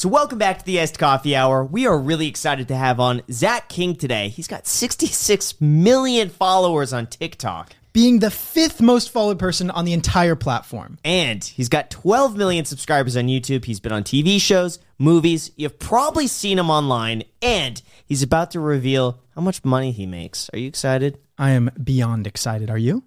So, welcome back to the Iced Coffee Hour. We are really excited to have on Zach King today. He's got 66 million followers on TikTok, being the fifth most followed person on the entire platform. and he's got 12 million subscribers on YouTube. He's been on TV shows, movies. You've probably seen him online, and he's about to reveal how much money he makes. Are you excited? I am beyond excited. Are you?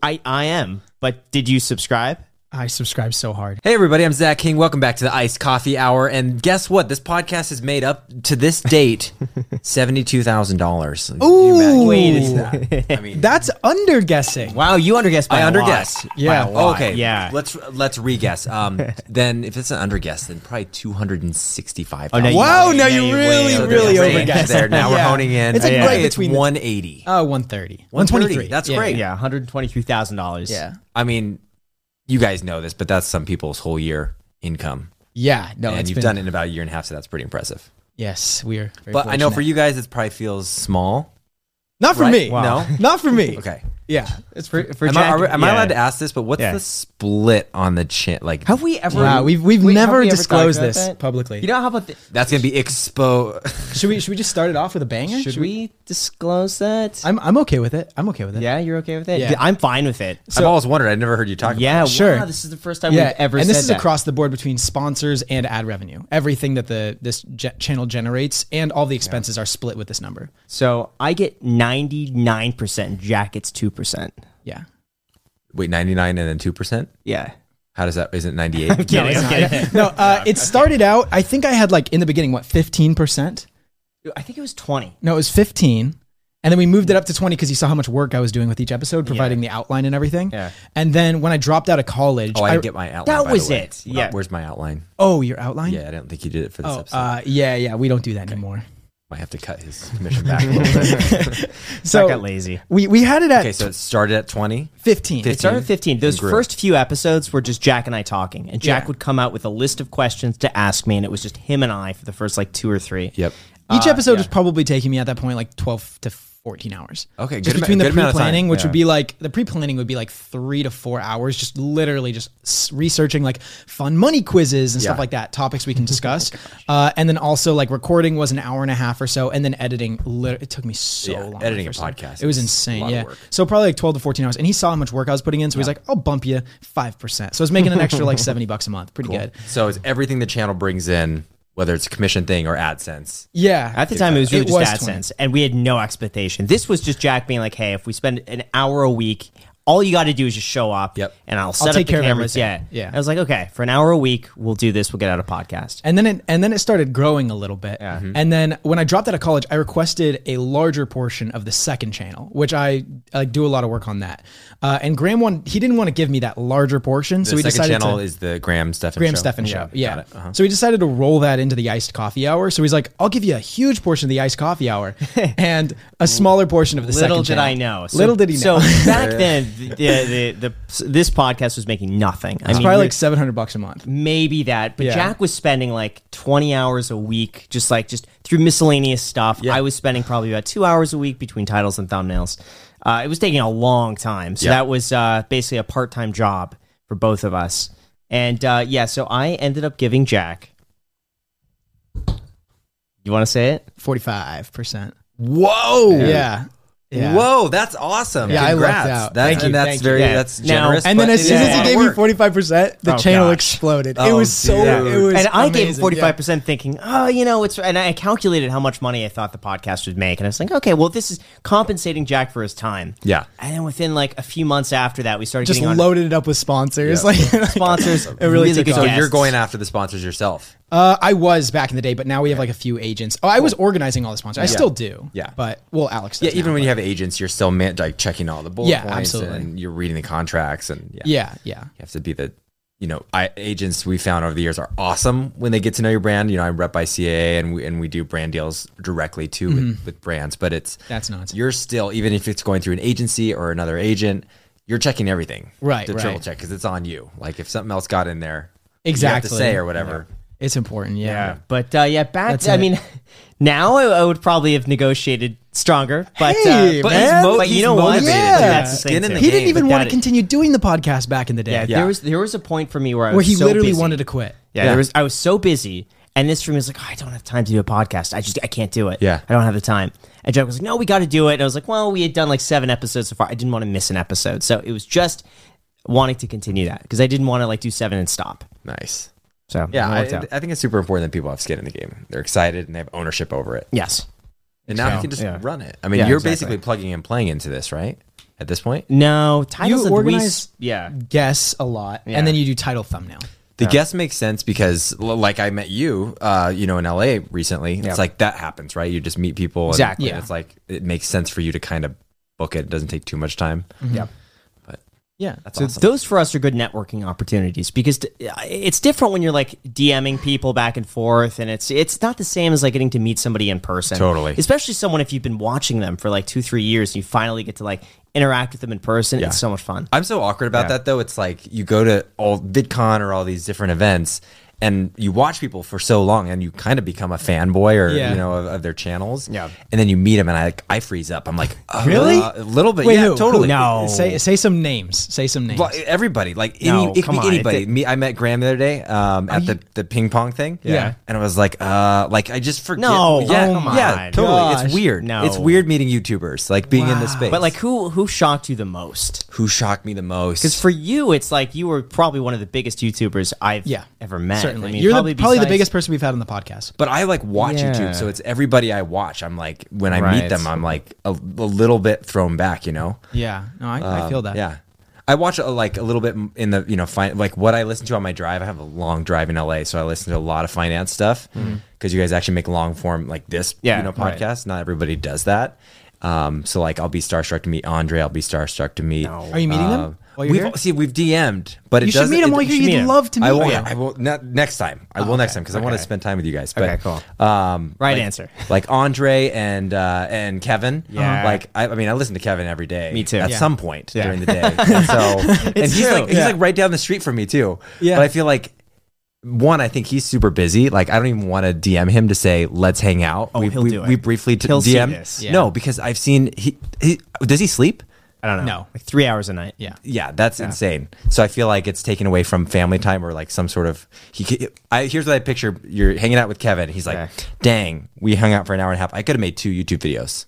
I, I am, but did you subscribe? I subscribe so hard. Hey everybody, I'm Zach King. Welcome back to the Iced Coffee Hour. And guess what? This podcast has made up to this date seventy-two thousand dollars. Ooh. Wait, Wait, is that? I mean, That's under guessing. Wow, you underguessed by I a lot. underguessed. Yeah. By a lot. okay. Yeah. Let's let's re-guess. Um, then if it's an underguess, then probably two hundred and sixty-five. Oh, no, you- Wow, now you you really, win. really there's a range overguessed. there. Now we're honing in. It's like Yeah, right it's between one eighty. Oh, 130. 130. 123. That's Yeah, great. Yeah, $123,000. Yeah. I mean, you guys know this, but that's some people's whole year income, Yeah. No, and you've been- done it in about a year and a half, so that's pretty impressive. Yes, we are. Very But I know for you guys, it probably feels small. Not for right? me. Wow. No? Not for me. Okay. Yeah. It's for, For am I, Jack- are we- am I yeah. allowed to ask this? But what's Yeah. the split on the chin? Like, Have we ever? Wow, we've we've Wait, have never we ever disclosed talked about this that? publicly. You know how about the, that's gonna be expo. should we should we just start it off with a banger? Should we disclose that? I'm I'm okay with it. I'm okay with it. yeah, you're okay with it. Yeah. I'm fine with it. I've always wondered. I never heard you talk. About it. Yeah, Sure. Wow, this is the first time Yeah, we've ever seen it. and said this is that. across the board between sponsors and ad revenue. Everything that the this ge- channel generates and all the expenses are split with this number. So I get 99 percent. Jack gets two percent. Yeah. Wait, ninety nine and then two percent. Yeah. How does that? Isn't ninety eight? Kidding, I'm kidding. No, uh, it started out. I think I had like in the beginning what 15 percent. I think it was 20. No, it was 15. And then we moved it up to 20 because you saw how much work I was doing with each episode, providing the outline and everything. Yeah. And then when I dropped out of college, Oh, I didn't get my outline. That by was the way. it. Yeah. Where's my outline? oh, your outline? Yeah, I don't think you did it for this Oh, episode. uh, yeah, yeah. We don't do that anymore. Might have to cut his commission back a little bit. So I got lazy. we, we had it at Okay, so it started at twenty. 15. It started at 15. Those grew. first few episodes were just Jack and I talking, and Jack Yeah. would come out with a list of questions to ask me, and it was just him and I for the first like two or three. Yep. Each Uh, episode yeah. was probably taking me at that point like 12 to 14 hours. Okay, Just good between the good amount pre-planning, which Yeah. would be like the pre-planning would be like three to four hours, just literally just researching like fun money quizzes and stuff like that, topics we can discuss, uh, and then also like recording was an hour and a half or so, and then editing. Lit- it took me so Yeah, long. editing a time. podcast it was insane. Yeah, so probably like 12 to 14 hours, and he saw how much work I was putting in, so he's like, "I'll bump you five percent." So I was making an extra like 70 bucks a month, pretty good. So it's everything the channel brings in, whether it's a commission thing or AdSense. Yeah, At the time, it was really It just was AdSense, and we had no expectation. This was just Jack being like, "Hey, if we spend an hour a week, all you got to do is just show up, Yep. and I'll set take up the care of cameras." Yeah, everything. Yeah. I was like, "Okay, for an hour a week, we'll do this. We'll get out a podcast." And then it and then it started growing a little bit. Yeah. Mhm. And then when I dropped out of college, I requested a larger portion of the second channel, which I like do a lot of work on that. Uh, and Graham one he didn't want to give me that larger portion, The so we second decided channel to is the Graham Stephan Graham show. Stephan show. Yeah. got. Uh-huh. So we decided to roll that into the iced coffee hour. So he's like, I'll give you a huge portion of the iced coffee hour and a smaller portion of the Little second did channel. I know. So, Little did he know. So back then, the, the, the, the this podcast was making nothing. I it's mean, probably like seven hundred bucks a month. maybe that but Yeah. jack was spending like 20 hours a week just like just through miscellaneous stuff Yeah. i was spending probably about two hours a week between titles and thumbnails uh, it was taking a long time so Yeah. that was uh, basically a part-time job for both of us and uh, yeah so i ended up giving jack you want to say it Forty five percent. Whoa! Yeah. Yeah. Whoa, that's awesome. Yeah, I lucked Congrats. out. That's, Thank you, and that's thank you. very Yeah. that's Now- generous. And then as soon as a he gave of me forty five percent, the Oh, channel gosh. exploded. it Oh, was so. dude. It was. and I gave amazing, forty yeah. five percent, thinking, oh, you know, it's. And I calculated how much money I thought the podcast would make, and I was like, okay, well, this is compensating Jack for his time. Yeah. And then within like a few months after that, we started Just getting on loaded it up with sponsors. Yeah. Like sponsors. It really really took good. So guests. you're going after the sponsors yourself. Uh, I was back in the day, but now we have like a few agents. Oh, I was organizing all the sponsors. I still do. Yeah. But well, Alex. Yeah, even now, when but- you have agents, you're still man- like checking all the bullet Yeah, points absolutely. and you're reading the contracts and yeah, Yeah, yeah. you have to be the you know I, agents we found over the years are awesome when they get to know your brand. You know, I'm rep by CAA and we and we do brand deals directly too with, with brands, but it's That's nuts. you're still even if it's going through an agency or another agent, you're checking everything Right, to right. triple check because it's on you. Like if something else got in there, Exactly. you have to say or whatever. It's important. Yeah. Yeah, but uh, yeah, back. That's I it. mean, now I, I would probably have negotiated stronger. But Hey, uh, but, man. but you know what? Yeah. That's the Skin thing in the He didn't even want to continue doing the podcast back in the day. Yeah, Yeah. there was there was a point for me where I was Where he so literally busy. wanted to quit. Yeah, Yeah. there was. I was so busy, And this for me was like, oh, I don't have time to do a podcast. I just I can't do it. Yeah. I don't have the time. And Joe was like, No, we got to do it. And I was like, Well, we had done like seven episodes so far. I didn't want to miss an episode, so it was just wanting to continue that because I didn't want to like do seven and stop. Nice. So Yeah, I. I think it's super important that people have skin in the game. They're excited and they have ownership over it. yes. And now So, you can just yeah. run it. I mean, Yeah, you're exactly. basically plugging and playing into this, right? At this point, No, titles You organize- Luis- yeah. Guess a lot, Yeah. and then you do title thumbnail. the guess makes sense because, like, I met you, uh, you know, in LA recently. Yeah. It's like that happens, right? You just meet people, and, Exactly. and it's like it makes sense for you to kind of book it. It doesn't take too much time. Yeah. But Yeah. that's So awesome. those for us are good networking opportunities because t- uh, it's different when you're like DMing people back and forth, and it's it's not the same as like getting to meet somebody in person. Totally. especially someone if you've been watching them for like two three years, and you finally get to like interact with them in person. It's so much fun. I'm so awkward about Yeah. that though. It's like you go to all VidCon or all these different events and you watch people for so long and you kind of become a fanboy or Yeah. you know of, of their channels. Yeah. And then you meet them and I I freeze up. I'm like, uh, Really? a little bit. Wait, yeah, who? totally. Who? No. Say say some names. Say some names. Well, everybody, like any, No, it could come be on. anybody. It- Me, I met Graham the other day um, at the, the ping pong thing. Yeah. and I was like, uh, like I just forget. No, yeah, oh my yeah, totally. gosh. It's weird. No. it's weird meeting YouTubers, like being in the space. But like, who who shocked you the most? who shocked me the most? Because for you, it's like you were probably one of the biggest YouTubers I've yeah. ever met. Certainly. I mean, You're probably the, probably the biggest person we've had on the podcast. But I like watch Yeah. YouTube, so it's everybody I watch. I'm like, when I Right. meet them, I'm like a, a little bit thrown back, you know? Yeah. No, I, I feel that. Um, Yeah. I watch uh, like a little bit in the, you know, fi- like what I listen to on my drive. I have a long drive in LA, so I listen to a lot of finance stuff because you guys actually make long form like this, Yeah, you know, right. podcast. Not everybody does that. Um, so like I'll be starstruck to meet Andrei. I'll be starstruck to meet. No. Are you meeting uh, them while you're we've here? see we've DM'd, but it You should doesn't- meet him it- while you you're here. You'd love to meet I will. them. I will. Not, next time. I will next time because I want to spend time with you guys. But, Okay, cool. Um, Right like- answer. Like Andrei and uh, and Kevin. Yeah. Like I, I mean, I listen to Kevin every day. Me too. At Yeah. some point Yeah. during the day. And so and he's true. like he's Yeah. like right down the street from me too. Yeah. But I feel like. One, I think he's super busy. Like, I don't even want to DM him to say let's hang out. Oh, we, he'll we, do it. we briefly t- He'll see DM. this. Yeah. No, because I've seen he, he does he sleep? I don't know. No. like three hours a night. Yeah. Yeah, that's insane. So I feel like it's taken away from family time or like some sort of. He, I here's what I picture: you're hanging out with Kevin. He's like, Okay. "Dang, we hung out for an hour and a half. I could have made two YouTube videos.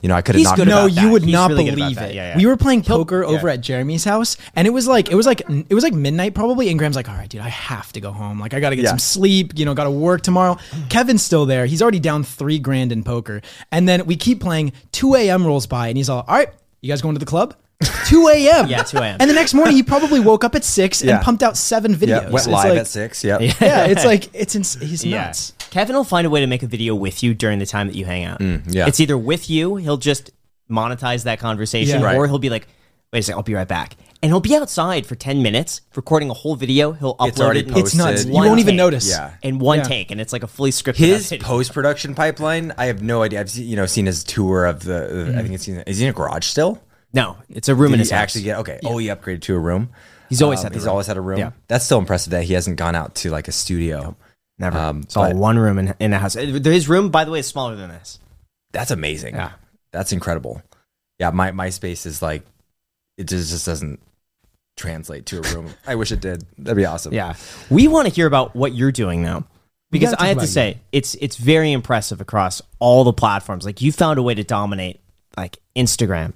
You know, I could have knocked good No, out. you that. would He's not really believe it. Yeah, yeah. We were playing poker yeah. over at Jeremy's house, and it was like it was like it was like midnight probably. And Graham's like, "All right, dude, I have to go home. Like, I got to get Yeah. some sleep. You know, got to work tomorrow." Kevin's still there. He's already down three grand in poker, and then we keep playing. Two a.m. rolls by, and he's all, "All right, you guys going to the club?" 2 a.m. Yeah, 2 a.m.. And the next morning, he probably woke up at six Yeah. and pumped out seven videos. Yeah, went It's live like- at six. Yep. Yeah, it's like it's ins- he's nuts. Kevin will find a way to make a video with you during the time that you hang out. Mm, yeah. It's either with you, he'll just monetize that conversation, Yeah. or he'll be like, wait a second, I'll be right back. And he'll be outside for 10 minutes recording a whole video. He'll upload It's already it. in It's nuts. Posted. You one won't even take. notice. Yeah. In one Yeah. take, and it's like a fully scripted His video. post production pipeline, I have no idea. I've seen, you know seen his tour of the. I think it's seen. Is he in a garage still? No, it's a room in Did his he house. actually get okay? Oh, he upgraded to a room. He's always Um, had the He's room. always had a room. Yeah. That's still impressive that he hasn't gone out to like a studio. Never. Um, it's all but- one room in, in a house. Uh, His room, by the way, is smaller than this. That's amazing. Yeah. That's incredible. Yeah, my my space is like it just, just doesn't translate to a room. I wish it did. That'd be awesome. Yeah. We want to hear about what you're doing now. Because I have to about say, it's it's very impressive across all the platforms. Like you found a way to dominate like Instagram,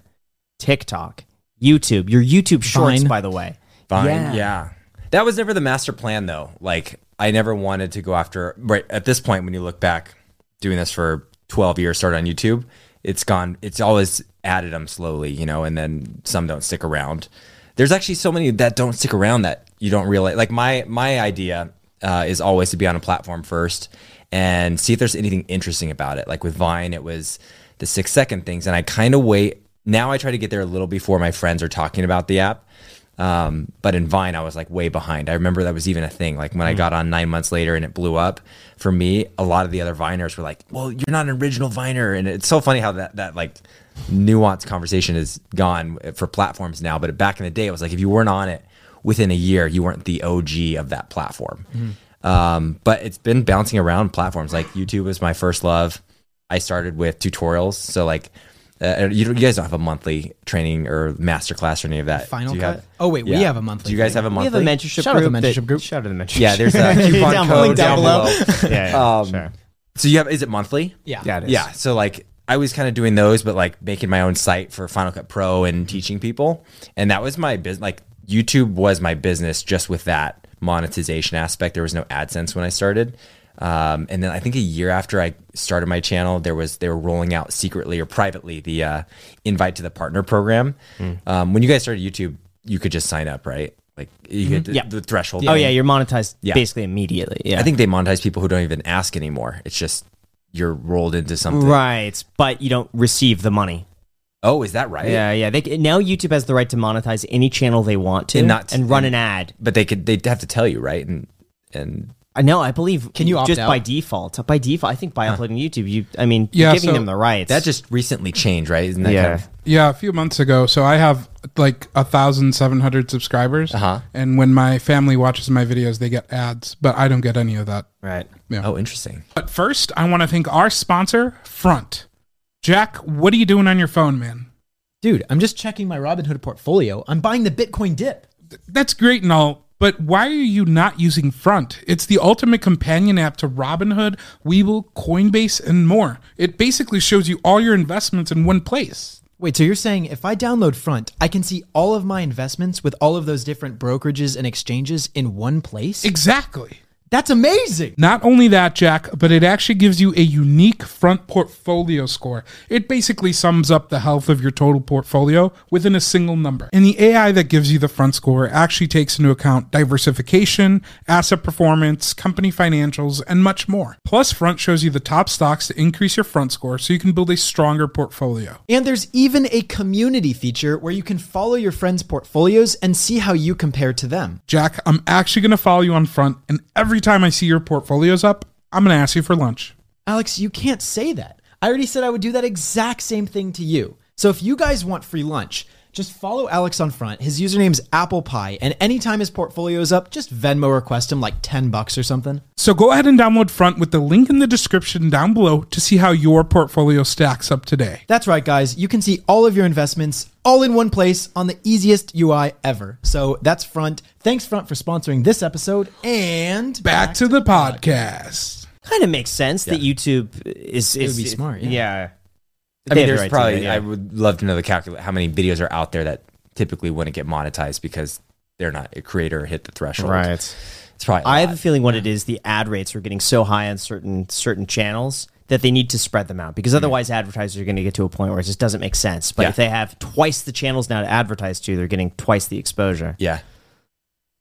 TikTok, YouTube. Your YouTube shorts, Vine. by the way. Fine. Yeah. Yeah. That was never the master plan though. Like I never wanted to go after right at this point when you look back doing this for 12 years started on YouTube, it's gone it's always added them slowly, you know, and then some don't stick around. There's actually so many that don't stick around that you don't realize. Like my my idea uh, is always to be on a platform first and see if there's anything interesting about it. Like with Vine, it was the six second things, and I kind of wait. Now I try to get there a little before my friends are talking about the app. Um, but in Vine, I was like way behind. I remember that was even a thing. Like when I got on nine months later and it blew up for me, a lot of the other Viners were like, well, you're not an original Viner. And it's so funny how that, that like nuanced conversation is gone for platforms now. But back in the day, it was like, if you weren't on it within a year, you weren't the OG of that platform. Um, but it's been bouncing around platforms. Like YouTube was my first love. I started with tutorials. So like Uh, you, you guys don't have a monthly training or master class or any of that. Final you Cut? have- Oh, wait, we have a monthly Do you guys thing. have a monthly? We monthly? have a mentorship Shout out group. the mentorship that- group. Shout out to the mentorship. Yeah, there's a coupon Down code below. down below. yeah, yeah, Um, sure. So you have is it monthly? Yeah. Yeah, it is. Yeah. So like I was kind of doing those, but like making my own site for Final Cut Pro and teaching people, and that was my business. Like YouTube was my business just with that monetization aspect. There was no AdSense when I started. Um, and then I think a year after I started my channel, there was they were rolling out secretly or privately the uh, invite to the partner program. Um, when you guys started YouTube, you could just sign up, right? Like you get the, Yeah. the threshold. Oh yeah, you're monetized Yeah. basically immediately. Yeah. I think they monetize people who don't even ask anymore. It's just you're rolled into something. right, but you don't receive the money. Oh, is that right? Yeah, yeah. They c- now YouTube has the right to monetize any channel they want to And not- and run an ad. But they could they'd have to tell you, right? And and I know. I believe. Can you opt just out? by default? By default, I think by uploading YouTube, you. I mean, Yeah, you're giving so them the rights. that just recently changed, right? Isn't that Yeah. kind of Yeah, a few months ago. So I have like a thousand seven hundred subscribers, Uh-huh. and when my family watches my videos, they get ads, but I don't get any of that. right. Yeah. Oh, interesting. But first, I want to thank our sponsor, Front. Jack, what are you doing on your phone, man? Dude, I'm just checking my Robinhood portfolio. I'm buying the Bitcoin dip. That's great and all, but why are you not using Front? It's the ultimate companion app to Robinhood, Webull, Coinbase, and more. It basically shows you all your investments in one place. Wait, so you're saying if I download Front, I can see all of my investments with all of those different brokerages and exchanges in one place? Exactly. That's amazing. Not only that, Jack, but it actually gives you a unique front portfolio score. It basically sums up the health of your total portfolio within a single number. And the AI that gives you the front score actually takes into account diversification, asset performance, company financials, and much more. Plus, Front shows you the top stocks to increase your front score so you can build a stronger portfolio. And there's even a community feature where you can follow your friends' portfolios and see how you compare to them. Jack, I'm actually going to follow you on Front, and every time I see your portfolios up, I'm going to ask you for lunch. Alex, you can't say that. I already said I would do that exact same thing to you. So if you guys want free lunch, just follow Alex on front. His username's Apple Pie, and anytime his portfolio is up, just Venmo request him like 10 bucks or something. So go ahead and download Front with the link in the description down below to see how your portfolio stacks up today. That's right, guys. You can see all of your investments all in one place on the easiest UI ever. So that's Front. Thanks, Front, for sponsoring this episode. And Back to the podcast. Kind of makes sense that YouTube is. is would be smart, yeah. yeah. I mean, the there's right probably. that, yeah. I would love to know the calculate how many videos are out there that typically wouldn't get monetized because they're not a creator hit the threshold. Right. It's probably. I I have a feeling what it is. The ad rates are getting so high on certain certain channels that they need to spread them out because hmm. otherwise advertisers are going to get to a point where it just doesn't make sense. But Yeah. if they have twice the channels now to advertise to, they're getting twice the exposure. Yeah.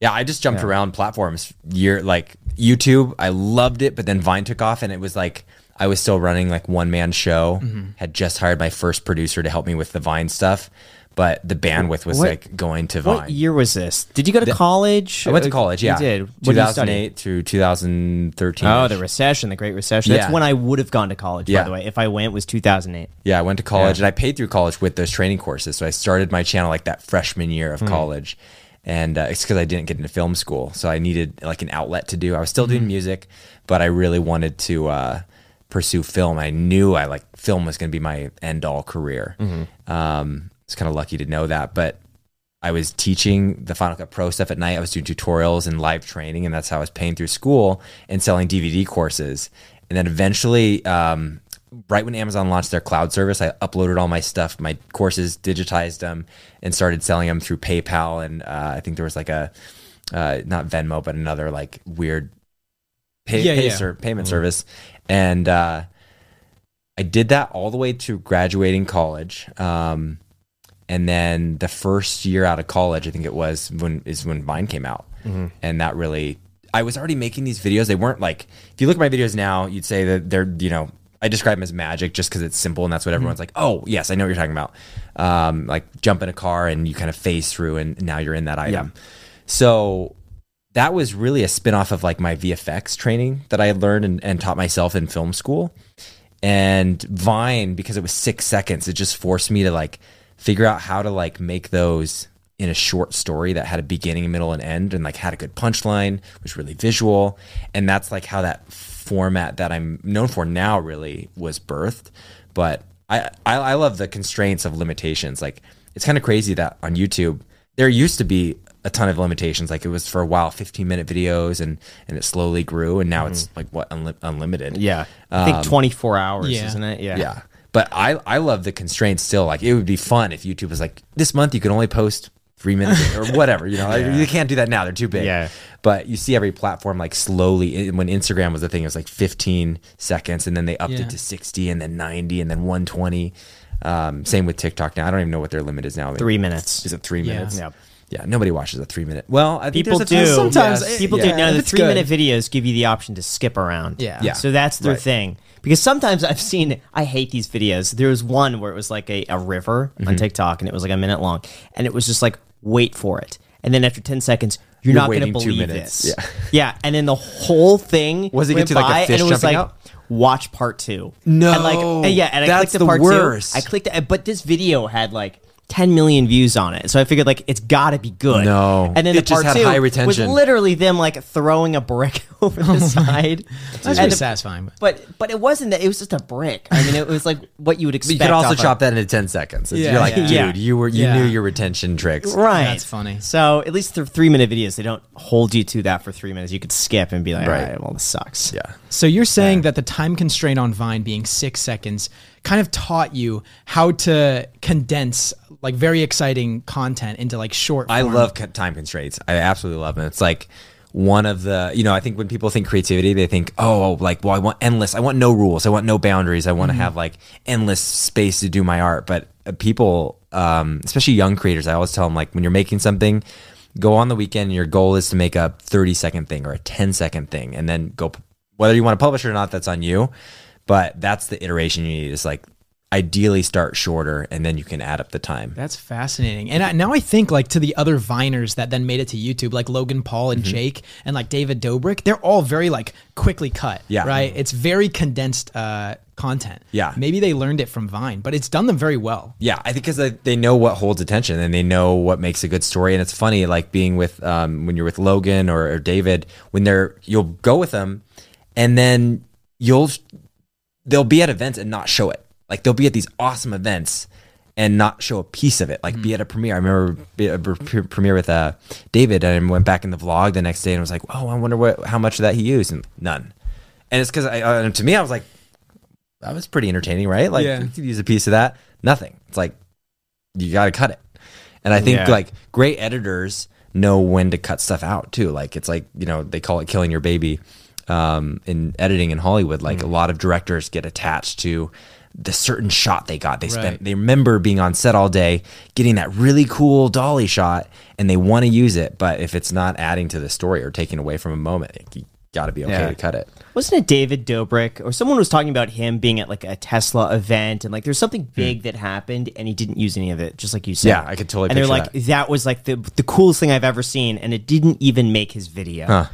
Yeah, I just jumped Yeah. around platforms. Year like YouTube, I loved it, but then Vine took off, and it was like I was still running like one man show. Mm-hmm. Had just hired my first producer to help me with the Vine stuff, but the bandwidth was What- like going to Vine. What year was this? Did you go to college? I went to college. Yeah, you did. What did you 2008 through 2013. Oh, the recession, the Great Recession. That's Yeah. when I would have gone to college. By the way, if I went, was 2008. Yeah, I went to college Yeah. and I paid through college with those training courses. So I started my channel like that freshman year Hmm. of college. And uh, it's because I didn't get into film school. So I needed like an outlet to do. I was still Hmm. doing music, but I really wanted to uh, pursue film. I knew I like film was going to be my end all career. Mm-hmm. Um, it's kind of lucky to know that. But I was teaching the Final Cut Pro stuff at night. I was doing tutorials and live training, and that's how I was paying through school and selling DVD courses. And then eventually, um, right when Amazon launched their cloud service, I uploaded all my stuff, my courses, digitized them, and started selling them through PayPal. And uh, I think there was like a uh, not Venmo, but another like weird pay, Yeah, pay yeah. ser- payment service. And uh, I did that all the way to graduating college. Um, and then the first year out of college, I think it was when is when Vine came out, and that really. I was already making these videos. They weren't like if you look at my videos now, you'd say that they're you know I describe them as magic just because it's simple and that's what everyone's like. Oh yes, I know what you're talking about. Um, like jump in a car and you kind of phase through and now you're in that item. So that was really a spin-off of like my VFX training that I had learned and, and taught myself in film school. And Vine, because it was six seconds, it just forced me to like figure out how to like make those in a short story that had a beginning, middle, and end, and like had a good punchline, was really visual, and that's like how that format that I'm known for now really was birthed. But I, I I love the constraints of limitations. Like it's kind of crazy that on YouTube there used to be a ton of limitations. Like it was for a while 15 minute videos and and it slowly grew and now it's like what unli- unlimited. Mm-hmm. Yeah. I think 24 hours, yeah. isn't it? Yeah. Yeah. But I I love the constraints still. Like it would be fun if YouTube was like this month you can only post three minutes or whatever. You know, like, you can't do that now. They're too big. Yeah. But you see every platform like slowly. When Instagram was the thing, it was like 15 seconds, and then they upped Yeah. it to 60, and then 90, and then 120. Um, same with TikTok now. I don't even know what their limit is now. Three minutes. Is it three Yeah. minutes? Yep. Yeah. Nobody watches a three minute. Well, I think People there's a do. Sometimes Yes. it- People Yeah, do. Now, the three good. minute videos give you the option to skip around. Yeah. Yeah. So that's their Right. thing. Because sometimes I've seen, I hate these videos. There was one where it was like a, a river Mm-hmm. on TikTok and it was like a minute long. And it was just like, wait for it. And then after 10 seconds, you're, You're not going to waiting two believe minutes. this. Yeah. Yeah. And then the whole thing Was it went get to, like, a fish and it was jumping like, out? watch part two. No, And like, and yeah. And I that's clicked the the part worst. two. I clicked it, but this video had like, 10 million views on it. So I figured like it's got to be good. No. And then It the part just had two high was literally them like throwing a brick over the oh side. That's And pretty the- satisfying. but but it wasn't that. It was just a brick. I mean, it was like what you would But expect. you could also off a- chop that into 10 seconds. Yeah, You're like, yeah. dude, Yeah. you were you Yeah. knew your retention tricks. Right. That's funny. So at least the three minute videos, they don't hold you to that for three minutes. You could skip and be like, Right. all right, well, this sucks. Yeah. So you're saying that the time constraint on Vine being six seconds kind of taught you how to condense like very exciting content into like short. I form. love time constraints. I absolutely love them. It's like one of the, you know, I think when people think creativity, they think, oh, like, well, I want endless. I want no rules. I want no boundaries. I want to have like endless space to do my art. But uh, people, um, especially young creators, I always tell them, like, when you're making something, go on the weekend and your goal is to make a 30 second thing or a 10 second thing and then go, whether you want to publish it or not, that's on you. But that's the iteration you need is like, ideally start shorter and then you can add up the time. That's fascinating. And I, now I think like to the other Viners that then made it to YouTube, like Logan Paul and Jake and like David Dobrik, they're all very like quickly cut. Yeah. Right. It's very condensed uh, content. Yeah. Maybe they learned it from Vine, but it's done them very well. Yeah, I think because they, they know what holds attention and they know what makes a good story. And it's funny, like being with um, when you're with Logan or, or David, when they're you'll go with them, and then you'll they'll be at events and not show it. Like they'll be at these awesome events and not show a piece of it. Like be at a premiere. I remember be a pre- premiere with uh, David and I went back in the vlog the next day and was like, oh, I wonder what how much of that he used and none. And it's because I, uh, to me, I was like, that was pretty entertaining, right? Like Yeah. you could use a piece of that. Nothing. It's like you got to cut it. And I think Yeah. like great editors know when to cut stuff out too. Like it's like you know they call it killing your baby um, in editing in Hollywood. Like a lot of directors get attached to the certain shot they got. They spent Right. they remember being on set all day, getting that really cool dolly shot, and they want to use it. But if it's not adding to the story or taking away from a moment, you got to be okay Yeah. to cut it. Wasn't it David Dobrik or someone was talking about him being at like a Tesla event and like there's something big that happened and he didn't use any of it, just like you said. Hmm. Yeah, I could totally And they're like, that. was like the the coolest thing I've ever seen, and it didn't even make his video Huh.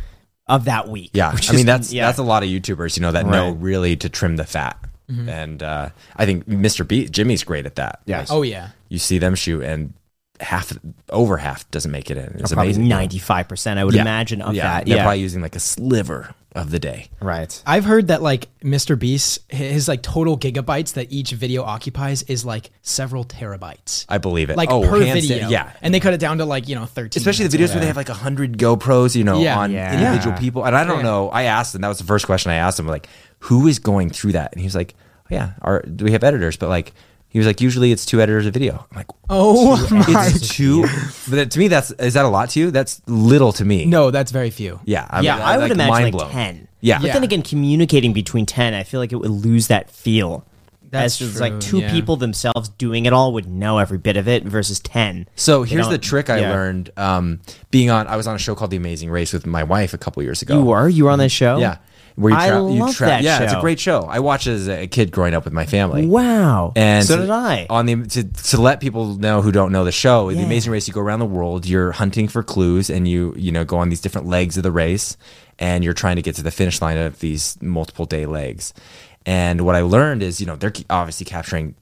of that week. Yeah, I mean is- that's yeah. that's a lot of YouTubers, you know, that know really to trim the fat. And uh, I think Mr. B, Jimmy's great at that. Yeah. Oh yeah. you see them shoot, and half, over half doesn't make it in. It's probably amazing. ninety five percent. I would Yeah. imagine of yeah, that. They're Yeah, probably using like a sliver of the day. right. I've heard that like Mr. Beast, his like total gigabytes that each video occupies is like several terabytes. I believe it. Like oh, per video. down, yeah. And they cut it down to like, you know, 13. Especially the videos where they have like a hundred GoPros, you know, Yeah. on Yeah. individual people. And I don't Yeah. know. I asked them, That was the first question I asked them, Like, who is going through that? And he was like, oh, "Yeah, our, we have editors, but like." He was like, usually it's two editors a video. I'm like, Oh my. it's two. But to me, that's is that a lot to you? That's little to me. No, that's very few. Yeah. I yeah, mean, I would like, imagine like blown. ten. Yeah. but Yeah. then again, communicating between ten, I feel like it would lose that feel. That's As just true, like two yeah. people themselves doing it all would know every bit of it versus ten. So here's the trick I yeah. learned. Um, being on, I was on a show called The Amazing Race with my wife a couple years ago. You were you were on this show. yeah. Where you I tra- you love tra- that Yeah, it's a show. great show. I watched it as a kid growing up with my family. Wow. And so did I. On the to, to let people know who don't know the show, the Yeah. Amazing Race, you go around the world. You're hunting for clues, and you you know go on these different legs of the race, and you're trying to get to the finish line of these multiple day legs. And what I learned is, you know, they're obviously capturing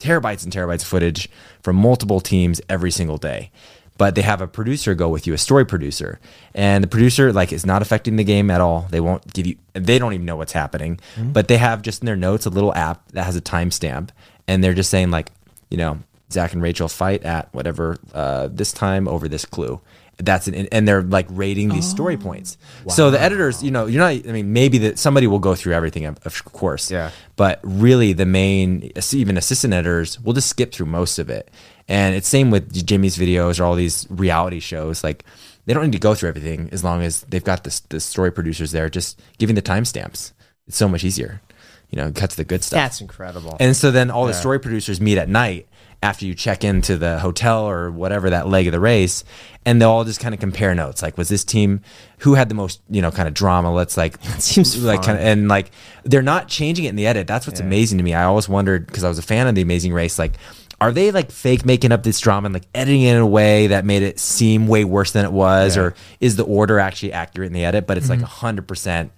terabytes and terabytes of footage from multiple teams every single day. But they have a producer go with you, a story producer, and the producer like is not affecting the game at all. They won't give you, they don't even know what's happening, but they have just in their notes a little app that has a timestamp, and they're just saying like, you know, Zach and Rachel fight at whatever uh, this time over this clue. That's an, and they're like rating these story points. So the editors, you know, you're not. I mean, maybe that somebody will go through everything, of, of course. Yeah. But really, the main, even assistant editors, will just skip through most of it. And it's same with Jimmy's videos or all these reality shows. Like they don't need to go through everything as long as they've got the the story producers there, just giving the timestamps. It's so much easier. You know, cut to the good stuff. That's incredible. And so then all the story producers meet at night after you check into the hotel or whatever that leg of the race, and they'll all just kind of compare notes. Like, was this team who had the most, you know, kind of drama? Let's like seems like kind of and like they're not changing it in the edit. That's what's amazing to me. I always wondered because I was a fan of the Amazing Race, like. Are they like fake making up this drama and like editing it in a way that made it seem way worse than it was, or is the order actually accurate in the edit? But it's like hundred percent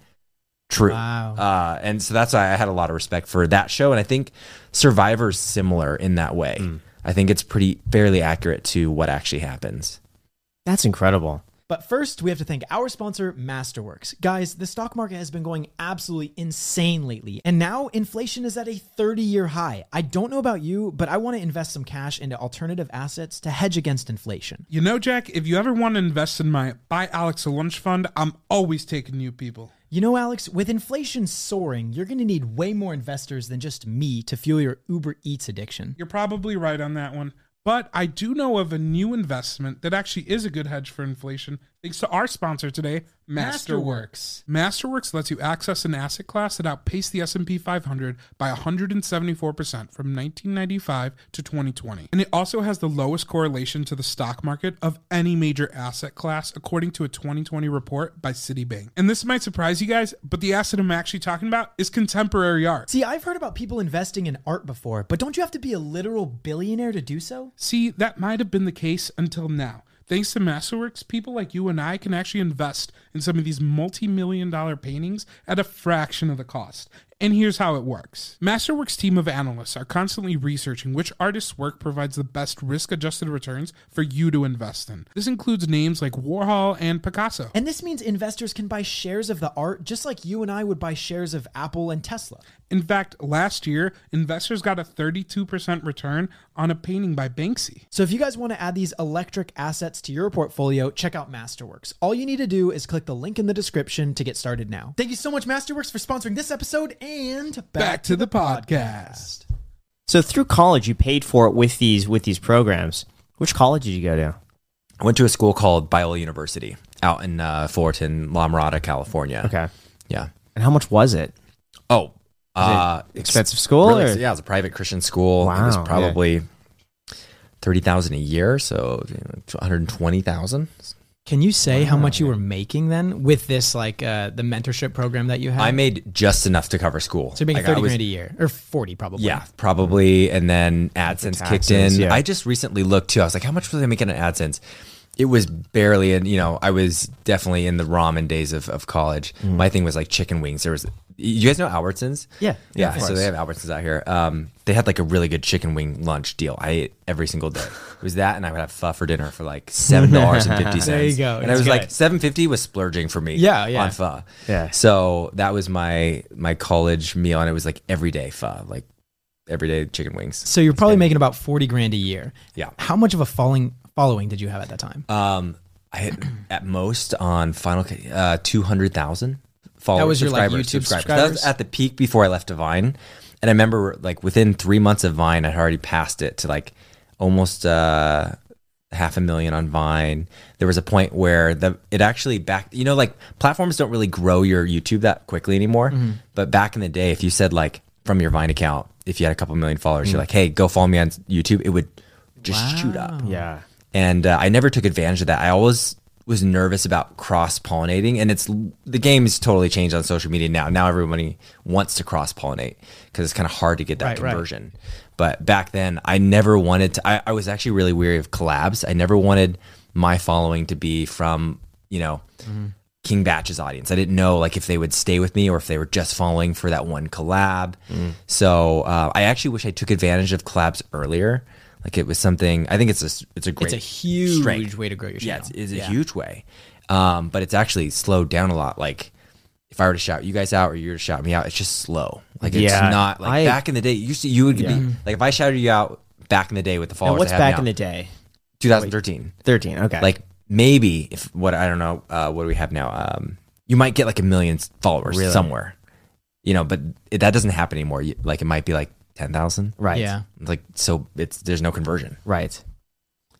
true. Wow. Uh, and so that's why I had a lot of respect for that show. And I think Survivor's similar in that way. I think it's pretty fairly accurate to what actually happens. That's incredible. But first, we have to thank our sponsor, Masterworks. Guys, the stock market has been going absolutely insane lately, and now inflation is at a 30 year high. I don't know about you, but I want to invest some cash into alternative assets to hedge against inflation. You know, Jack, if you ever want to invest in my Buy Alex a Lunch Fund, I'm always taking new people. You know, Alex, with inflation soaring, you're going to need way more investors than just me to fuel your Uber Eats addiction. You're probably right on that one. But I do know of a new investment that actually is a good hedge for inflation, thanks to our sponsor today, Masterworks. Masterworks lets you access an asset class that outpaced the S&P 500 by 174% from 1995 to 2020. And it also has the lowest correlation to the stock market of any major asset class according to a 2020 report by Citibank. And this might surprise you guys, but the asset I'm actually talking about is contemporary art. See, I've heard about people investing in art before, but don't you have to be a literal billionaire to do so? See, that might have been the case until now. Thanks to Masterworks, people like you and I can actually invest in some of these multi million dollar paintings at a fraction of the cost. And here's how it works Masterworks' team of analysts are constantly researching which artist's work provides the best risk adjusted returns for you to invest in. This includes names like Warhol and Picasso. And this means investors can buy shares of the art just like you and I would buy shares of Apple and Tesla. In fact, last year, investors got a 32% return on a painting by Banksy. So if you guys want to add these electric assets to your portfolio, check out Masterworks. All you need to do is click the link in the description to get started now. Thank you so much, Masterworks, for sponsoring this episode and back, Back to the podcast. So through college, you paid for it with these with these programs. Which college did you go to? I went to a school called Biola University out in uh, Fullerton, La Mirada, California. Okay. Yeah. And how much was it? Oh, uh, expensive school, really- or- yeah, it was a private Christian school. Wow, it was Wow, yeah. probably thirty thousand a year, so one hundred twenty thousand. Can you say how much you were making then with this, like uh, the mentorship program that you had? I made just enough to cover school. so you're making Like, 30 was- grand a year or 40 probably. Yeah, probably. And then AdSense kicked taxes, in. yeah. I just recently looked too. I was like, how much was I making on AdSense? It was barely, and you know, I was definitely in the ramen days of, of college. Mm. My thing was like chicken wings. There was, you guys know Albertsons? Yeah. Yeah, yeah. so they have Albertsons out here. Um, they had like a really good chicken wing lunch deal. I ate every single day. It was that, and I would have pho for dinner for like seven dollars and fifty cents. There you go. And That's I was like good. seven fifty was splurging for me. Yeah, yeah. On pho. Yeah. So that was my my college meal, and it was like everyday pho, like everyday chicken wings. So you're probably making about 40 grand a year. Yeah. How much of a following following did you have at that time? Um, I at most on Final uh, two hundred thousand followers. That was your, like, subscribers, YouTube That subscribers? was at the peak before I left Divine, and I remember like within three months of Vine, I had already passed it to like almost uh, half a million on Vine. There was a point where the it actually back. You know, like platforms don't really grow your YouTube that quickly anymore. Mm-hmm. But back in the day, if you said like from your Vine account, if you had a couple million followers, Mm. you're like, hey, go follow me on YouTube. It would just shoot up Yeah. and uh, I never took advantage of that. I always was nervous about cross pollinating, and it's the game has totally changed on social media now. Now everybody wants to cross pollinate because it's kind of hard to get that Right, right. conversion. But back then, I never wanted to. I, I was actually really weary of collabs. I never wanted my following to be from you know. King Bach's audience. I didn't know like if they would stay with me or if they were just following for that one collab. So uh, I actually wish I took advantage of collabs earlier. Like it was something. I think it's a it's a great It's a huge strength. way to grow your Yeah, channel. it's, it's a huge way. Um, but it's actually slowed down a lot. Like if I were to shout you guys out or you were to shout me out, it's just slow. Like it's Yeah, not like I- back in the day. You used to, you would be like if I shouted you out back in the day with the followers. And what's I have back in the day? 2013. 13. Okay. Like maybe if what I don't know, uh, what do we have now? Um, you might get like a million followers Really? somewhere, you know, but it, that doesn't happen anymore. You, like it might be like ten thousand. right. Yeah. Like so, it's there's no conversion. Right.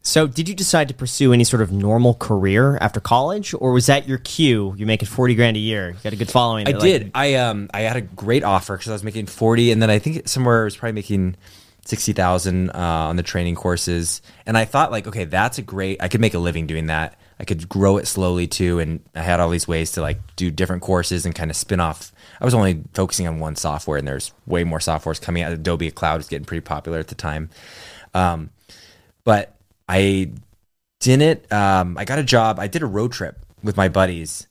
So, did you decide to pursue any sort of normal career after college, or was that your cue? You're making forty grand a year. You got a good following. I Like- did. I um I had a great offer because I was making forty, and then I think somewhere I was probably making sixty thousand uh, on the training courses, and I thought like, okay, that's a great. I could make a living doing that. I could grow it slowly too, and I had all these ways to like do different courses and kind of spin off. I was only focusing on one software, and there's way more softwares coming out. Adobe Cloud was getting pretty popular at the time, um, but I didn't. Um, I got a job. I did a road trip with my buddies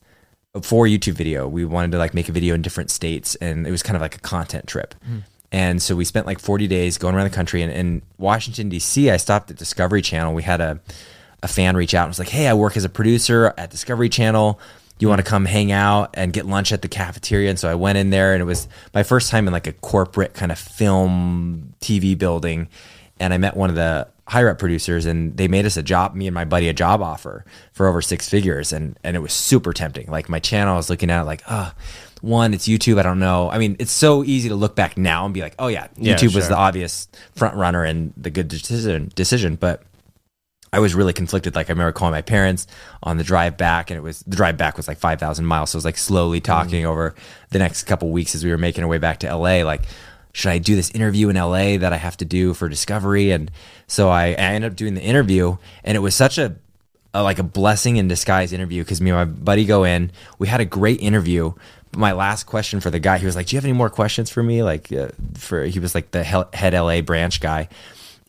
for YouTube video. We wanted to like make a video in different states, and it was kind of like a content trip. And so we spent like 40 days going around the country. And in Washington D.C., I stopped at Discovery Channel. We had a a fan reach out and was like, "Hey, I work as a producer at Discovery Channel. You want to come hang out and get lunch at the cafeteria?" And so I went in there, and it was my first time in like a corporate kind of film TV building. And I met one of the higher up producers, and they made us a job, me and my buddy, a job offer for over six figures, and and it was super tempting. Like my channel, I was looking at it like, ah. one, it's YouTube. I don't know. I mean, it's so easy to look back now and be like, "Oh yeah, Yeah, YouTube was the obvious front runner and the good decision." Decision, but I was really conflicted. Like I remember calling my parents on the drive back, and it was the drive back was like five thousand miles. So it was like slowly talking over the next couple weeks as we were making our way back to LA. Like, should I do this interview in LA that I have to do for Discovery? And so I, I ended up doing the interview, and it was such a, a like a blessing in disguise interview because me and my buddy go in. We had a great interview. My last question for the guy, he was like, "Do you have any more questions for me?" Like, uh, for he was like the head LA branch guy,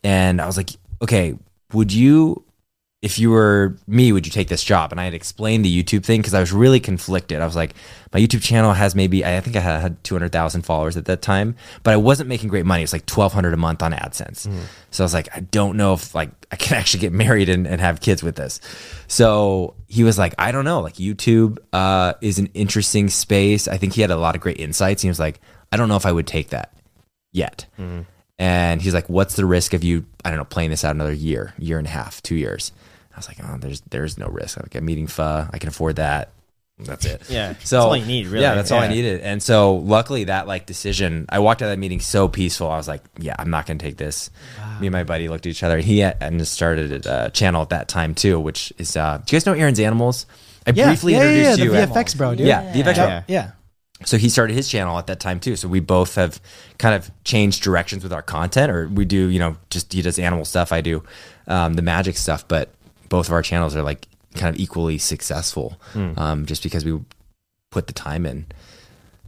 and I was like, "Okay, would you if you were me, would you take this job? And I had explained the YouTube thing because I was really conflicted. I was like, my YouTube channel has maybe, I think I had 200,000 followers at that time, but I wasn't making great money. It's like 1200 a month on AdSense. So I was like, I don't know if like I can actually get married and, and have kids with this. So he was like, I don't know, like YouTube uh, is an interesting space. I think he had a lot of great insights. He was like, I don't know if I would take that yet. And he's like, "What's the risk of you? I don't know, playing this out another year, year and a half, two years?" I was like, "Oh, there's there's no risk. Like I'm eating pho, I can afford that. That's it. Yeah, that's so all you need, really. Yeah, that's all I needed. And so luckily that like decision, I walked out of that meeting so peaceful. I was like, "Yeah, I'm not gonna take this." Me and my buddy looked at each other. He had, and just started a channel at that time too, which is. Uh, do you guys know Aaron's Animals? I Yeah, briefly yeah, yeah, introduced yeah, you. the at- VFX bro, dude. Yeah, VFX Yeah. bro Yeah. So he started his channel at that time too. So we both have kind of changed directions with our content, or we do, you know, just he does animal stuff, I do um, the magic stuff, but both of our channels are like kind of equally successful, um, just because we put the time in.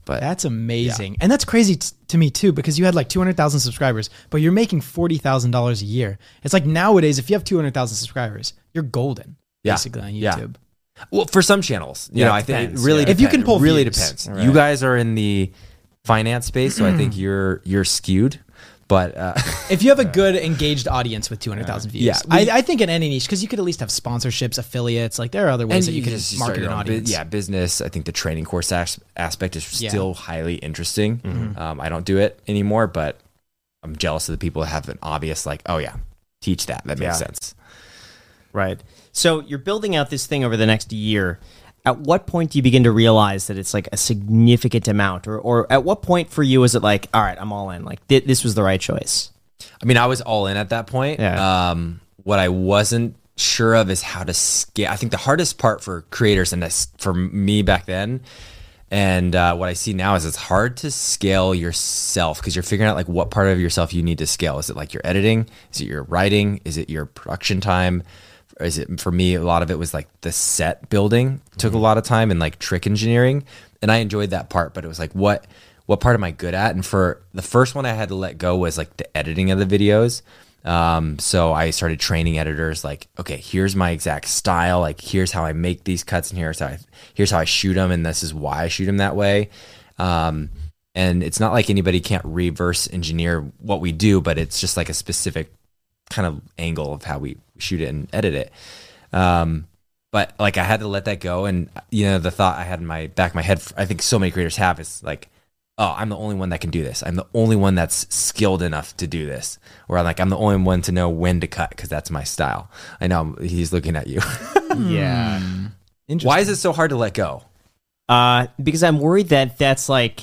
But That's amazing. And that's crazy t- to me too because you had like 200,000 subscribers, but you're making $40,000 a year. It's like nowadays if you have 200,000 subscribers, you're golden Yeah. basically on Yeah. Well, for some channels, you Yeah, know, I think it really yeah. If you can pull it really views. depends. Right. You guys are in the finance space, so I think you're you're skewed. But uh, If you have a good engaged audience with 200,000 views, Yeah. I, I think in any niche because you could at least have sponsorships, affiliates, like there are other ways that you, can just market an own bu- audience. yeah, business. I think the training course as- aspect is Yeah. still highly interesting. Mm-hmm. Um, I don't do it anymore, but I'm jealous of the people that have an obvious like, oh yeah, teach that. That makes Yeah. sense. Right. So you're building out this thing over the next year. At what point do you begin to realize that it's like a significant amount, or, or at what point for you is it like, all right, I'm all in? Like th- this was the right choice. I mean, I was all in at that point. Yeah. Um, what I wasn't sure of is how to scale. I think the hardest part for creators and this, for me back then, and uh, what I see now is it's hard to scale yourself because you're figuring out like what part of yourself you need to scale. Is it like your editing? Is it your writing? Is it your production time? Is it for me? A lot of it was like the set building took a lot of time and like trick engineering, and I enjoyed that part. But it was like what what part am I good at? And for the first one I had to let go was like the editing of the videos. Um, so I started training editors like, okay, here's my exact style. Like, here's how I make these cuts, and here's how I, here's how I shoot them, and this is why I shoot them that way. Um, and it's not like anybody can't reverse engineer what we do, but it's just like a specific kind of angle of how we shoot it and edit it. Um, but like I had to let that go, and you know the thought I had in my back of my head, I think so many creators have is like, oh, I'm the only one that can do this. I'm the only one that's skilled enough to do this. Or like I'm the only one to know when to cut because that's my style. I know he's looking at you. Yeah. Interesting. Why is it so hard to let go? Uh, because I'm worried that that's like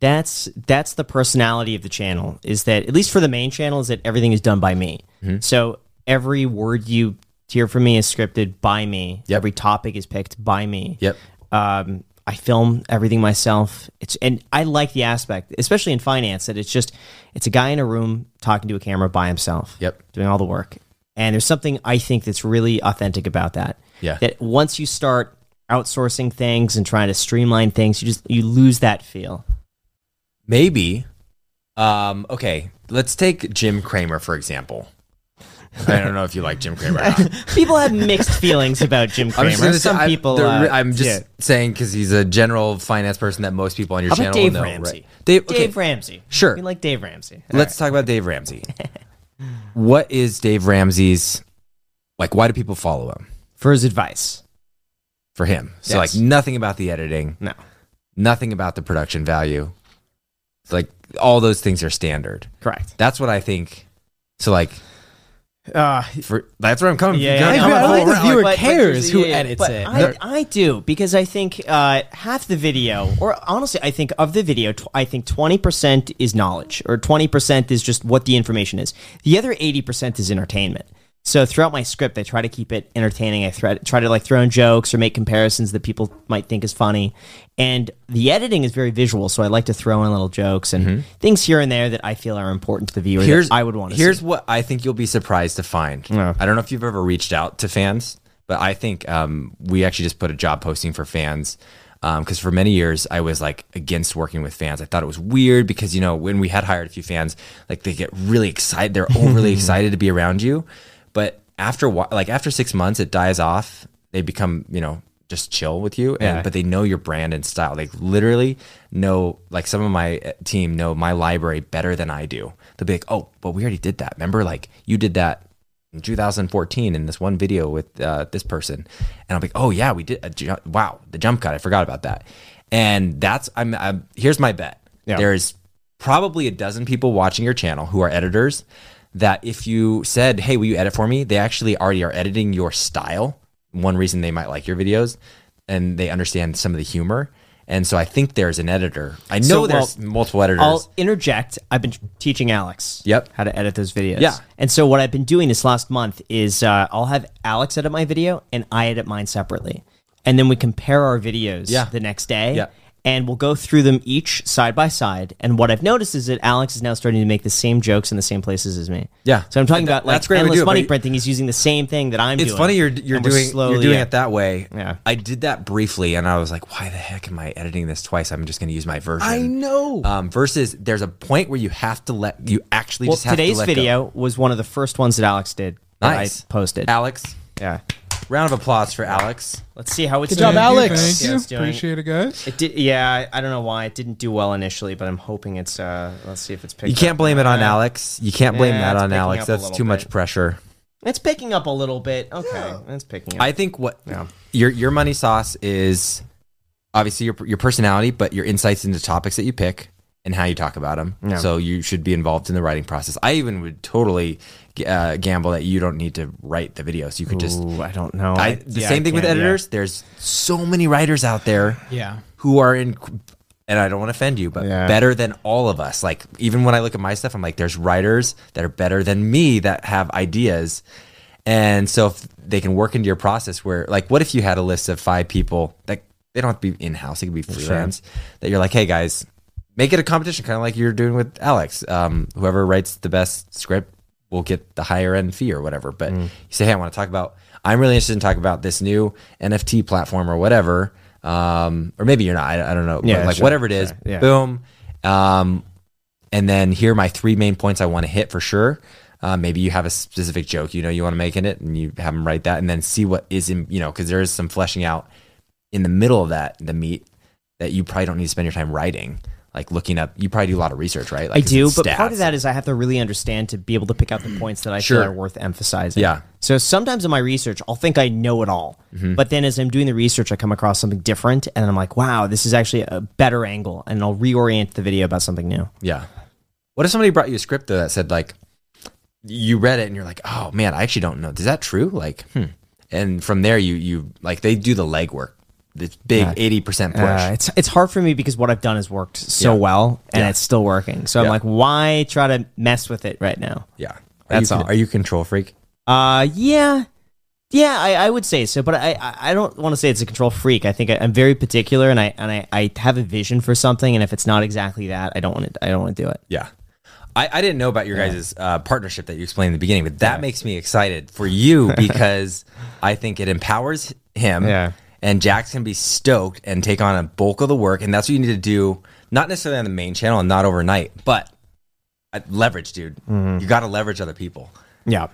that's that's the personality of the channel. Is that at least for the main channel is that everything is done by me. Mm-hmm. So every word you hear from me is scripted by me. Yep. Every topic is picked by me. Yep. Um, I film everything myself. It's and I like the aspect, especially in finance, that it's just it's a guy in a room talking to a camera by himself. Yep. Doing all the work. And there's something I think that's really authentic about that. Yeah. That once you start outsourcing things and trying to streamline things, you just you lose that feel. Maybe. Um, okay, let's take Jim Cramer for example. I don't know if you like Jim Cramer. Or not. People have mixed feelings about Jim I'm Cramer. just, gonna say- Some I'm- people. the- uh, I'm just yeah. saying because he's a general finance person that most people on your How channel about Dave will know. Ramsey? Right? Dave, okay, Dave Ramsey. Sure. We like Dave Ramsey. All let's talk about Dave Ramsey. what is Dave Ramsey's like? Why do people follow him? For his advice. For him, so Yes. like nothing about the editing, No. nothing about the production value. It's like all those things are standard. Correct. That's what I think. So like Uh, for that's where I'm coming. Yeah, from. yeah, I yeah. don't I'm think the all viewer but- but cares who yeah, yeah, edits but it. I, I do because I think uh, half the video, or honestly, I think of the video, tw- I think twenty percent is knowledge, or twenty percent is just what the information is. The other eighty percent is entertainment. So throughout my script, I try to keep it entertaining. I try, try to like throw in jokes or make comparisons that people might think is funny. And the editing is very visual, so I like to throw in little jokes and things here and there that I feel are important to the viewer. here's that I would want to. Here's see. what I think you'll be surprised to find. Yeah. I don't know if you've ever reached out to fans, but I think um, we actually just put a job posting for fans. Because for many years I was like against working with fans. I thought it was weird because you know when we had hired a few fans, like they get really excited. They're overly excited to be around you, after like after six months, it dies off. They become you know just chill with you, and Yeah. but they know your brand and style. They literally know, like some of my uh, team know my library better than I do. They'll be like, "Oh, but we already did that. Remember, like you did that in 2014 in this one video with uh, this person," and I'm like, "Oh yeah, we did. A ju- wow, the jump cut. I forgot about that." And that's I'm, I'm here's my bet. Yeah. There's probably a dozen people watching your channel who are editors. That if you said, "Hey, will you edit for me?" They actually already are editing your style. One reason they might like your videos, and they understand some of the humor. And so I think there's an editor. I know So, there's well, multiple editors. I'll interject. I've been teaching Alex. Yep. How to edit those videos. Yeah. And so what I've been doing this last month is uh, I'll have Alex edit my video and I edit mine separately, and then we compare our videos. Yeah. The next day. Yeah. And we'll go through them each side by side. And what I've noticed is that Alex is now starting to make the same jokes in the same places as me. Yeah. So I'm talking That- about like that's great endless do money printing. He's using the same thing that I'm doing. it's doing. funny you're you're doing you're doing it that way. Yeah. I did that briefly, and I was like, why the heck am I editing this twice? I'm just going to use my version. I know. Um, versus, there's a point where you have to let you actually Well, just have today's to let go. video was one of the first ones that Alex did. that Nice. I posted. Alex, yeah. Round of applause for Alex. Let's see how it's Good job, doing. Thank you, Alex. Thank Yeah, you. it's doing- Appreciate it, guys. It did, yeah. I- I don't know why it didn't do well initially, but I'm hoping it's. uh Let's see if it's picked. Up. You can't blame it on Alex. You can't blame Yeah, that it's on picking Alex. up a That's little too much bit. pressure. It's picking up a little bit. Okay, it's picking up. I think what Yeah. your your money sauce is obviously your your personality, but your insights into topics that you pick and how you talk about them. Yeah. So you should be involved in the writing process. I even would totally uh, gamble that you don't need to write the videos. You could just. Ooh, I don't know. I, the yeah, same thing with can't- yeah. editors. There's so many writers out there yeah. who are in and I don't want to offend you, but Yeah. better than all of us. Like even when I look at my stuff, I'm like, there's writers that are better than me that have ideas. And so if they can work into your process where like what if you had a list of five people that they don't have to be in house, they could be freelance, that you're like, hey guys, make it a competition, kind of like you're doing with Alex. Um, whoever writes the best script will get the higher end fee or whatever. But you say, hey, I want to talk about I'm really interested in talking about this new NFT platform or whatever. Um, or maybe you're not. I, I don't know. Yeah, but like sure, whatever it is, sure, yeah. boom. Um, and then here are my three main points I want to hit for sure. Uh, maybe you have a specific joke you know you want to make in it, and you have them write that, and then see what is in you know because there is some fleshing out in the middle of that the meat that you probably don't need to spend your time writing. Like looking up, you probably do a lot of research, right? I Like, is do, but part of that is I have to really understand to be able to pick out the points that I Sure. feel are worth emphasizing. Yeah. So sometimes in my research, I'll think I know it all, Mm-hmm. but then as I'm doing the research, I come across something different, and I'm like, "Wow, this is actually a better angle," and I'll reorient the video about something new. Yeah. What if somebody brought you a script though that said like you read it and you're like, oh man, I actually don't know. Is that true? Like, hmm. And from there, you you like they do the legwork, this big eighty percent push. Uh, it's it's hard for me because what I've done has worked so Yeah. well, and Yeah. it's still working. So I'm like, why try to mess with it right now? yeah, are That's you, all. Are you control freak? Uh, yeah, yeah, I, I would say so, but I, I, don't want to say it's a control freak. I think I, I'm very particular, and I and I, I have a vision for something, and if it's not exactly that, I don't want to. I don't want to do it. Yeah. I, I didn't know about your guys' uh, partnership that you explained in the beginning, but that makes me excited for you because I think it empowers him. Yeah. And Jack's can be stoked and take on a bulk of the work. And that's what you need to do, not necessarily on the main channel and not overnight, but leverage, dude. Mm-hmm. You got to leverage other people. Yeah.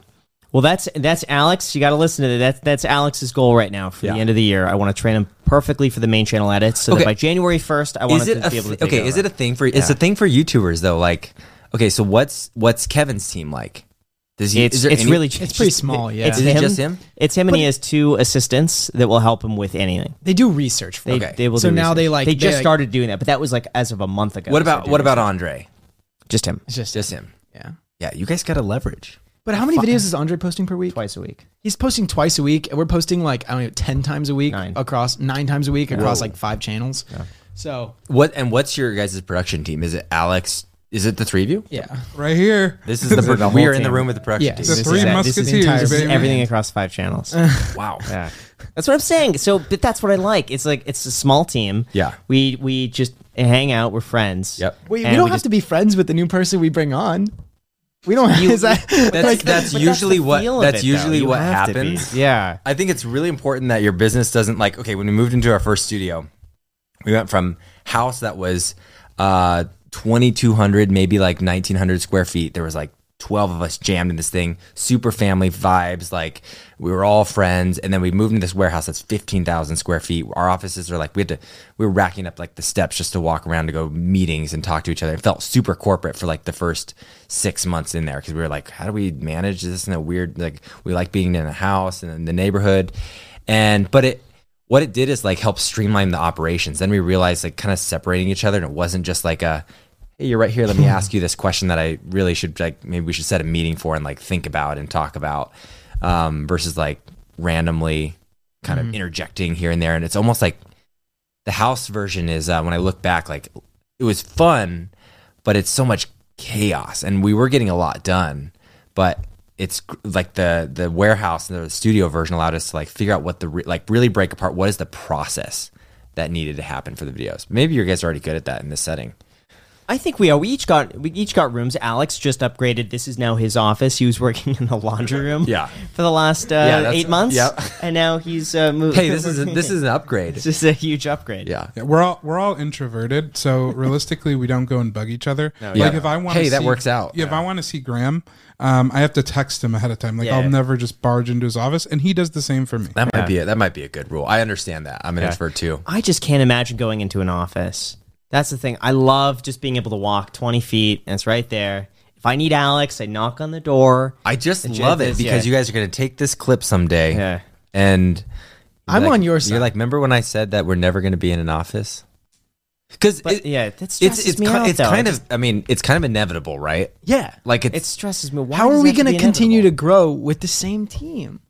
Well, that's that's Alex. You got to listen to that. That's that's Alex's goal right now for Yeah. the end of the year. I want to train him perfectly for the main channel edits, so Okay. that by January first, I want Is him it to be able to. th- okay? Is it a thing for? It's a thing for YouTubers though. Like, okay, so what's what's Kevin's team like? Does he? It's is there it's any- really It's pretty small, yeah. It's Is it him. just him? It's him, and he has two assistants that will help him with anything. They do research for They. Okay. they will. So do now research. they, like- they they, just like- started doing that, but that was like as of a month ago. What about what about research. Andrei? just him It's just, Just him. yeah. Yeah, you guys got to leverage. But how many videos is Andrei posting per week? twice a week? He's posting twice a week, and we're posting like I don't know, ten times a week Nine. across nine times a week across like five channels. So What and what's your guys' production team? Is it Alex? Is it the three of you? yeah, Right here. This is the, The we are in the room with the production Yeah, team. The this three is- that- this is the musketeers, entire- This is baby. everything across five channels. Wow. yeah, that's what I'm saying. So, but that's what I like. It's like it's a small team. Yeah. we we just hang out. We're friends. Yep. we, we And don't we have just- to be friends with the new person we bring on. We don't. You- is that That's like, that's But usually the what feel of that's it, though. usually You what have to be. happens. Yeah. I think it's really important that your business doesn't like okay, when we moved into our first studio, we went from house that was uh 2200 maybe like 1900 square feet. There was like 12 of us jammed in this thing, super family vibes, like we were all friends and then we moved into this warehouse that's 15,000 square feet. Our offices are like we had to we were racking up like the steps just to walk around to go meetings and talk to each other. It felt super corporate for like the first 6 months in there cuz we were like how do we manage this in a weird like we like being in a house and in the neighborhood. And but it what it did is like help streamline the operations. Then we realized like kind of separating each other and it wasn't just like a hey, you're right here. Let me ask you this question that I really should like maybe we should set a meeting for and like think about and talk about um, versus like randomly kind of interjecting here and there. And it's almost like the house version is uh, when I look back, like it was fun, but it's so much chaos and we were getting a lot done, but it's like the the warehouse and the studio version allowed us to like figure out what the re- like really break apart what is the process that needed to happen for the videos. Maybe you guys are already good at that in this setting. I think we are. We each got we each got rooms. Alex just upgraded. This is now his office. He was working in the laundry room. Yeah. For the last uh, Yeah, eight months. yep. And now he's uh, moved. Hey, this is a, this is an upgrade. This is a huge upgrade. Yeah. Yeah, we're all we're all introverted, so realistically, we don't go and bug each other. like yeah. if I want, Hey, that works out. Yeah, if I want to see Graham, um, I have to text him ahead of time. Like Yeah. I'll never just barge into his office, and he does the same for me. That might be a, that might be a good rule. I understand that. I'm an introvert too. I just can't imagine going into an office. That's the thing. I love just being able to walk 20 feet and it's right there. If I need Alex, I knock on the door. I just It's- love it because yeah. you guys are going to take this clip someday. Yeah. And I'm like- on your side. You're like, remember when I said that we're never going to be in an office? Because But it, yeah, that stresses it's it's me ki- out, it's though. kind I of I mean it's kind of inevitable, right? yeah. Like it's it stresses me. Why How are we going to continue to grow with the same team?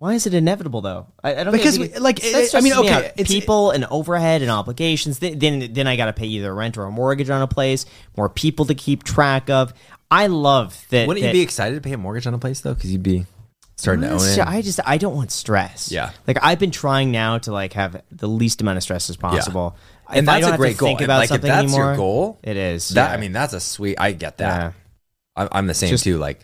Why is it inevitable though? I, I don't Because we- like, that it- I mean, me okay, it's- people and overhead and obligations. Then then, then I got to pay either rent or a mortgage on a place. More people to keep track of. I love that. wouldn't you be excited to pay a mortgage on a place though? Because you'd be starting to own it. I just I don't want stress. Yeah. like I've been trying now to like have the least amount of stress as possible. And If that's a great goal. Think about like, if something that's your goal, it is. That yeah. I mean, that's a sweet. I get that. Yeah. I'm, I'm the same Just- too. Like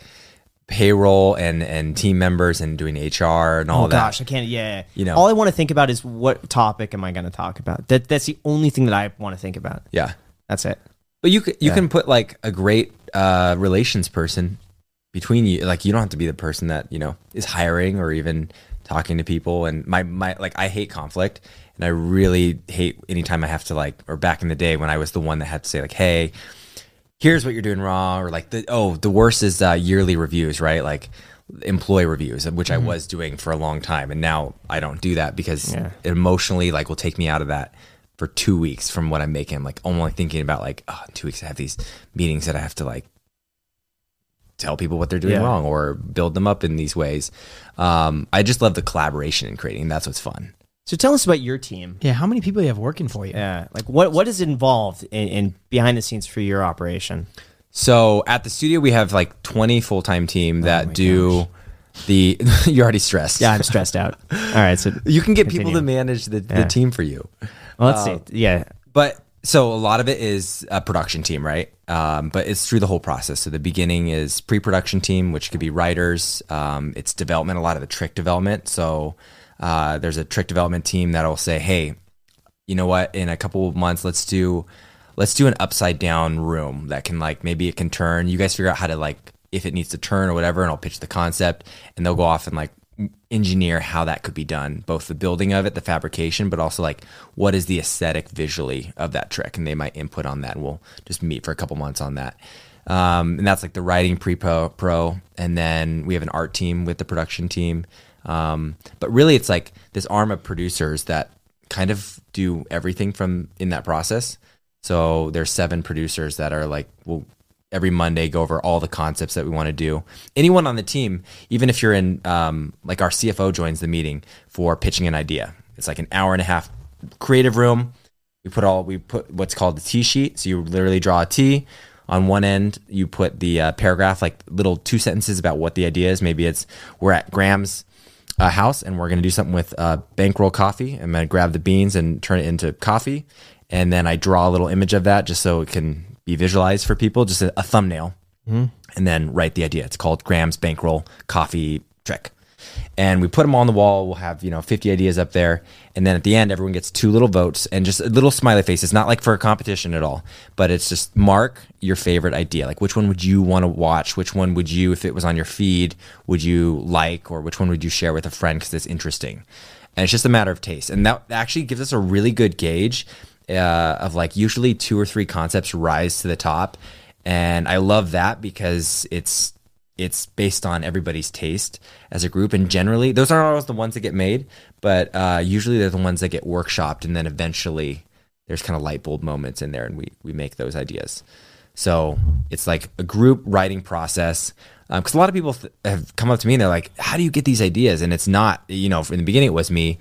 payroll and and team members and doing HR and all oh that. gosh, I can't. Yeah, You know. all I want to think about is what topic am I going to talk about. That that's the only thing that I want to think about. Yeah, That's it. but you you Yeah. can put like a great uh, relations person between you. Like you don't have to be the person that you know is hiring or even talking to people and my my like I hate conflict and I really hate anytime I have to like or back in the day when I was the one that had to say like hey here's what you're doing wrong or like the oh the worst is uh, yearly reviews right like employee reviews which I was doing for a long time and now I don't do that because Yeah. it emotionally like will take me out of that for two weeks from what I'm making I'm like only thinking about like oh two weeks I have these meetings that I have to like tell people what they're doing Yeah. wrong or build them up in these ways. Um, I just love the collaboration in creating. That's what's fun. So tell us about your team. Yeah, how many people do you have working for you? Yeah, like what what is involved in, in behind the scenes for your operation? So at the studio, we have like 20 full time team that Oh my do the. you're already stressed. Yeah, I'm stressed out. All right, so you can get people to manage the, Yeah. the team for you. well, let's see. Yeah, But so a lot of it is a production team, right? Um, but it's through the whole process. So the beginning is pre-production team, which could be writers. Um, it's development, a lot of the trick development. So uh, there's a trick development team that'll say, "Hey, you know what? In a couple of months, let's do let's do an upside down room that can like maybe it can turn. You guys figure out how to like if it needs to turn or whatever, and I'll pitch the concept, and they'll go off and like engineer how that could be done, both the building of it, the fabrication, but also like what is the aesthetic visually of that trick, and they might input on that, and we'll just meet for a couple months on that. Um, and that's like the writing pre pro, pro, and then we have an art team with the production team. Um, but really, it's like this arm of producers that kind of do everything from in that process. So there's seven producers that are like, well, every Monday go over all the concepts that we want to do. Anyone on the team, even if you're in, um, like our CFO joins the meeting for pitching an idea. It's like an hour and a half creative room. We put all we put what's called the T sheet. So you literally draw a T. On one end, you put the uh, paragraph, like little two sentences about what the idea is. Maybe it's we're at Graham's uh, house and we're going to do something with uh, bankroll coffee. I'm going to grab the beans and turn it into coffee. And then I draw a little image of that just so it can be visualized for people, just a, a thumbnail. And then write the idea. It's called Graham's bankroll coffee trick. And we put them on the wall. We'll have, you know, 50 ideas up there. And then at the end, everyone gets two little votes and just a little smiley face. It's not like for a competition at all, but it's just mark your favorite idea. Like, which one would you want to watch? Which one would you, if it was on your feed, would you like? Or which one would you share with a friend because it's interesting? And it's just a matter of taste. And that actually gives us a really good gauge uh, of like usually two or three concepts rise to the top. And I love that because it's it's based on everybody's taste as a group. And generally those aren't always the ones that get made but uh, usually they're the ones that get workshopped and then eventually there's kind of light bulb moments in there and we we make those ideas. So it's like a group writing process because a lot of people th- have come up to me and they're like how do you get these ideas? And it's not you know in the beginning it was me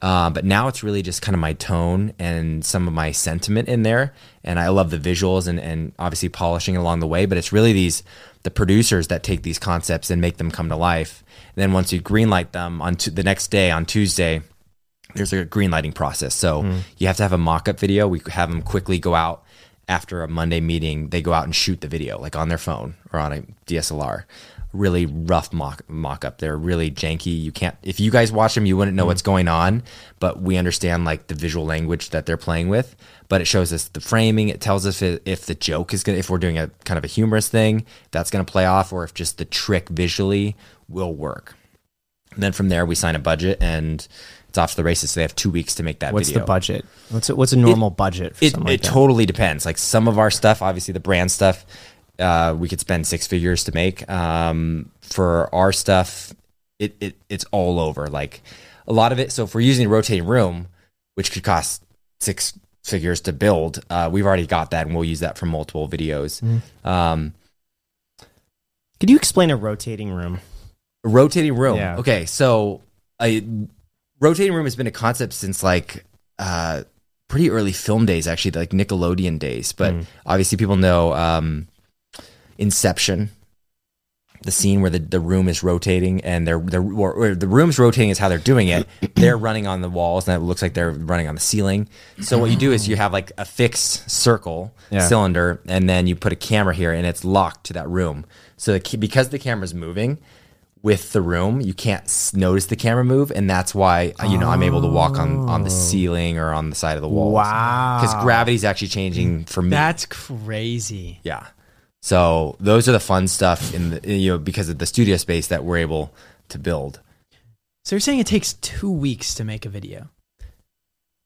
uh, but now it's really just kind of my tone and some of my sentiment in there. And i love the visuals and, and obviously polishing along the way but it's really these the producers that take these concepts and make them come to life and then once you greenlight them on to the next day on tuesday there's a greenlighting process. So mm. you have to have a mock up video. We have them quickly go out after a Monday meeting. They go out and shoot the video, like on their phone or on a DSLR. Really rough mock mock up. They're really janky. You can't if you guys watch them, you wouldn't know what's mm-hmm. going on. But we understand like the visual language that they're playing with. But it shows us the framing. It tells us if, if the joke is gonna if we're doing a kind of a humorous thing that's gonna play off, or if just the trick visually will work. And then from there, we sign a budget and it's off to the races. So they have two weeks to make that what's video. the budget? What's a, what's a normal budget for It, something like it that? totally depends. Like some of our stuff, obviously the brand stuff, uh, we could spend six figures to make. Um, for our stuff, it, it it's all over. Like a lot of it. So if we're using a rotating room, which could cost six figures to build, uh, we've already got that, and we'll use that for multiple videos. Mm-hmm. Um, Could you explain a rotating room? rotating room. Yeah. Okay, so a rotating room has been a concept since like uh, pretty early film days, actually, like Nickelodeon days. But Mm. obviously, people know um, Inception, the scene where the, the room is rotating and they're they're or, the room's rotating is how they're doing it. they're running on the walls and it looks like they're running on the ceiling. So what you do is you have like a fixed circle Yeah. cylinder and then you put a camera here and it's locked to that room. So the, because the camera's moving with the room, you can't notice the camera move, and that's why you know I'm able to walk on on the oh. ceiling or on the side of the wall. Wow. because gravity's actually changing for me. That's crazy. Yeah. So those are the fun stuff in the you know because of the studio space that we're able to build. So you're saying it takes two weeks to make a video?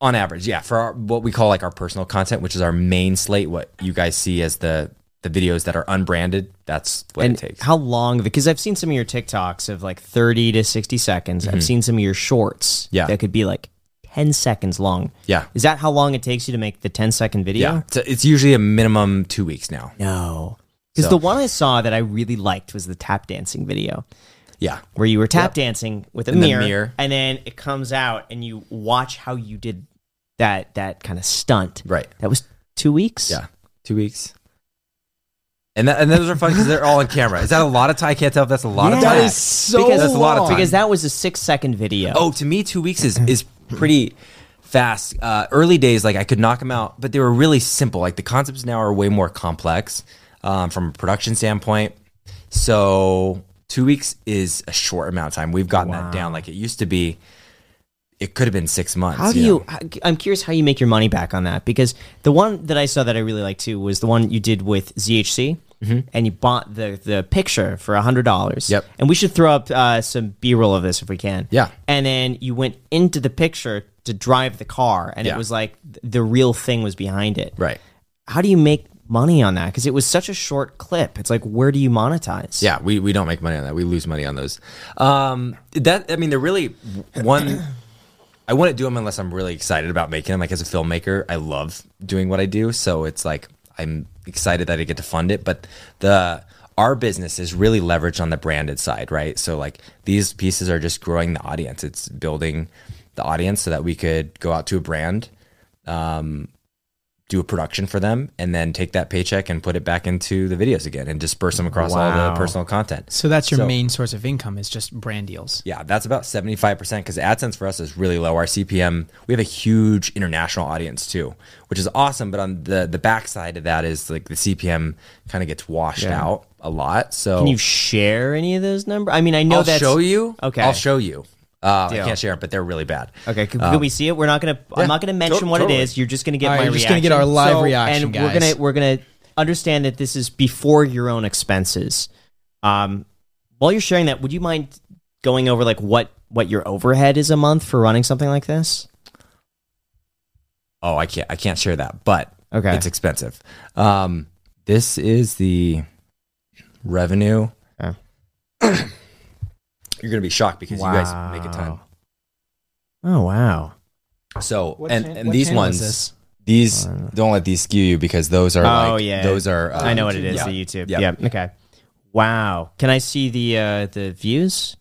On average, yeah, for our, what we call like our personal content, which is our main slate, what you guys see as the the videos that are unbranded, that's what and it takes. how long? Because I've seen some of your TikToks of like 30 to 60 seconds. I've seen some of your shorts Mm-hmm. Yeah. that could be like 10 seconds long. yeah, Is that how long it takes you to make the 10 second video? yeah, it's, it's usually a minimum two weeks now. No. Because So- the one I saw that I really liked was the tap dancing video Yeah, where you were tap dancing with a mirror, mirror. and then it comes out and you watch how you did that that kind of stunt. right. That was two weeks. Yeah, two weeks. And that, and those are fun because they're all on camera. Is that a lot of time? I can't tell if that's a lot of Yeah. time. That is so because That's a lot of time. Because that was a six second video. Oh, to me, two weeks is is pretty fast. Uh, early days, like I could knock them out, but they were really simple. Like the concepts now are way more complex um, from a production standpoint. So two weeks is a short amount of time. We've gotten that down. Like it used to be, it could have been six months. How do know? you? how- I'm curious how you make your money back on that because the one that I saw that I really liked too was the one you did with ZHC, and you bought the the picture for hundred dollars. Mm-hmm. Yep. And we should throw up uh, some B roll of this if we can. Yeah. And then you went into the picture to drive the car, and Yeah. it was like th- the real thing was behind it. Right. How do you make money on that? Because it was such a short clip. It's like where do you monetize? Yeah, we, we don't make money on that. We lose money on those. Um, that I mean, they're really one. I wouldn't do them unless I'm really excited about making them. Like as a filmmaker, I love doing what I do, so it's like I'm excited that I get to fund it. But the our business is really leveraged on the branded side, right? So like these pieces are just growing the audience. It's building the audience so that we could go out to a brand, um, do a production for them, and then take that paycheck and put it back into the videos again and disperse them across all the personal content. So that's your So- main source of income is just brand deals. Yeah, that's about 75% because AdSense for us is really low. Our CPM, we have a huge international audience too, which is awesome. But on the, the backside of that is like the CPM kind of gets washed out a lot. So Can you share any of those numbers? I mean, I know I'll that's show you. Okay. I'll show you. Uh, I Deal. can't share it, but they're really bad. Okay, can, can we see it? We're not gonna. I'm not gonna mention what totally. it is. You're just gonna get All right, my you're just gonna get our live reaction, and we're gonna we're gonna understand that this is before your own expenses. Um, while you're sharing that, would you mind going over like what what your overhead is a month for running something like this? Oh, I can't. I can't share that, but Okay. it's expensive. Um, this is the revenue. Yeah. You're gonna be shocked because you guys make a ton. Oh wow! So and and these ones, this? these don't let these skew you because those are Oh, like yeah. those are. Uh, I know what it is. yeah. The YouTube. Yep. Yeah. Okay. Wow. Can I see the uh the views?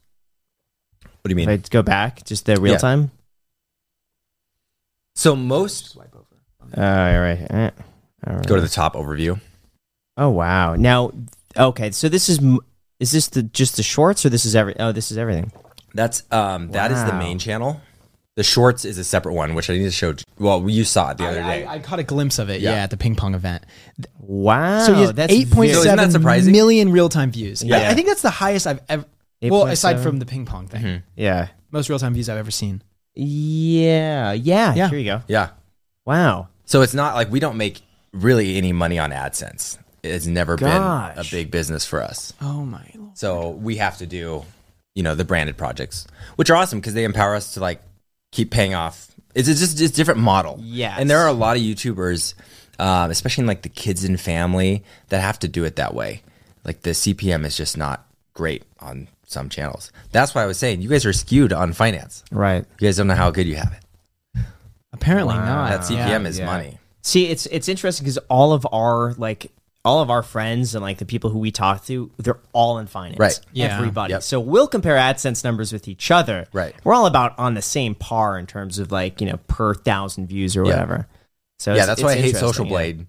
What do you If mean? I go back, just the real Yeah. time. So most Swipe Uh, all right. Eh. All right. go to the top overview. Oh wow! Now, okay, so this is m- is this the just the shorts or this is every? Oh, this is everything. That's um that is the Wow. main channel. The shorts is a separate one, which I need to show. Well, you saw it the other I, day. I, I caught a glimpse of it, Yeah. yeah, at the ping pong event. Wow, So he has that's eight point So isn't that seven surprising? million real time views. I- Yeah. I, think that's the highest I've ever. Well, aside 8.7? from the ping pong thing, Mhm. very- yeah, most real time views I've ever seen. yeah, yeah, Yeah. Here you go. yeah. Wow. So it's not like we don't make really any money on AdSense. It's never been a Gosh. big business for us. Oh my lord! So we have to do, you know, the branded projects, which are awesome because they empower us to like keep paying off. It's it's just it's a different model. Yeah. And there are a lot of YouTubers, um, especially in like the kids and family, that have to do it that way. Like the CPM is just not great on some channels. That's why I was saying you guys are skewed on finance. Right. You guys don't know how good you have it. Apparently Wow. not. That CPM Yeah. is yeah. money. See, it's it's interesting because all of our like all of our friends and like the people who we talk to, they're all in finance. Right. Yeah. Everybody. Yep. So we'll compare AdSense numbers with each other. Right. We're all about on the same par in terms of like, you know, per thousand views or Yeah. whatever. So yeah, that's it's why I hate interesting, Social yeah. Blade.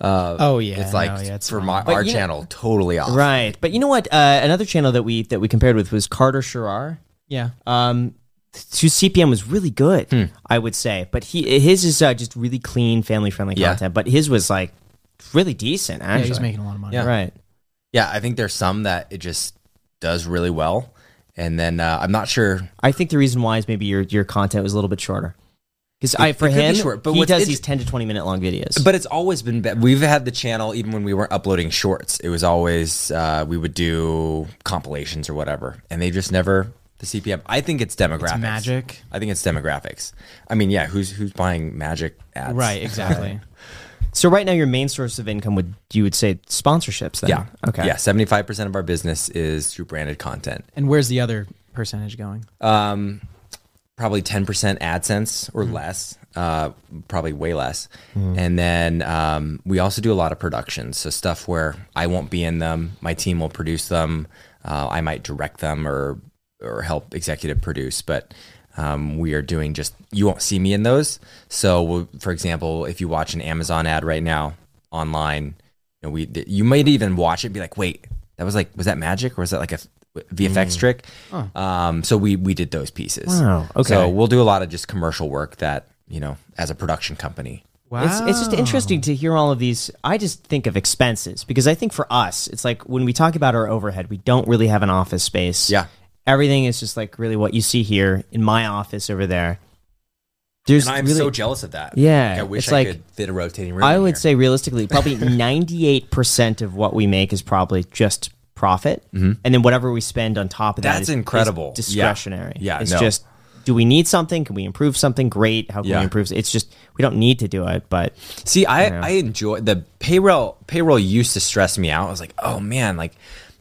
Uh, Oh, yeah, it's like no, yeah, it's for my, our you know- channel totally off. Right. But you know what? Uh, another channel that we that we compared with was Carter Sharer. Yeah. Um, whose CPM was really good, Hmm. I would say. But he his is uh, just really clean, family friendly Yeah. content. But his was like really decent. Yeah, Actually, he's making a lot of money. Yeah. right. Yeah, I think there's some that it just does really well, and then uh, I'm not sure. I think the reason why is maybe your your content was a little bit shorter. Because I for it him, short, but he does these ten to twenty minute long videos. But it's always been. Be- We've had the channel even when we weren't uploading shorts. It was always uh, we would do compilations or whatever, and they just never the CPM. I think it's demographics. magic. I think it's demographics. I mean, yeah, who's who's buying magic ads? Right, exactly. So right now, your main source of income would you would say sponsorships? Then? Yeah. Okay. Yeah, seventy five percent of our business is through branded content. and where's the other percentage going? Um, probably ten percent AdSense or Mm-hmm. less. Uh, probably way less. And then um, we also do a lot of productions. So stuff where I won't be in them. My team will produce them. Uh, I might direct them or or help executive produce, but. Um, we are doing just you won't see me in those. So, we'll, for example, if you watch an Amazon ad right now online, you know, we you might even watch it and be like, wait, that was like was that magic or was that like a VFX trick? Um, so we we did those pieces. Wow, okay. So we'll do a lot of just commercial work that you know as a production company. Wow. It's, it's just interesting to hear all of these. I just think of expenses because I think for us, it's like when we talk about our overhead, we don't really have an office space. Yeah. Everything is just like really what you see here in my office over there. There's And I'm really, so jealous of that. Yeah, Like, I wish I like- could fit a rotating room. I would here. say realistically, probably 98% of what we make is probably just profit. And then whatever we spend on top of that Mm-hmm. That's is- is incredible. discretionary. Yeah. Yeah, It's no. just, do we need something? Can we improve something? Great. How can Yeah. we improve? It's just, we don't need to do it, but See, I Yeah. I enjoy the payroll. Payroll used to stress me out. I was like, oh man, like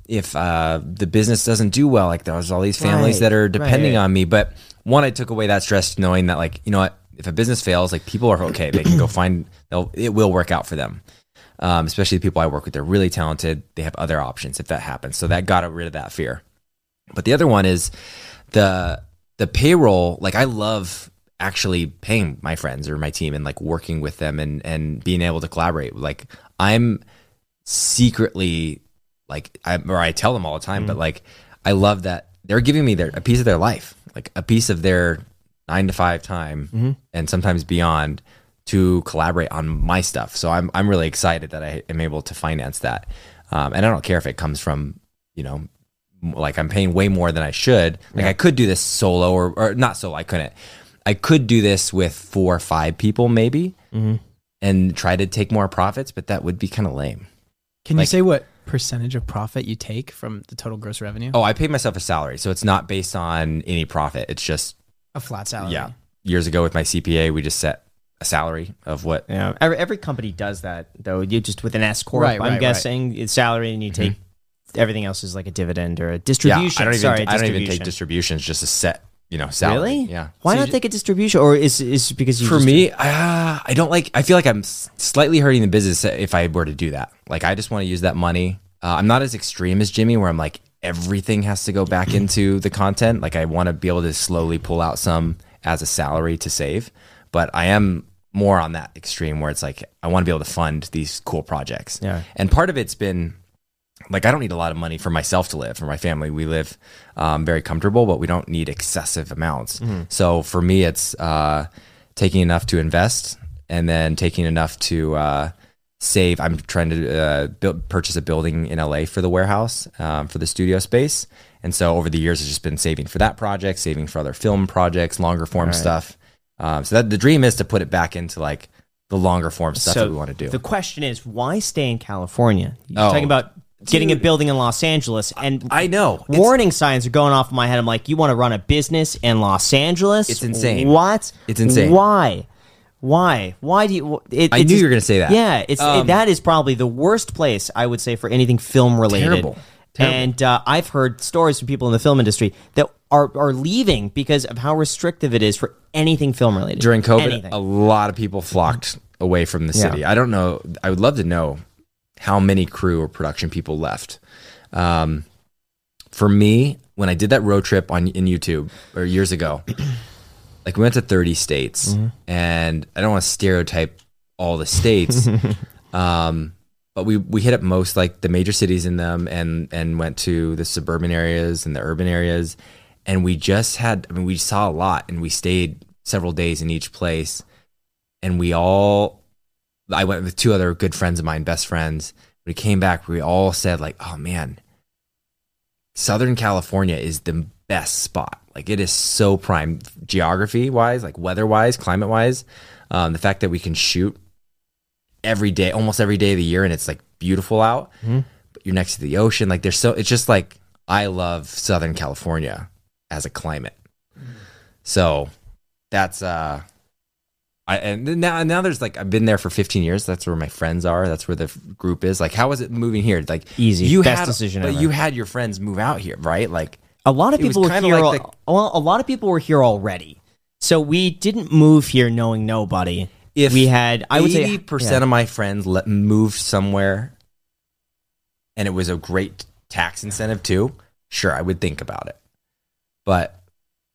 if uh, the business doesn't do well, like there's all these families Right, that are depending right. on me. But one, I took away that stress, knowing that like you know what, if a business fails, like people are okay. They can go find. They'll it will work out for them. Um, especially the people I work with, they're really talented. They have other options if that happens. So that got rid of that fear. But the other one is the the payroll. Like I love actually paying my friends or my team and like working with them and and being able to collaborate. Like I'm secretly like I or I tell them all the time, but mm. like I love that they're giving me their a piece of their life, like a piece of their nine to five time mm-hmm. and sometimes beyond to collaborate on my stuff. So I'm I'm really excited that I am able to finance that. Um, and I don't care if it comes from, you know, like I'm paying way more than I should. Like I could do this solo or, or not solo. I couldn't. I could do this with four or five people maybe mm-hmm. and try to take more profits, but that would be kind of lame. Can you say what percentage of profit you take from the total gross revenue? Oh, I pay myself a salary. So it's not based on any profit. It's just, A flat salary. yeah. Years ago with my CPA, we just set a salary of what. Yeah, every, every company does that though. You just with an S corp, Right, I'm right, right. guessing it's salary, and you mm-hmm. take everything else is like a dividend or a Yeah, distribution. I don't even. Sorry, I don't even take distributions. Just a set, you know, salary. Really? Yeah. Why So not take a distribution, or is is because you For me, uh, I don't like. I feel like I'm slightly hurting the business if I were to do that. Like, I just want to use that money. Uh, I'm not as extreme as Jimmy, where I'm like everything has to go back into the content. Like, I want to be able to slowly pull out some as a salary to save, but I am more on that extreme where it's like I want to be able to fund these cool projects. Yeah. and part of it's been like I don't need a lot of money for myself to live. For my family, we live um, very comfortable, but we don't need excessive amounts. So for me, it's uh, taking enough to invest, and then taking enough to uh, save. I'm trying to uh, build, purchase a building in LA for the warehouse um, for the studio space, and so over the years, it's just been saving for that project, saving for other film projects, longer form stuff. Um, so that the dream is to put it back into like the longer form stuff so that we want to do. The question is, why stay in California? You're Oh. talking about getting a building in Los Angeles, and I know. It's- warning signs are going off in my head. I'm like, you want to run a business in Los Angeles? It's insane. What? It's insane. Why? Why? Why do you? It, I knew just- you were gonna say that. Yeah, it's Um, that is probably the worst place I would say for anything film related. Terrible. Terrible. And uh, I've heard stories from people in the film industry that are are leaving because of how restrictive it is for anything film related during COVID, Anything. a lot of people flocked away from the city. I don't know. I would love to know how many crew or production people left. Um, for me, when I did that road trip on in YouTube or years ago, like we went to 30 states, and I don't want to stereotype all the states, um, but we we hit up most like the major cities in them, and and went to the suburban areas and the urban areas, and we just had. I mean, we saw a lot, and we stayed several days in each place, and we all. I went with two other good friends of mine, best friends. We came back. We all said like, "Oh man, Southern California is the best spot. Like it is so prime geography wise, like weather wise, climate wise. Um, the fact that we can shoot every day, almost every day of the year, and it's like beautiful out. But you're next to the ocean. Like there's so it's just like I love Southern California. as a climate. So that's uh I and now now there's like I've been there for 15 years. That's where my friends are. That's where the f- group is. Like how was it moving here? Like Easy. You Best had, decision But ever. you had your friends move out here, right? Like A lot of people were here. like al- well, a lot of people were here already, so we didn't move here knowing nobody. if we had, I would say, 80% of my friends let moved somewhere and it was a great tax incentive too, sure, I would think about it. But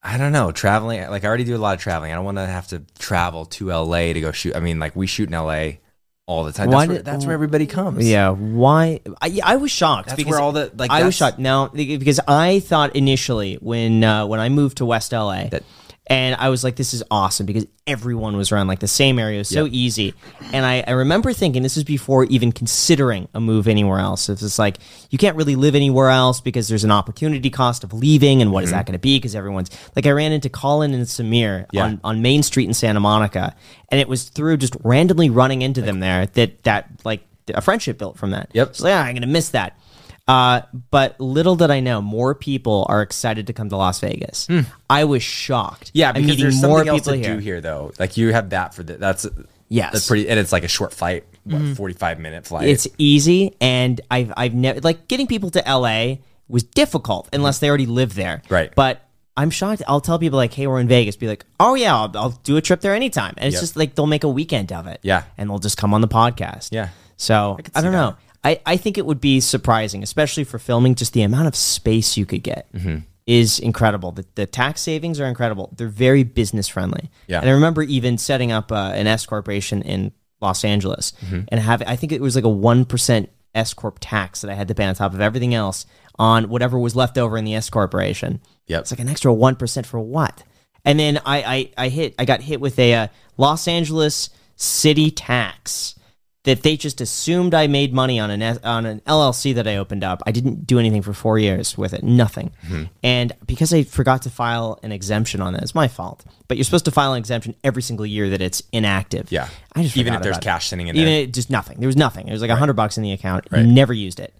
I don't know, traveling like I already do a lot of traveling. I don't want to have to travel to LA to go shoot. I mean, like we shoot in LA all the time. Why That's, where, did- that's where everybody comes. Yeah, why? I, yeah, I was shocked That's because where all the like I was shocked now because I thought initially when uh, when I moved to West LA That- and I was like, this is awesome because everyone was around like the same area, it was so Yep. easy. And I, I remember thinking this is before even considering a move anywhere else. It's just like you can't really live anywhere else because there's an opportunity cost of leaving, and what is that mm-hmm. going to be? Because everyone's like, I ran into Colin and Samir Yeah. on on Main Street in Santa Monica, and it was through just randomly running into them there that that like a friendship built from that. Yep. So yeah, I'm gonna miss that. Uh, but little did I know, more people are excited to come to Las Vegas. Hmm. I was shocked. Yeah, I'm because meeting there's more something else people to here. do here though. Like you have that for the that's Yes. That's pretty and it's like a short flight, what, mm-hmm. 45 minute flight. It's easy, and I've I've never like getting people to LA was difficult mm-hmm. unless they already live there. Right. But I'm shocked. I'll tell people like, "Hey, we're in Vegas." Be like, "Oh yeah, I'll, I'll do a trip there anytime." And it's Yep. just like they'll make a weekend of it. Yeah. and they'll just come on the podcast. Yeah. So I, see don't that. know. I, I think it would be surprising, especially for filming. Just the amount of space you could get Mm-hmm. is incredible. The, the tax savings are incredible. They're very business friendly. Yeah. And I remember even setting up uh, an S corporation in Los Angeles Mm-hmm. and have I think it was like a one percent S corp tax that I had to pay on top of everything else on whatever was left over in the S corporation. Yep. It's like an extra one percent for what? And then I, I I hit I got hit with a uh, Los Angeles city tax that they just assumed I made money on an on an LLC that I opened up. I didn't do anything for four years with it, nothing. Mm-hmm. And because I forgot to file an exemption on that, it's my fault. But you're supposed to file an exemption every single year that it's inactive. Yeah. I just Even if there's about it. cash sitting in even there. it- just nothing. There was nothing. There was like a hundred bucks in the account. Never used it.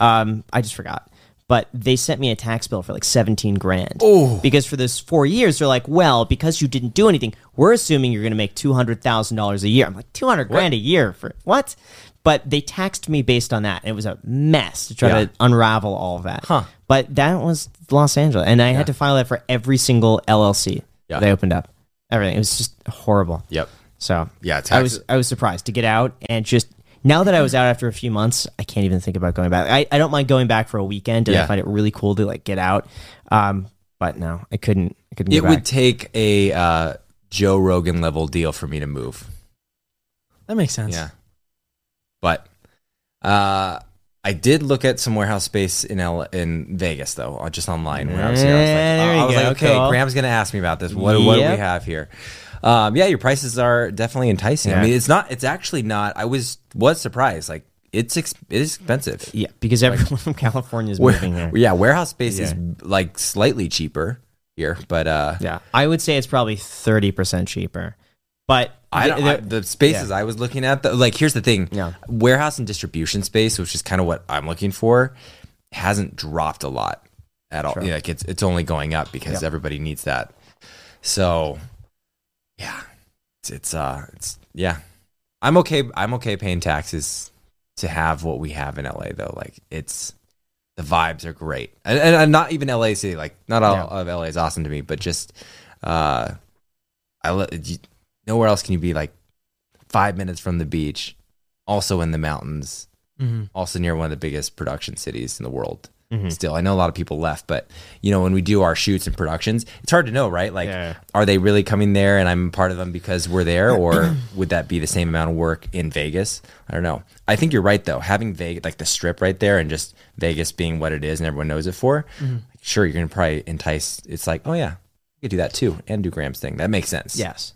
Um, I just forgot. But they sent me a tax bill for like seventeen grand. Oh, because for those four years, they're like, well, because you didn't do anything, we're assuming you're going to make two hundred thousand dollars a year. I'm like, two hundred grand a year for what? But they taxed me based on that. and It was a mess to try Yeah. to unravel all of that. Huh. But that was Los Angeles, and I had to file that for every single LLC Yeah. that opened up. Everything. It was just horrible. Yep. So Yeah, I was I was surprised to get out and just now that I was out after a few months, I can't even think about going back. I, I don't mind going back for a weekend, and I find it really cool to like get out. Um, but no, I couldn't. I couldn't. It go would back. take a uh, Joe Rogan level deal for me to move. That makes sense. Yeah. But uh, I did look at some warehouse space in L- in Vegas though, uh, just online when I was here. I was like, Yeah, there I was like, okay, cool. Graham's gonna ask me about this. What, what do we have here? Um, yeah, your prices are definitely enticing. I mean, it's not. It's actually not. I was was surprised. Like it's ex- it is expensive. yeah, because everyone from California is moving here. yeah, warehouse space is like slightly cheaper here, but uh, Yeah, I would say it's probably thirty percent cheaper. But I I, the spaces I was looking at, the, like, here's the thing: Yeah. warehouse and distribution space, which is kind of what I'm looking for, hasn't dropped a lot at all. Yeah, like it's it's only going up because everybody needs that. So, yeah, it's it's uh it's yeah, I'm okay. I'm okay paying taxes to have what we have in LA though. Like it's the vibes are great, and, and, and not even LA city. Like not all Yeah. of LA is awesome to me, but just uh, I let nowhere else can you be like five minutes from the beach, also in the mountains, Mm-hmm. also near one of the biggest production cities in the world. Mm-hmm. Still, I know a lot of people left, but you know when we do our shoots and productions, it's hard to know, right? Like, Yeah. are they really coming there and I'm part of them because we're there, or would that be the same amount of work in Vegas? I don't know. I think you're right though. Having Vegas, like the strip right there, and just Vegas being what it is and everyone knows it for, Mm-hmm. sure you're gonna probably entice. It's like, oh yeah, you could do that too, and do Graham's thing. That makes sense. yes,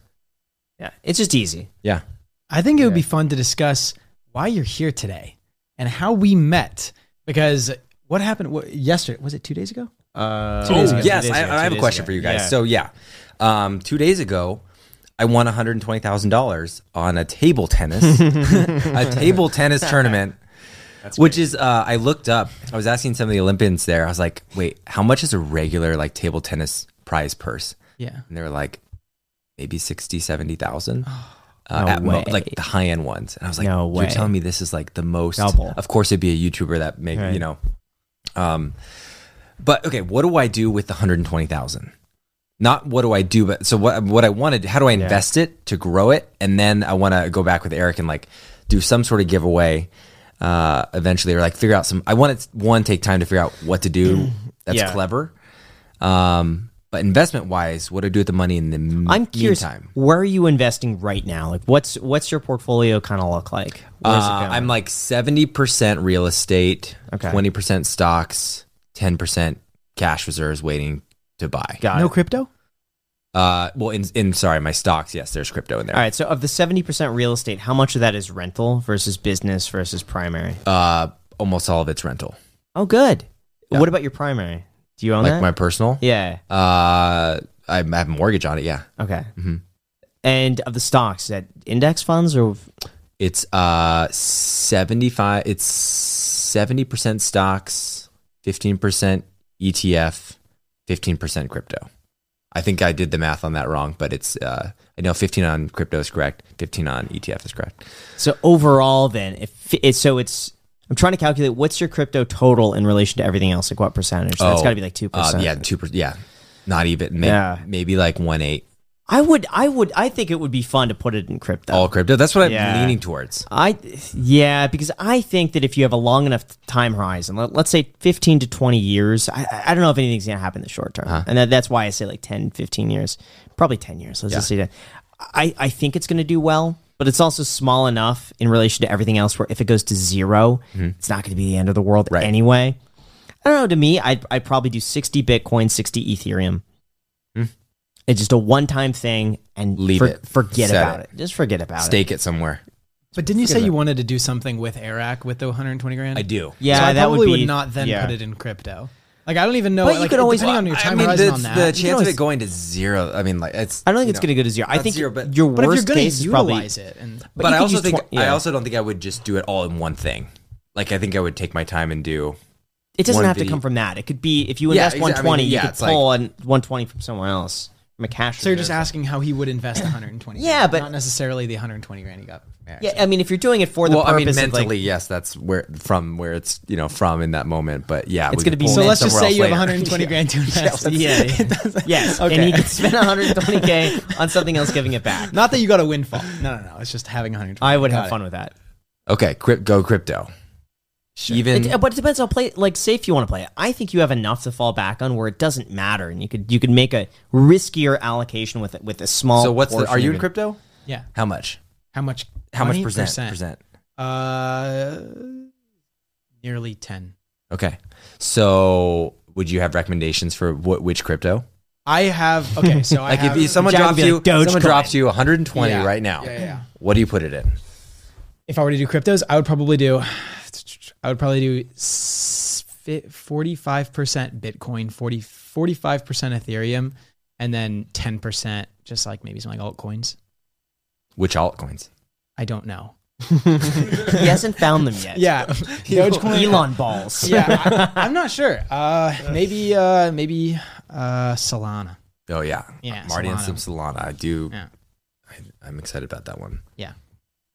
yeah, it's just easy. yeah. I think it would be fun to discuss why you're here today and how we met. Because what happened what, yesterday? Was it two days ago? Uh, Two days ago. yes, two days I, ago, I two have a question ago. for you guys. Yeah. So yeah, um, two days ago, I won one hundred twenty thousand dollars on a table tennis, a table tennis tournament Which is, uh, I looked up. I was asking some of the Olympians there. I was like, "Wait, how much is a regular like table tennis prize purse?" Yeah. And they were like, maybe 60, 70,000. Uh, No at mo- way. like the high end ones, and I was like, No "You're telling me this is like the most?" Double. Of course, it'd be a YouTuber that maybe Right. you know. Um, but okay, what do I do with the hundred twenty thousand? Not what do I do, but so what? What I wanted? How do I invest it to grow it, and then I want to go back with Eric and like do some sort of giveaway uh, eventually, or like figure out some. I want to one take time to figure out what to do. That's Yeah. clever. Um, but investment wise, what do I do with the money in the m- I'm curious. meantime? Where are you investing right now? Like, what's what's your portfolio kind of look like? Uh. I'm like seventy percent real estate, Okay. twenty percent stocks, ten percent cash reserves waiting to buy. Got no it. crypto? Uh, well, in in sorry, my stocks. Yes, there's crypto in there. All right. So, of the seventy percent real estate, how much of that is rental versus business versus primary? Uh, almost all of it's rental. Oh, good. What about your primary? Do you own Like that? my personal. yeah. Uh, I have a mortgage on it. Yeah, Okay. Mm-hmm. And of the stocks, is that index funds or it's uh seventy five. It's seventy percent stocks, fifteen percent ETF, fifteen percent crypto. I think I did the math on that wrong, but it's uh, I know fifteen on crypto is correct, fifteen on ETF is correct. so overall? Then, if it's so, it's I'm trying to calculate what's your crypto total in relation to everything else. Like what percentage? That's Oh, got to be like two Uh, percent. yeah, two percent. Yeah, not even. Maybe, Yeah. maybe like one eight. I would. I would. I think it would be fun to put it in crypto. All crypto. That's what Yeah. I'm leaning towards. I yeah, because I think that if you have a long enough time horizon, let, us say 15 to 20 years, I, I don't know if anything's going to happen in the short term. Uh-huh. And that, that's why I say like 10, 15 years. Probably 10 years. Let's just say that. I, I think it's going to do well, but it's also small enough in relation to everything else where if it goes to 0 it's not going to be the end of the world Mm-hmm. Right. anyway. I don't know. To me, I'd, I'd probably do 60 Bitcoin, 60 Ethereum. It's just a one time thing and. Leave for- it. forget Set about it. it. Just forget about it. Stake it somewhere. But didn't you say you wanted to do something with Arac with the 120 grand? I do. Yeah, so I that probably would be not then yeah. put it in crypto. Like I don't even know. But you could always- depending on your I time mean, horizon the, on that. the chance can of it going to zero. I mean, like it's. I don't think it's know, going to go to zero. I think zero, but- your But if worst you're going case to is probably. utilize it, and But, But I also use think twen- I also don't think I would just do it all in one thing. Like I think I would take my time and do. It doesn't one have to come from that. It could be if you Yeah, invest exa- I mean, 120, yeah, you could it's like- pull on 120 from somewhere else from a cash. so you're just asking how he would invest 120. Yeah, grand, but- not necessarily the 120 grand he got. Arac. Yeah, I mean, if you're doing it for the well, I purpose mean, of mentally, like, yes, that's where from where it's you know from in that moment. But yeah, It's gonna be So let's just say you have 120 grand to invest. yeah, It doesn't- yes, Okay. and he can spend 120k on something else, giving it back. Not that you got a windfall. No, no, no. It's just having 120. I would Got have it. fun with that. Okay, go crypto. Even It, but it depends on play. Like, say if you want to play it, I think you have enough to fall back on where it doesn't matter, and you could you could make a riskier allocation with it with a small. so what's the? Are you in crypto? Yeah. How much? How much? How much 20%? percent? Percent. Uh, nearly 10. Okay. So would you have recommendations for what which crypto? I have. Okay, so I Like have. if someone drops you, someone drops you 120 Yeah. right now. Yeah, yeah. What do you put it in? if I were to do cryptos, I would probably do. I would probably do forty-five percent Bitcoin, 45 percent Ethereum, and then ten percent just like maybe some like altcoins. Which altcoins? I don't know. He hasn't found them yet. Yeah, Dogecoin. Elon balls. Yeah, I, am not sure. Uh, maybe, uh, maybe uh, Solana. Oh yeah, Yeah, Marty and some Solana. I do. Yeah. I, I'm excited about that one. Yeah,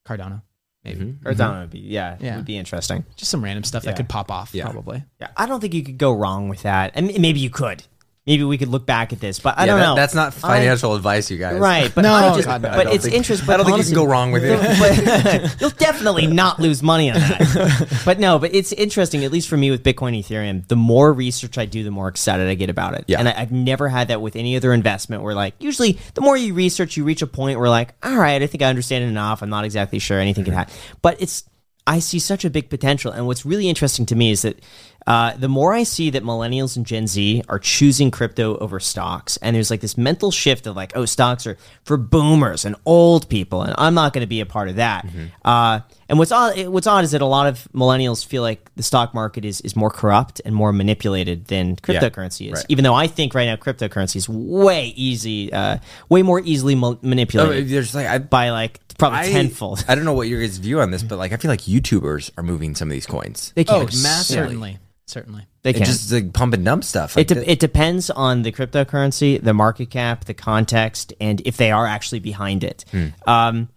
Cardano. Maybe Mhm. Or that would be yeah, Yeah. it would be interesting. just some random stuff Yeah. that could pop off. Yeah. Probably. Yeah, I don't think you could go wrong with that, and m- maybe you could. Maybe we could look back at this, but I Yeah, don't that- know. That's not financial advice, you guys. right, but No, I just, God, no, but it's think- interesting. I don't think you honestly- can go wrong with it. but you'll definitely not lose money on that. but no, but it's interesting, at least for me with Bitcoin Ethereum, the more research I do, the more excited I get about it. Yeah. And I, I've never had that with any other investment where like usually the more you research, you reach a point where like, all right, I think I understand it enough. I'm not exactly sure anything can mm-hmm. happen. But it's I see such a big potential. And what's really interesting to me is that uh, the more I see that millennials and Gen Z are choosing crypto over stocks, and there's like this mental shift of like, oh, stocks are for boomers and old people, and I'm not going to be a part of that. Uh, and what's odd, what's odd is that a lot of millennials feel like the stock market is is more corrupt and more manipulated than cryptocurrency is. right. Even though I think right now cryptocurrency is way easy, uh, way more easily ma- Oh, manipulated there's like I, by like probably I, tenfold. I don't know what your guys' view on this, but like I feel like YouTubers are moving some of these coins. They Oh, can massively. certainly, certainly. They can. just like pump and dump stuff. It, de- it depends on the cryptocurrency, the market cap, the context, and if they are actually behind it. Um,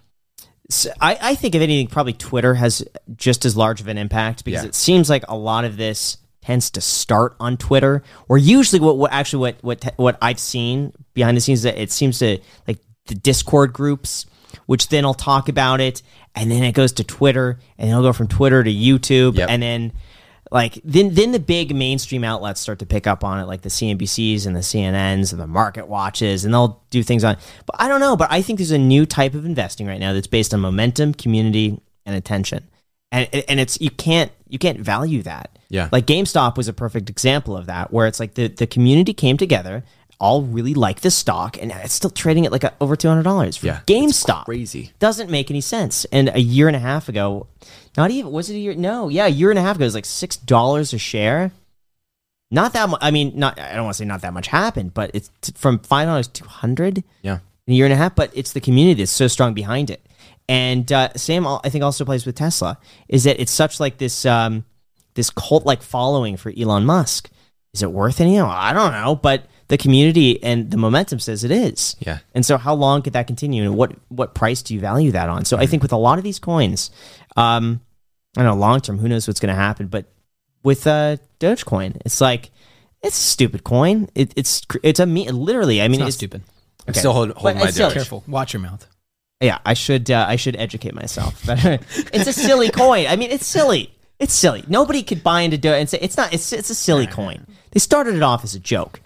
so I, I think, if anything, probably Twitter has just as large of an impact because Yeah. it seems like a lot of this tends to start on Twitter, or usually what, what actually what what what I've seen behind the scenes is that it seems to like the Discord groups, which then I'll talk about it, and then it goes to Twitter, and it'll go from Twitter to YouTube, Yep. and then like then then the big mainstream outlets start to pick up on it like the CNBCs and the CNNs and the market watches and they'll do things on but I don't know but I think there's a new type of investing right now that's based on momentum community and attention and and it's you can't you can't value that Yeah. like GameStop was a perfect example of that where it's like the the community came together all really like the stock and it's still trading at like a, over $200 for Yeah, it's GameStop crazy. doesn't make any sense. And a year and a half ago, not even was it a year? No, yeah, a year and a half ago it was like six dollars a share. Not that much. I mean, not. I don't want to say not that much happened, but it's t- from five dollars to hundred yeah. in a year and a half. But it's the community that's so strong behind it. And uh, same, I think, also plays with Tesla. Is that it's such like this um, this cult like following for Elon Musk. Is it worth any? I don't know, but the community and the momentum says it is. Yeah. And so, how long could that continue, and what what price do you value that on? So, I think with a lot of these coins, um, I don't know long term, who knows what's going to happen, but with uh, Dogecoin, it's like it's a stupid coin. It, it's it's a me literally. I mean, It's not it's stupid. I'm Okay. still hold, But holding my it's still- Doge. Careful. Watch your mouth. Yeah, I should uh, I should educate myself. But it's a silly coin. I mean, it's silly. It's silly. Nobody could buy into Doge and say it's not. It's it's a silly coin. They started it off as a joke,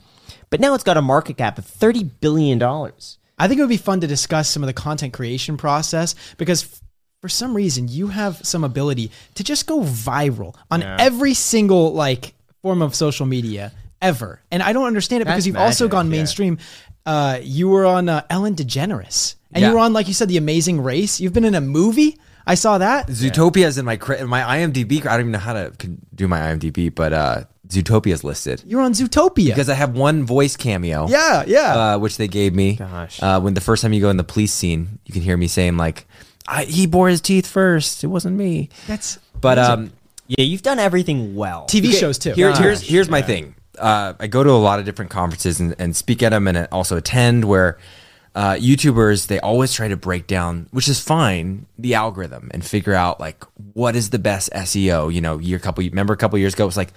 but now it's got a market cap of thirty billion dollars. I think it would be fun to discuss some of the content creation process because for some reason you have some ability to just go viral on every single like form of social media ever. And I don't understand it because you've also magic, gone yeah. mainstream. Uh, you were on uh, Ellen DeGeneres and Yeah. you were on, like you said, The Amazing Race. You've been in a movie. I saw that. Zootopia's in my cri- in my IMDb. I don't even know how to do my IMDb, but uh, Zootopia's listed You're on Zootopia. because I have one voice cameo. yeah, yeah. uh, which they gave me. Gosh. Uh, when the first time you go in the police scene, you can hear me saying like, I, "He bore his teeth first. It wasn't me." That's But um, Yeah, you've done everything well. TV okay, shows too. Here, Gosh, here's here's my thing. Uh, I go to a lot of different conferences and, and speak at them, and also attend where. Uh, YouTubers they always try to break down, which is fine, the algorithm and figure out like what is the best SEO. You know, year couple remember a couple years ago it was like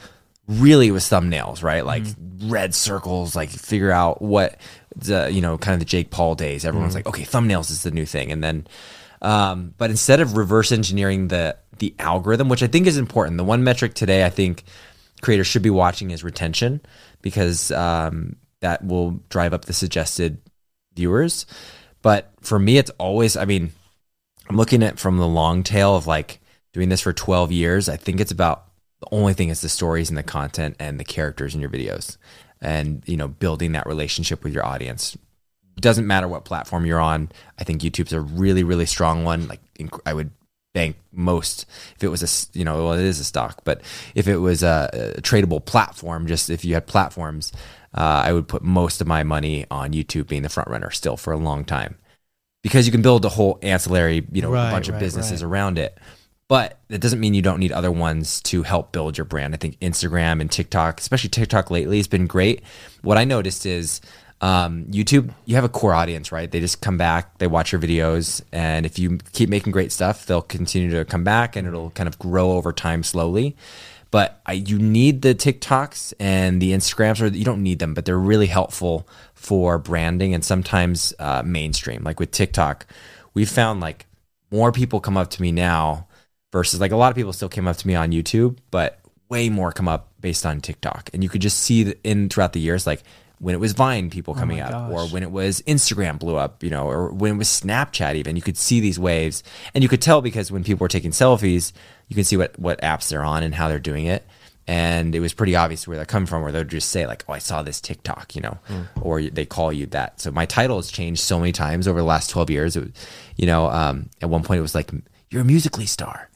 really with thumbnails, right? Like red circles, like figure out what the you know kind of the Jake Paul days. Everyone's like, okay, thumbnails is the new thing, and then um, but instead of reverse engineering the the algorithm, which I think is important, the one metric today I think creators should be watching is retention because um, that will drive up the suggested viewers. But for me, it's always, I mean, I'm looking at from the long tail of like doing this for 12 years. I think it's about the only thing is the stories and the content and the characters in your videos and, you know, building that relationship with your audience. Doesn't matter what platform you're on. I think YouTube's a really, really strong one. Like, I would bank most if it was a you know well it is a stock but if it was a, a tradable platform just if you had platforms uh, i would put most of my money on youtube being the front runner still for a long time because you can build a whole ancillary you know Right, a bunch of right, businesses right. around it but that doesn't mean you don't need other ones to help build your brand i think instagram and tiktok especially tiktok lately has been great what i noticed is um, YouTube, you have a core audience, right? They just come back, they watch your videos, and if you keep making great stuff, they'll continue to come back, and it'll kind of grow over time slowly. But I, you need the TikToks and the Instagrams, or you don't need them, but they're really helpful for branding and sometimes uh, mainstream. Like with TikTok, we've found like more people come up to me now versus like a lot of people still came up to me on YouTube, but way more come up based on TikTok. And you could just see in throughout the years, like when it was Vine people coming up, or when it was Instagram blew up, you know, or when it was Snapchat even, you could see these waves, and you could tell because when people were taking selfies, you can see what what apps they're on and how they're doing it. And it was pretty obvious where they're coming from, where they'll just say like, "Oh, I saw this TikTok," you know, or they call you that. So my title has changed so many times over the last twelve years. It was, you know, um, at one point it was like, "You're a Musical.ly star."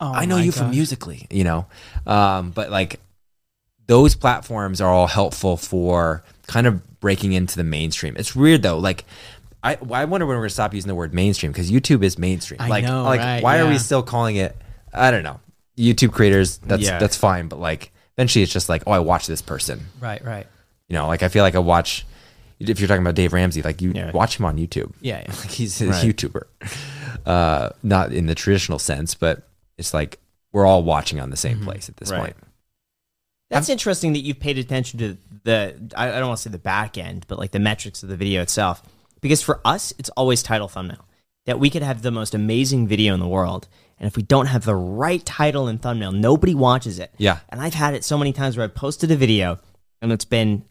I know you from Musical.ly, you know, um, but like those platforms are all helpful for kind of breaking into the mainstream. It's weird though. Like I I wonder when we're gonna stop using the word mainstream because YouTube is mainstream. I like know, like right, why are we still calling it? I don't know. YouTube creators, that's Yeah. that's fine, but like eventually it's just like oh I watch this person. Right, right. You know, like I feel like I watch. If you're talking about Dave Ramsey, like you Yeah. watch him on YouTube. Yeah, yeah. like he's a Right. YouTuber, uh, not in the traditional sense, but it's like we're all watching on the same mm-hmm. place at this Right. point. That's interesting that you've paid attention to the I, I don't want to say the back end, but like the metrics of the video itself. Because for us, it's always title thumbnail. That we could have the most amazing video in the world, and if we don't have the right title and thumbnail, nobody watches it. Yeah. And I've had it so many times where I've posted a video and it's been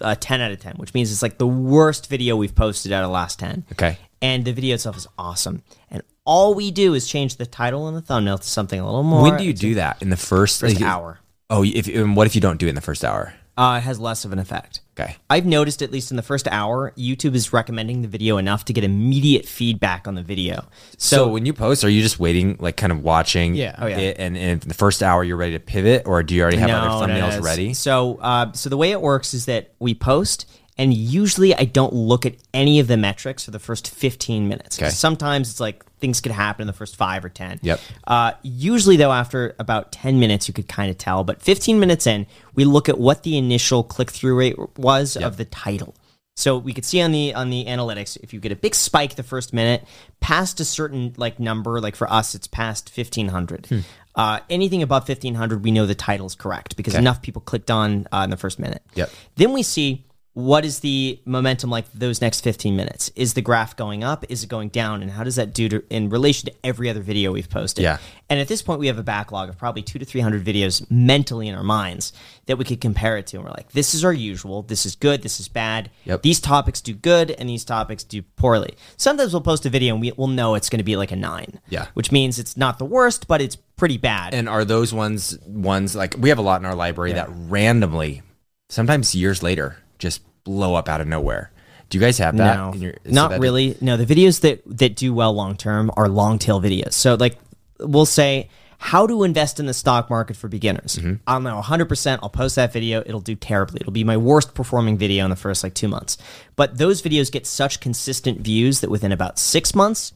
a 10 out of 10, which means it's like the worst video we've posted out of the last 10. Okay. And the video itself is awesome. And all we do is change the title and the thumbnail to something a little more. when do you do that in the first, First like, hour. Oh, if and what if you don't do it in the first hour? Uh, it has less of an effect. Okay. I've noticed, at least in the first hour, YouTube is recommending the video enough to get immediate feedback on the video. So, So, when you post, are you just waiting, like kind of watching? Yeah. Oh, yeah. It, and, and in the first hour, you're ready to pivot, or do you already have other thumbnails no. ready? So, uh, so the way it works is that we post, and usually I don't look at any of the metrics for the first 15 minutes. Okay. Sometimes it's like things could happen in the first five or 10. Yep. Uh, usually, though, after about 10 minutes, you could kind of tell. But 15 minutes in, we look at what the initial click through rate was of the title. So we could see on the on the analytics if you get a big spike the first minute, past a certain like number, like for us it's past fifteen hundred. Uh, anything above fifteen hundred, we know the title's correct because Okay. enough people clicked on uh, in the first minute. Yep. Then we see what is the momentum like those next 15 minutes? Is the graph going up? Is it going down? And how does that do to, in relation to every other video we've posted? Yeah. And at this point, we have a backlog of probably two to 300 videos mentally in our minds that we could compare it to. And we're like, this is our usual. This is good. This is bad. Yep. These topics do good and these topics do poorly. Sometimes we'll post a video and we, we'll know it's going to be like a nine. Yeah. Which means it's not the worst, but it's pretty bad. And are those ones ones like we have a lot in our library that randomly, sometimes years later, just blow up out of nowhere? Do you guys have that? No, in your- so not that- really. No, the videos that that do well long term are long tail videos. So like we'll say how to invest in the stock market for beginners. Mm-hmm. I'll know 100%. I'll post that video. It'll do terribly. It'll be my worst performing video in the first like 2 months. But those videos get such consistent views that within about 6 months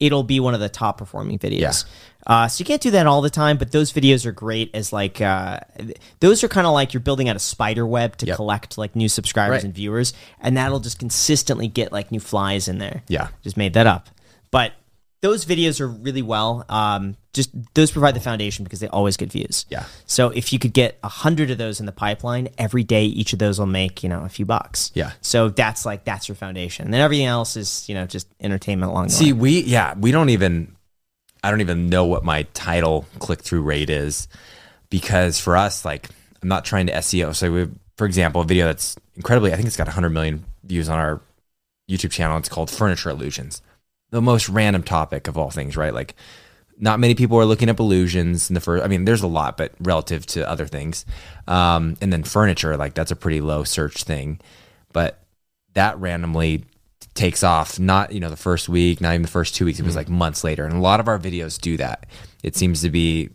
it'll be one of the top performing videos. Yeah. Uh, so you can't do that all the time, but those videos are great as like uh, those are kind of like you're building out a spider web to Yep. collect like new subscribers Right. and viewers, and that'll just consistently get like new flies in there. Yeah. just made that up, but those videos are really well. Um, just those provide the foundation because they always get views. Yeah. So if you could get a hundred of those in the pipeline every day, each of those will make you know a few bucks. Yeah. So that's like that's your foundation. And then everything else is you know just entertainment along the See, we yeah, we don't even I don't even know what my title click through rate is because for us, like I'm not trying to SEO. So we for example, a video that's incredibly I think it's got 100 million views on our YouTube channel. It's called Furniture Illusions. The most random topic of all things, right? Like not many people are looking up illusions in the first. I mean, there's a lot, but relative to other things, um, and then furniture, like that's a pretty low search thing. But that randomly takes off. Not you know the first week, not even the first two weeks. It was like months later, and a lot of our videos do that. It seems to be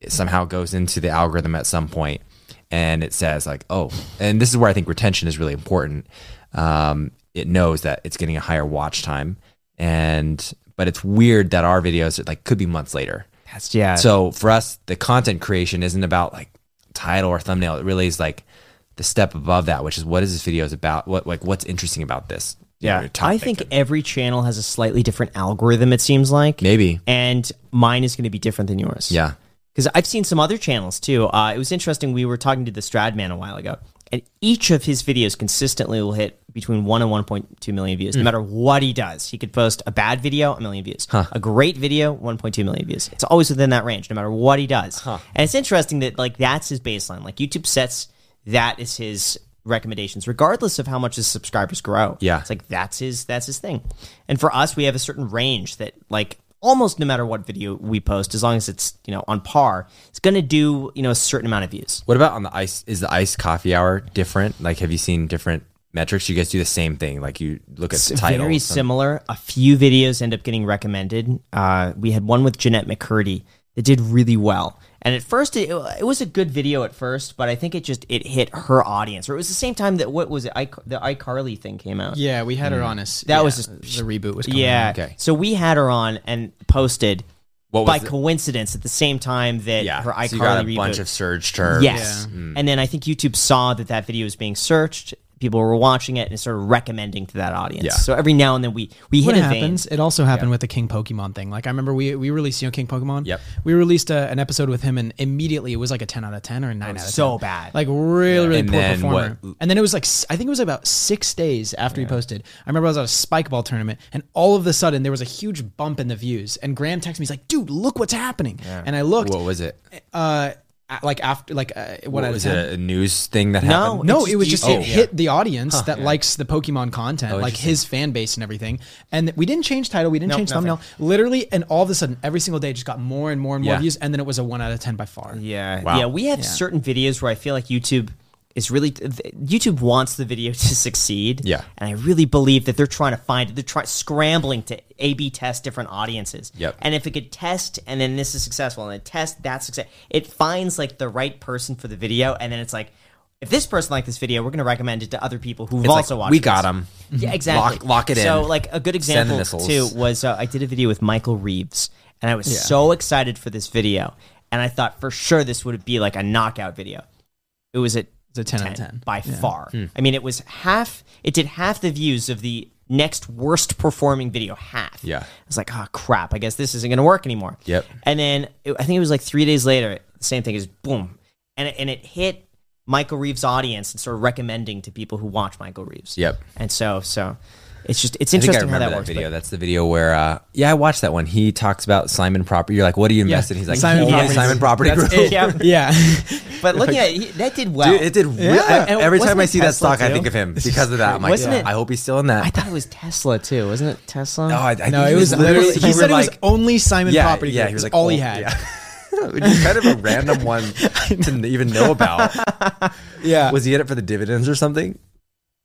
it somehow goes into the algorithm at some point, and it says like, oh, and this is where I think retention is really important. Um, it knows that it's getting a higher watch time, and but it's weird that our videos like could be months later. That's yeah. So for us, the content creation isn't about like title or thumbnail. It really is like the step above that, which is what is this video is about? What like what's interesting about this? Yeah, I think every channel has a slightly different algorithm. It seems like maybe. and mine is going to be different than yours. Yeah. because I've seen some other channels too. Uh, it was interesting. We were talking to the Stradman a while ago, and each of his videos consistently will hit between one and one point two million views, no hmm. matter what he does. He could post a bad video, a million views. A great video, one point two million views. It's always within that range, no matter what he does. And it's interesting that like that's his baseline. Like YouTube sets that is his recommendations regardless of how much his subscribers grow Yeah. it's like that's his that's his thing and for us we have a certain range that like almost no matter what video we post as long as it's you know on par it's going to do you know a certain amount of views What about on the ice? Is the Iced Coffee Hour different? Like, have you seen different metrics? You guys do the same thing. Like, you look at the title. very similar a few videos end up getting recommended uh, we had one with jennette mccurdy that did really well And at first, it, it was a good video at first, but I think it just it hit her audience. Or it was the same time that what was it? I, the iCarly thing came out. Yeah, we had her on us. That yeah, was just- the reboot was coming Yeah. out. Okay. So we had her on and posted What was by the- coincidence at the same time that Yeah, her iCarly so you got a reboot. bunch of surge terms. Yes. And then I think YouTube saw that that video was being searched. People were watching it and started recommending to that audience. Yeah. So every now and then we we What hit a happens? vein. It also happened with the King Pokemon thing. Like I remember we we released you know King Pokemon. Yep. We released a, an episode with him, and immediately it was like a ten out of ten or a nine out of so 10. bad. Like really really And poor then performer. what- And then it was like I think it was about six days after he posted. I remember I was at a spike ball tournament, and all of a sudden there was a huge bump in the views. And Graham texted me, he's like, "Dude, look what's happening." And I looked. What was it? Uh, a- like after like uh, what, What was it? A news thing that No, happened? No, It's it was just just YouTube. it hit the audience that yeah. likes the Pokemon content, like his fan base and everything. And we didn't change title, we didn't Nope, change nothing. thumbnail. Literally, and all of a sudden, every single day, just got more and more and more Yeah. views. And then it was a one out of ten by far. Yeah, Wow. yeah. We have certain videos where I feel like YouTube is really YouTube wants the video to succeed. Yeah. and I really believe that they're trying to find it. They're trying scrambling to A/B test different audiences. Yep. And if it could test, and then this is successful, and then test that success, it finds like the right person for the video, and then it's like. If this person liked this video, we're going to recommend it to other people who've It's like, also watched. It. We this. got them. Yeah, exactly. Lock- lock it in. So, like a good example too was uh, I did a video with Michael Reeves, and I was so excited for this video, and I thought for sure this would be like a knockout video. It was at It's a 10 out of 10. by far. Hmm. I mean, it was half. It did half the views of the next worst performing video. Half. Yeah. I was like, oh crap! I guess this isn't going to work anymore. Yep. And then it, I think it was like three days later, the same thing is boom, and it, and it hit Michael Reeves' audience and started recommending to people who watch Michael Reeves. Yep. And so so it's just it's I I interesting how that that, works. video. That's the video where, uh, yeah, I watched that one. He talks about Simon Property. You're like, what do you invest in? He's like, Simon Property. Simon Property Group. it. Yeah. Yeah. But looking at it, he- that did well. Dude, it did. Re- Yeah. And every time I see that Tesla stock, I think of him because of that. I'm like, Wasn't it- I hope he's still in that. I thought it was Tesla too, wasn't it Tesla? no, I, I no, it was literally, he said were it was only Simon yeah, Property. Yeah, he was like all he oh, had. Yeah. Which is kind of a random one to even know about. Yeah. Was he in it for the dividends or something?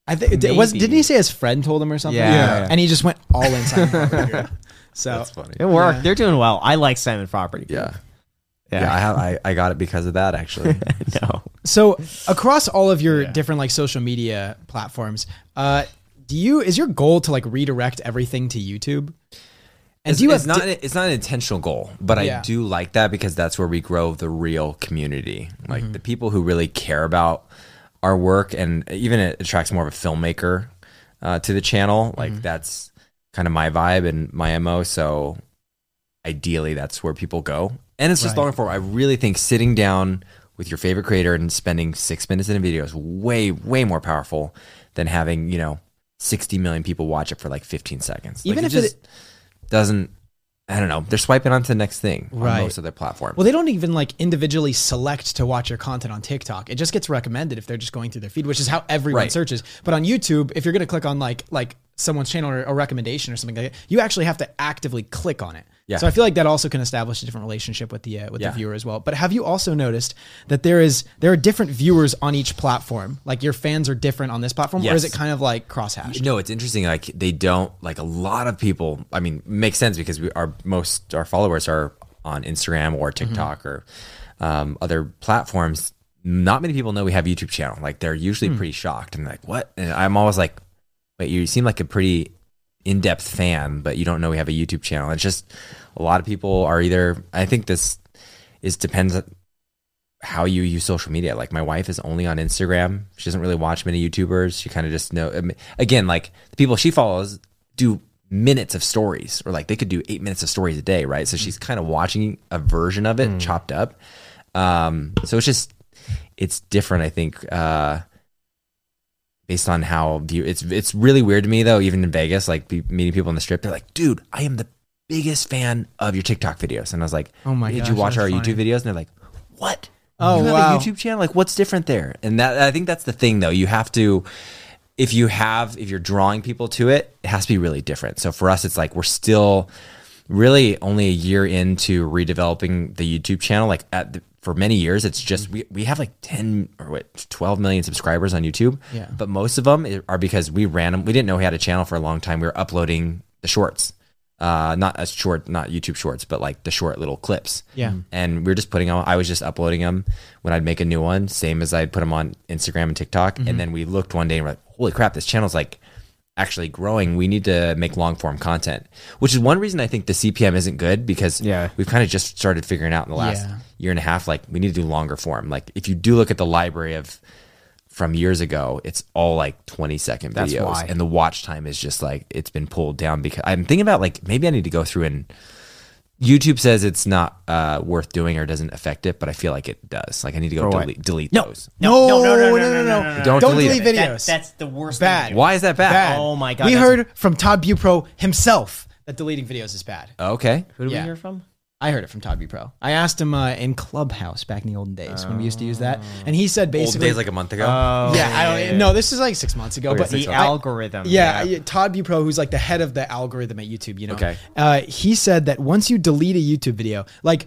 I think it was. Didn't he say his friend told him or something? Yeah. Yeah. And he just went all in Simon Property Group. So That's funny. It worked. They're doing well. I like Simon Property. Yeah. Yeah. Yeah, I have. I, I got it because of that actually. no. So across all of your different like social media platforms, uh, do you is your goal to like redirect everything to YouTube? And It's, do you it's have not. di- it's not an intentional goal, but Yeah. I do like that because that's where we grow the real community, like Mm-hmm. the people who really care about our work, and even it attracts more of a filmmaker uh, to the channel. Like Mm-hmm. that's kind of my vibe and my mo. So ideally, that's where people go, and it's just Right. long form. I really think sitting down with your favorite creator and spending six minutes in a video is way way more powerful than having you know. 60 million people watch it for like 15 seconds. Even it if it- just doesn't I don't know. They're swiping on to the next thing Right. on most of their platforms. well, they don't even like individually select to watch your content on TikTok. It just gets recommended if they're just going through their feed, which is how everyone Right. searches. But on YouTube, if you're going to click on like like someone's channel or a recommendation or something like that, you actually have to actively click on it. Yeah. So I feel like that also can establish a different relationship with the uh, with Yeah. the viewer as well. But have you also noticed that there is there are different viewers on each platform? Like your fans are different on this platform, or is it kind of like crosshatched? no, it's interesting. Like they don't like a lot of people. I mean, makes sense because we our most our followers are on Instagram or TikTok or um, other platforms. Not many people know we have a YouTube channel. Like they're usually pretty shocked and like, what? And I'm always like, wait, you seem like a pretty in-depth fan, but you don't know we have a YouTube channel. It's just a lot of people are either. I think this is depends on how you use social media. Like my wife is only on Instagram. She doesn't really watch many YouTubers. She kind of just know. I mean, Again, like the people she follows do minutes of stories, or like they could do eight minutes of stories a day, right? So she's kind of watching a version of it chopped up. Um, so it's just it's different. I think. Uh, based on how view it's it's really weird to me though even in vegas like meeting people on the strip they're like dude i am the biggest fan of your tiktok videos. And i was like Oh my did gosh, you watch our funny. youtube videos? And they're like what? Oh, you have wow. a youtube channel? Like what's different there? And that i think that's the thing though. You have to if you have if you're drawing people to it it has to be really different. So for us it's like we're still really only a year into redeveloping the YouTube channel. Like at the, for many years, it's just we, we have like ten or what twelve million subscribers on YouTube. Yeah. But most of them are because we ran them. We didn't know we had a channel for a long time. We were uploading the shorts. uh, not as short, not YouTube shorts, but like the short little clips. Yeah. And we were just putting them. I was just uploading them when I'd make a new one, same as I'd put them on Instagram and TikTok. Mm-hmm. And then we looked one day and we're like, holy crap, this channel's like actually growing. We need to make long form content, which is one reason I think the CPM isn't good because Yeah. we've kind of just started figuring out in the last Yeah. year and a half, like we need to do longer form. Like if you do look at the library of from years ago, it's all like 20 second That's videos. why. And the watch time is just like, it's been pulled down because I'm thinking about like, maybe I need to go through and YouTube says it's not uh, worth doing or doesn't affect it, but I feel like it does. Like I need to go delete, delete No. those. No, no, no, no, no, no, Don't Don't delete delete videos. That- that's the worst. Bad. Thing. Why is that bad? bad. Oh my God, We that's- heard from Todd Beaupré himself that deleting videos is bad. Okay. Who do Yeah. we hear from? I heard it from Todd Beaupré. I asked him uh, in Clubhouse back in the olden days when we used to use that, and he said basically Old basically, days like a month ago. Oh, yeah, I don't no, this is like six months ago, Okay, but the months. algorithm. Yeah, yeah, Todd Pro, who's like the head of the algorithm at YouTube, you know. Okay. Uh, he said that once you delete a YouTube video, like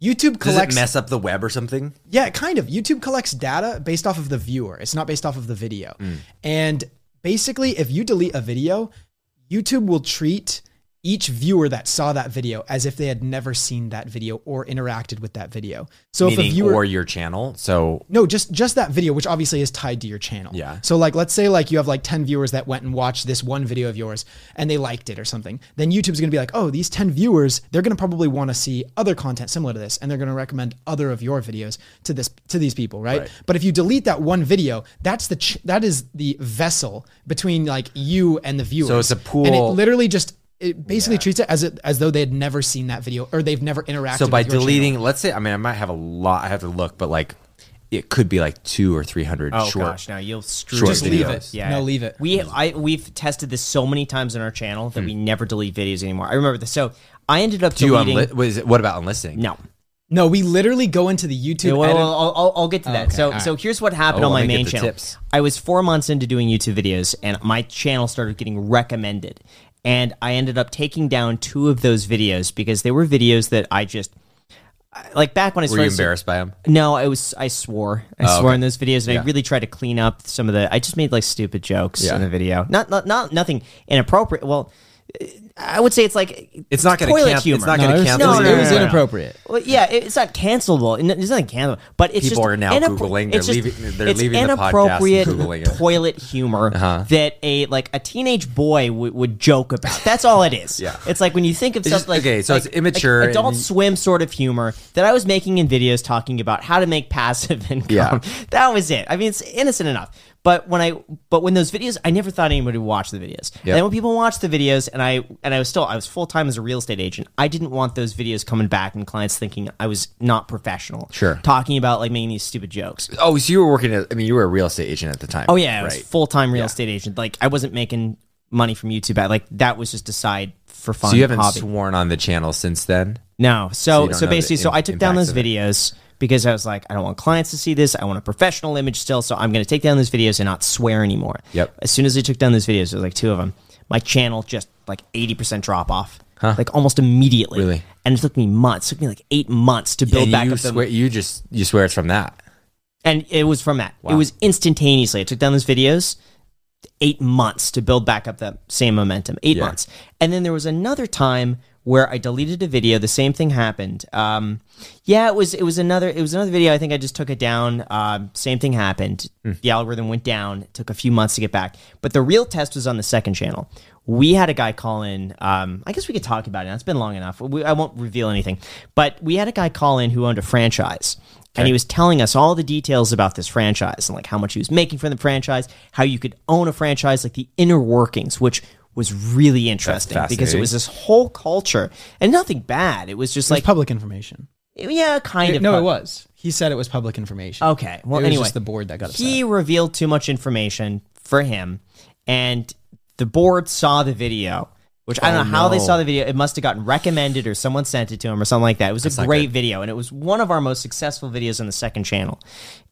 YouTube Does it collects, mess up the web or something? yeah, kind of. YouTube collects data based off of the viewer. It's not based off of the video. Mm. And basically, if you delete a video, YouTube will treat each viewer that saw that video as if they had never seen that video or interacted with that video. So if a Meaning viewer or your channel. So no, just just that video, which obviously is tied to your channel. Yeah. So like, let's say like you have like ten viewers that went and watched this one video of yours, and they liked it or something. Then YouTube's gonna be like, oh, these ten viewers, they're gonna probably want to see other content similar to this, and they're gonna recommend other of your videos to this to these people, right? Right. But if you delete that one video, that's the ch- that is the vessel between like you and the viewers. So it's a pool, and it literally just. It basically treats it as it, as though they had never seen that video or they've never interacted. so by with your channel. deleting, let's say, I mean, I might have a lot. I have to look, but like, it could be like two or three hundred Oh short. Oh, gosh, no, you'll screw short Just leave it. Yeah, No, leave it. We I we've tested this so many times on our channel that we hmm. never delete videos anymore. I remember this. So I ended up Do you deleting. unli- it, what about unlisting? no, No, we literally go into the YouTube. Yeah, well, edit- I'll, I'll, I'll get to that. Oh, okay, so, all right. so here's what happened Oh, on my let me get main channel. tips. I was four months into doing YouTube videos, and my channel started getting recommended. And I ended up taking down two of those videos because they were videos that I just like back when I Were you embarrassed by them? No, I was. I swore. I Oh, swore okay. in those videos, and Yeah. I really tried to clean up some of the. I just made like stupid jokes Yeah. in the video. Not, not, not nothing inappropriate. Well, I would say it's like It's not gonna toilet can- humor. it's not no, gonna it was, cancel it was, you. it was inappropriate. Well, yeah, it- it's not cancelable. N- It's not cancelable, but it's just. People just are now inappro- Googling. They're it's just- leaving- they're it's leaving the podcast and inappropriate Googling it. toilet humor Uh-huh. that a like a teenage boy would would joke about. That's all it is. Yeah. it's like when you think of stuff just- like okay, so like- it's immature like Adult and- Swim sort of humor that I was making in videos talking about how to make passive income. Yeah. that was it. I mean, it's innocent enough. But when I but when those videos, I never thought anybody would watch the videos. And then when people watch the videos, and I and I was still I was full time as a real estate agent. I didn't want those videos coming back and clients thinking I was not professional. Sure. talking about like making these stupid jokes. Oh, so you were working at, I mean, you were a real estate agent at the time. Oh yeah, I was full time real estate agent. Like I wasn't making money from YouTube. I, like that was just a side for fun. So you haven't hobby. sworn on the channel since then? No. you So so, know the basically, so I took down those videos. it. Because I was like, I don't want clients to see this. I want a professional image still. So I'm going to take down those videos and not swear anymore. Yep. As soon as I took down those videos, there was like two of them. My channel just like 80% drop off. Huh? Like almost immediately. Really? And it took me months. It took me like eight months to build and back you up the swear, you just you swear it's from that. and it was from that. Wow. It was instantaneously. I took down those videos, eight months to build back up that same momentum. Eight Yeah. months. And then there was another time where I deleted a video. The same thing happened. Um, yeah, it was it was another it was another video. I think I just took it down. Um, same thing happened. Hmm. The algorithm went down. It took a few months to get back. But the real test was on the second channel. We had a guy call in. Um, I guess we could talk about it. Now. It's been long enough. We, I won't reveal anything. But we had a guy call in who owned a franchise. And he was telling us all the details about this franchise and like how much he was making from the franchise, how you could own a franchise, like the inner workings, which was really interesting because it was this whole culture and nothing bad. It was just It's like, public information. yeah, kind of. no, pub- it was. He said it was public information. Okay. Well, it was anyway, just the board that got upset. he revealed too much information for him, and the board saw the video. Which I don't Oh, know how they saw the video. It must have gotten recommended or someone sent it to him or something like that. It was a great video and it was one of our most successful videos on the second channel.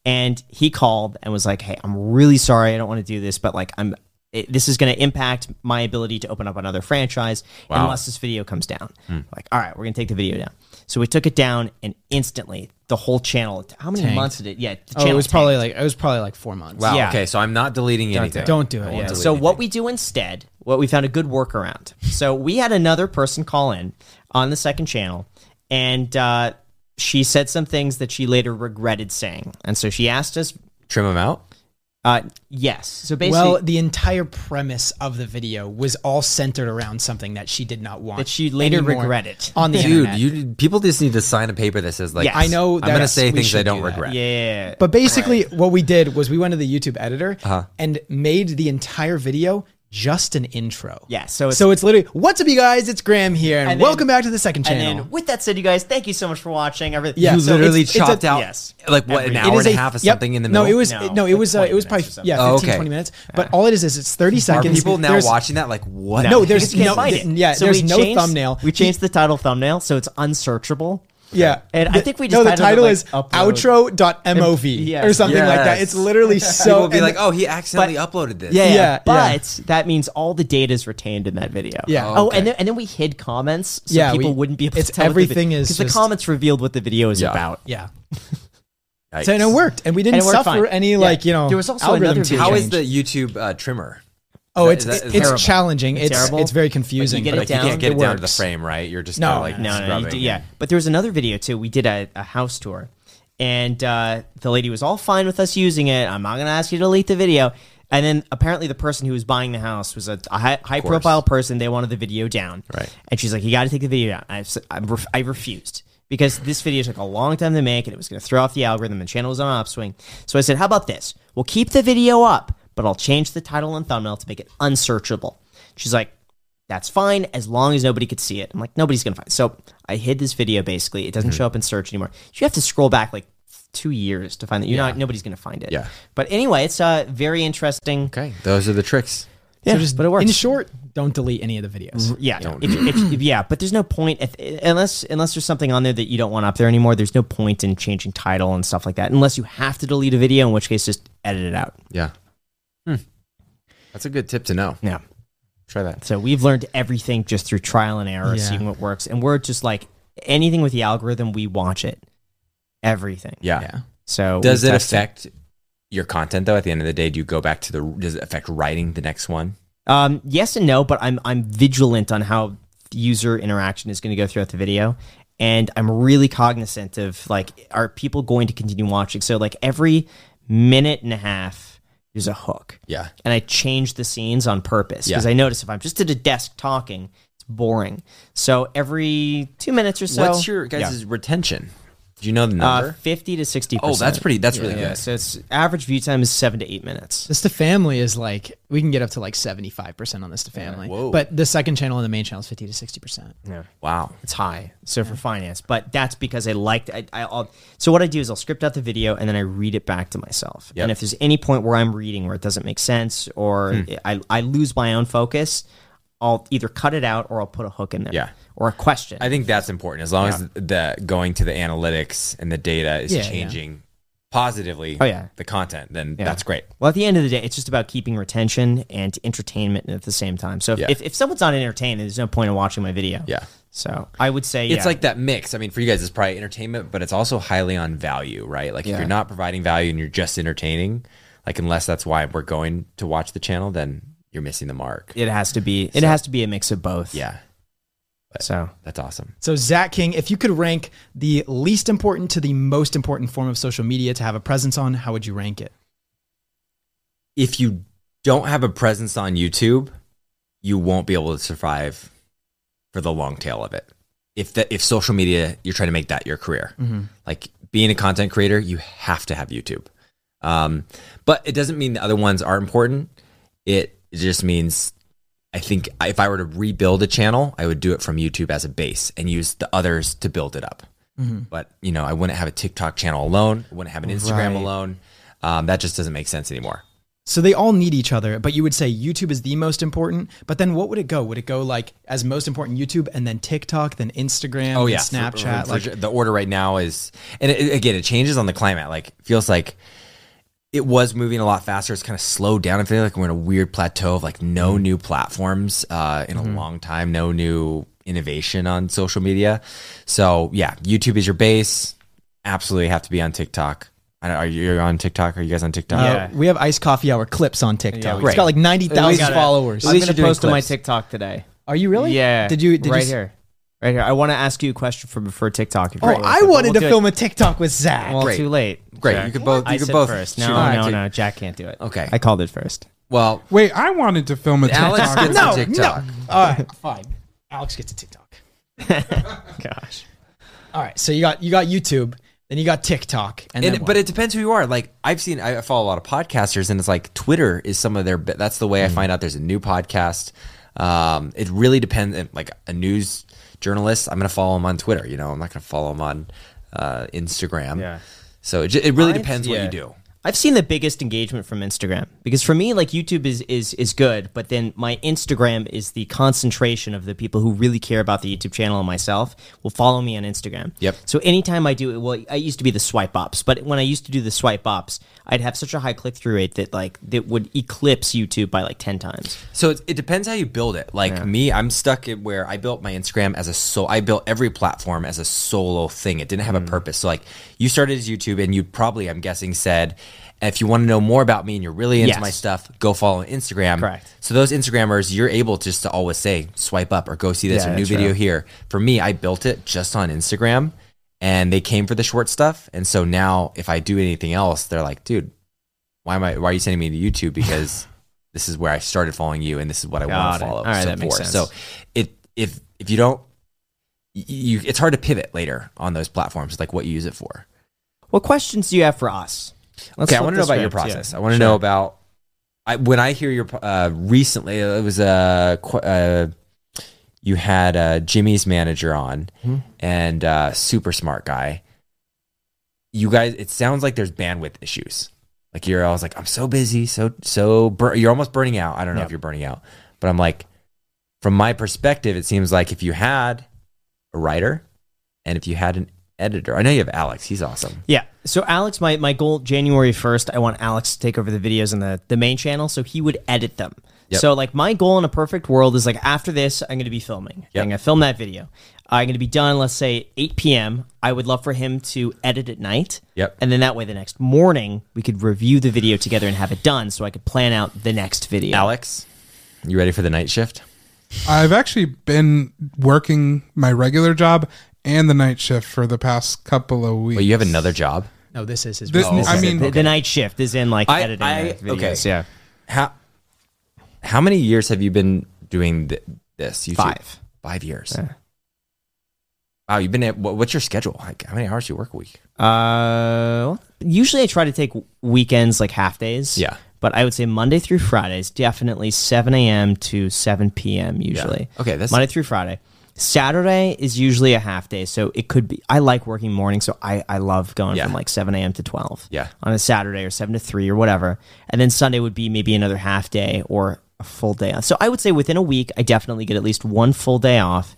And he called and was like, "Hey, I'm really sorry. I don't want to do this, but like I'm it, this is going to impact my ability to open up another franchise Wow. unless this video comes down." Like, "All right, we're going to take the video down." So we took it down, and instantly the whole channel. How many Tanked. months did it? Yeah, the Oh, it was tanked. probably like it was probably like four months. Wow. Yeah. Okay, so I'm not deleting anything. Don't do it, yeah. delete So what we do instead, what we found a good workaround. So we had another person call in on the second channel, and uh, she said some things that she later regretted saying, and so she asked us. trim them out? Uh, yes. So basically, Well, the entire premise of the video was all centered around something that she did not want. That she later regretted. on the Dude, internet. you people just need to sign a paper that says like Yes. I know I'm gonna say things I don't do regret. yeah. But basically, what we did was we went to the YouTube editor Uh-huh. and made the entire video just an intro. Yeah, so it's- so it's literally, "What's up, you guys? It's Graham here, and, And then- welcome back to the second and channel." then with that said, you guys, thank you so much for watching. Everything. Yeah, you so literally it's- it's a- chopped out yes. like what an hour and a half of yep. something in the middle. No, it was No, no, it was uh, it was probably yeah, Oh, 15, okay. 20 minutes. But all it is is it's thirty Are seconds. people now There's- watching that like what? No, there's no- th- yeah, So there's no changed- thumbnail. We changed the title thumbnail so it's unsearchable. Yeah, And I think we just no. The title like, is upload- outro.mov Yes. or something like that. It's literally so. People will be like, oh, he accidentally uploaded this. Yeah, yeah, Yeah, but that means all the data is retained in that video. Yeah. Oh, Okay. and then, and then we hid comments so Yeah, people we- wouldn't be able it's to tell everything is because the comments revealed what the video is Yeah. about. yeah. Yikes. So and it worked, and we didn't And suffer fine. any Yeah. like you know. There was also algorithm another How is the YouTube uh, trimmer? Oh, Is it's that- it's that- challenging. It's terrible? it's very confusing. get but it Like it- you can't get it it down to the frame, right? You're just No, like No, no, you do- yeah. But there was another video too. We did a, a house tour, and uh, the lady was all fine with us using it. I'm not going to ask you to delete the video. And then apparently the person who was buying the house was a, a high, high profile person. They wanted the video down. Right. And she's like, "You got to take the video down." I, I ref- I refused because this video took a long time to make, and it was going to throw off the algorithm. The channel was on an upswing. So I said, "How about this? We'll keep the video up, but I'll change the title and thumbnail to make it unsearchable." She's like, that's fine as long as nobody could see it. I'm like, nobody's gonna find. It. So I hid this video. Basically, it doesn't Mm-hmm. show up in search anymore. You have to scroll back like two years to find it. You're not. Nobody's gonna find it. Yeah. But anyway, it's uh very interesting. Okay, those are the tricks. Yeah, so just but it works. in short, don't delete any of the videos. yeah, if, if, if- yeah, but there's no point if, unless unless there's something on there that you don't want up there anymore. There's no point in changing title and stuff like that, unless you have to delete a video, in which case just edit it out. Yeah. Hmm. That's a good tip to know. Yeah. Try that. So we've learned everything just through trial and error, Yeah. seeing what works, and we're just like anything with the algorithm, we watch it, everything. Yeah. Yeah. So Does we've it affect your content though? At the end of the day, do you go back to the? Does it affect writing the next one? Um, yes and no, but I'm I'm vigilant on how user interaction is going to go throughout the video, and I'm really cognizant of like, are people going to continue watching? So like every minute and a half, there's a hook, Yeah. and I change the scenes on purpose because Yeah. I notice if I'm just at a desk talking, it's boring. So every two minutes or so, What's your guys' retention? Do you know the uh, number? fifty to sixty? oh, that's pretty. That's really Yeah, good. so it's average view time is seven to eight minutes. This to family is like we can get up to like seventy five percent on this to family. Whoa. But the second channel and the main channel is fifty to sixty percent. Yeah. Wow. It's high. So for finance, but that's because I liked. I, I, I'll, so what I do is I'll script out the video and then I read it back to myself. Yep. And if there's any point where I'm reading where it doesn't make sense or Hmm. I, I lose my own focus, I'll either cut it out or I'll put a hook in there. Yeah. Or a question. I think that's important. As long as the going to the analytics and the data is Yeah, yeah. changing positively. Oh, yeah. The content, then Yeah. that's great. well, at the end of the day, it's just about keeping retention and entertainment at the same time. So if, Yeah. if, if someone's not entertained, there's no point in watching my video. Yeah. So I would say It's yeah. like that mix. I mean, for you guys, it's probably entertainment, but it's also highly on value, right? Like if you're not providing value and you're just entertaining, like unless that's why we're going to watch the channel, then you're missing the mark. it has to be. It has to be a mix of both. Yeah, So that's awesome. So Zach King, if you could rank the least important to the most important form of social media to have a presence on, how would you rank it? If you don't have a presence on YouTube, you won't be able to survive for the long tail of it. If that if social media, you're trying to make that your career, like being a content creator, you have to have YouTube. Um, but it doesn't mean the other ones aren't important. It, it just means I think if I were to rebuild a channel, I would do it from YouTube as a base and use the others to build it up. But you know, I wouldn't have a TikTok channel alone. I wouldn't have an Instagram Right. alone. Um, that just doesn't make sense anymore. So they all need each other, but you would say YouTube is the most important. But then what would it go? Would it go like as most important YouTube and then TikTok, then Instagram, Oh yeah, Snapchat? For- for like sure. the order right now is, and it, again, it changes on the climate. Like feels like it was moving a lot faster. It's kind of slowed down. I feel like we're in a weird plateau of like Mm-hmm. no new platforms uh, in a long time, no new innovation on social media. So yeah, YouTube is your base. Absolutely have to be on TikTok. I don't, are you on TikTok? Are you guys on TikTok? Yeah. Uh, we have Iced Coffee Hour clips on TikTok. we- it's got like ninety thousand followers. At I'm least gonna you're doing post on my. TikTok today. Are you really? Yeah. Did you? Did right you, here? Right here. I want to ask you a question from for TikTok. if Oh, you're I wanted we'll to do it- film a TikTok with Zach. Well, Great. too late. Great. Jack. You could both- you I could said both first. shoot. No, Alright, no, no. Jack can't do it. Okay. I called it first. Well, Wait, I wanted to film a Alex TikTok. gets no, a TikTok. no. All right, fine. Alex gets a TikTok. Gosh. All right, so you got you got YouTube, then you got TikTok, and, And, then but it depends who you are. Like I've seen, I follow a lot of podcasters, and it's like Twitter is some of their. That's the way Mm. I find out there's a new podcast. Um, it really depends. if, Like a news journalist, I'm going to follow them on Twitter. You know, I'm not going to follow them on uh, Instagram. Yeah. So it, it really I've- depends what you do. I've seen the biggest engagement from Instagram because for me, like YouTube is is is good, but then my Instagram is the concentration of the people who really care about the YouTube channel and myself will follow me on Instagram. Yep. So anytime I do it, well, I used to be the swipe ups, but when I used to do the swipe ups, I'd have such a high click through rate that like that would eclipse YouTube by like ten times. So it, it depends how you build it. Like me, I'm stuck at where I built my Instagram as a so I built every platform as a solo thing. It didn't have Mm. a purpose. So like you started as YouTube and you probably, I'm guessing, said if you want to know more about me and you're really into Yes. my stuff, go follow Instagram. Correct. So those Instagrammers, you're able just to always say swipe up or go see this Yeah, or new true. video here. For me, I built it just on Instagram and they came for the short stuff. And so now if I do anything else, they're like, dude, why am I why are you sending me to YouTube? Because this is where I started following you and this is what I want Got to it. follow. All right, so that makes forth. sense. So it if if you don't you it's hard to pivot later on those platforms, like what you use it for. What questions do you have for us? Let's okay, I want to know about your yeah. process. I want to know about I, when I hear your uh, recently it was a qu- uh, you had uh, Jimmy's manager on Mm-hmm. and uh, super smart guy. You guys, it sounds like there's bandwidth issues. Like you're always like, I'm so busy, so so bur- you're almost burning out. I don't know Yep. if you're burning out, but I'm like, from my perspective, it seems like if you had a writer and if you had an editor, I know you have Alex. He's awesome. Yeah. So Alex, my, my goal January first, I want Alex to take over the videos on the, the main channel, so he would edit them. Yep. So like my goal in a perfect world is like after this, I'm going to be filming. Yep. I'm going to film that video. Uh, I'm going to be done. Let's say 8 p.m. I would love for him to edit at night. Yep. And then that way, the next morning we could review the video together and have it done, so I could plan out the next video. Alex, you ready for the night shift? I've actually been working my regular job and the night shift for the past couple of weeks. Wait, you have another job? no, this is his. This- business. I mean, the, the night shift is in like I- editing I- videos. okay. Yeah. How how many years have you been doing th- this? YouTube? Five. Five years. Yeah. Wow, you've been at what, what's your schedule? Like, how many hours do you work a week? Uh, usually I try to take weekends like half days. Yeah. But I would say Monday through Fridays, definitely 7 a.m. to 7 p.m. usually. Okay, that's- Monday through Friday. Saturday is usually a half day, so it could be. I like working mornings, so I, I love going Yeah. from like 7 a.m. to 12. Yeah. On a Saturday or 7 to 3 or whatever. And then Sunday would be maybe another half day or a full day. Off. So I would say within a week, I definitely get at least one full day off.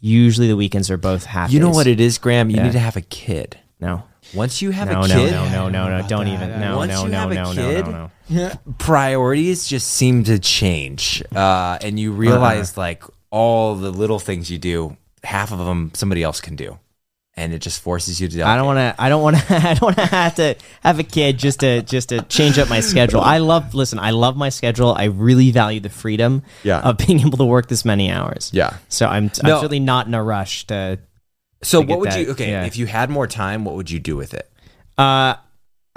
Usually the weekends are both half You know days. what it is, Graham? You Yeah. need to have a kid. No. Once you have No, a no, kid, no, no, no, no, about don't that. even. No, Once no, you no, have a no, kid- no, no, no. priorities just seem to change, uh, and you realize like all the little things you do, half of them somebody else can do, and it just forces you to. I don't want to. I don't want to. I don't want to have to have a kid just to just to change up my schedule. I love. Listen, I love my schedule. I really value the freedom Yeah. of being able to work this many hours. Yeah. So I'm. I'm No. really not in a rush to. So get what would that, you? Okay, yeah. if you had more time, what would you do with it? Uh,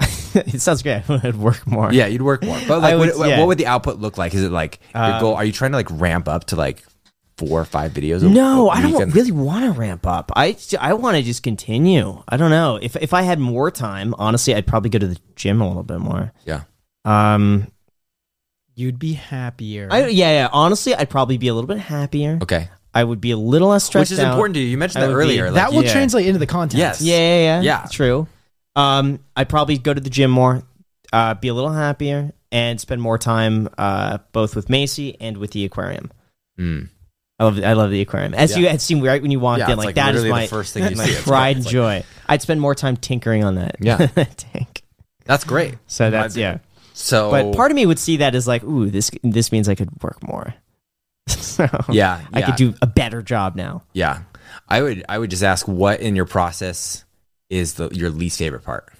it sounds great. I would work more. Yeah, you'd work more. But like, would- what, yeah. what would the output look like? Is it like your Um, goal? Are you trying to like ramp up to like four or five videos? a- No, I don't and- really want to ramp up. I I want to just continue. I don't know if if I had more time. Honestly, I'd probably go to the gym a little bit more. Yeah. Um. You'd be happier. I, yeah, yeah. Honestly, I'd probably be a little bit happier. Okay. I would be a little less stressed Which is out. important to you. You mentioned I that would be- earlier. like, that will yeah. translate into the content. Yes. Yeah, yeah, yeah. Yeah. True. Um, I'd probably go to the gym more, uh, be a little happier, and spend more time uh, both with Macy and with the aquarium. Mm. I love, I love the aquarium. As Yeah. you had seen right when you walked Yeah, in, it's like, like that is literally the my first thing you my see. It's pride and like- joy. I'd spend more time tinkering on that. Yeah. tank. That's great. So that's yeah. So, But part of me would see that as like, ooh, this this means I could work more. so Yeah, I yeah. could do a better job now. Yeah. I would I would just ask what in your process is the your least favorite part?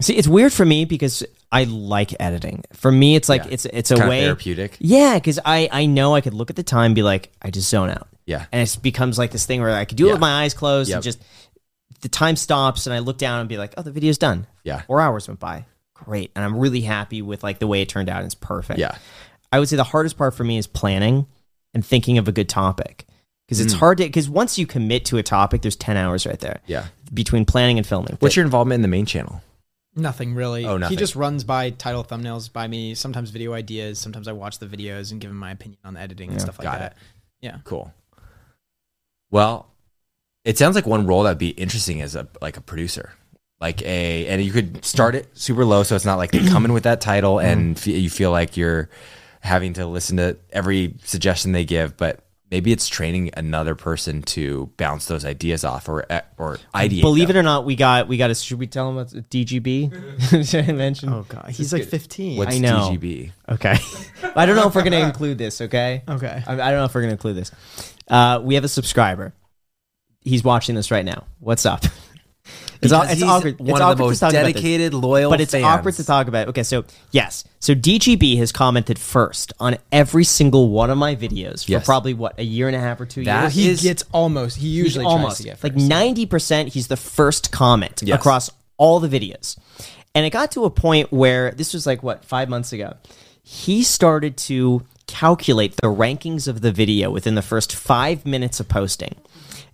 See, it's weird for me because I like editing. For me, it's like Yeah. it's it's a Kind way. therapeutic. Yeah, because I I know I could look at the time, and be like, I just zone out. Yeah. and it becomes like this thing where I could do it with my eyes closed Yep. and just the time stops and I look down and be like, oh, the video's done. Yeah. Four hours went by. Great. And I'm really happy with like the way it turned out. It's perfect. Yeah. I would say the hardest part for me is planning and thinking of a good topic. Because Mm. it's hard to, because once you commit to a topic, there's 10 hours right there Yeah. between planning and filming. What's your involvement in the main channel? Nothing really. Oh, nothing. He just runs by title thumbnails by me. Sometimes video ideas. Sometimes I watch the videos and give him my opinion on the editing and stuff like got that. Yeah. Cool. Well, it sounds like one role that'd be interesting as a like a producer. Like a and you could start it super low so it's not like they come in with that title and mm-hmm. f- you feel like you're having to listen to every suggestion they give, but maybe it's training another person to bounce those ideas off or eh, or ideate. Believe them. it or not, we got, we got a, should we tell them what's DGB? should I mention? Oh god, he's like 15. What's I know. DGB? Okay. I don't know if we're going to include this, okay? Okay. I, I don't know if we're going to include this. Uh, we have a subscriber. He's watching this right now. What's up? It's, it's he's awkward. One it's of awkward the to most talk about this. dedicated, loyal, but it's fans. awkward to talk about. Okay, so yes, so DGB has commented first on every single one of my videos for Yes. probably what a year and a half or two That years. he is- gets almost. He usually tries almost to get like ninety percent. He's the first comment Yes. across all the videos, and it got to a point where this was like what five months ago. He started to calculate the rankings of the video within the first five minutes of posting,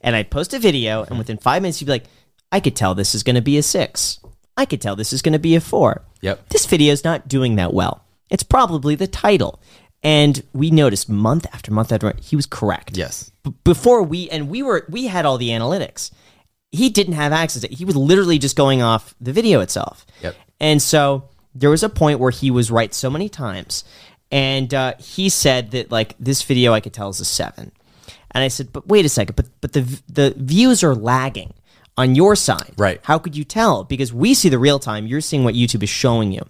and I'd post a video, and within five minutes, he'd be like, "I could tell this is going to be a six. I could tell this is going to be a four. Yep. This video is not doing that well. It's probably the title." And we noticed month after month after month, he was correct Yes. b- before we and we were we had all the analytics he didn't have access to he was literally just going off the video itself Yep. and so there was a point where he was right so many times and uh, he said that like this video i could tell is a seven and i said but wait a second but but the the views are lagging on your side. Right. how could you tell? Because we see the real time. You're seeing what youtube is showing you.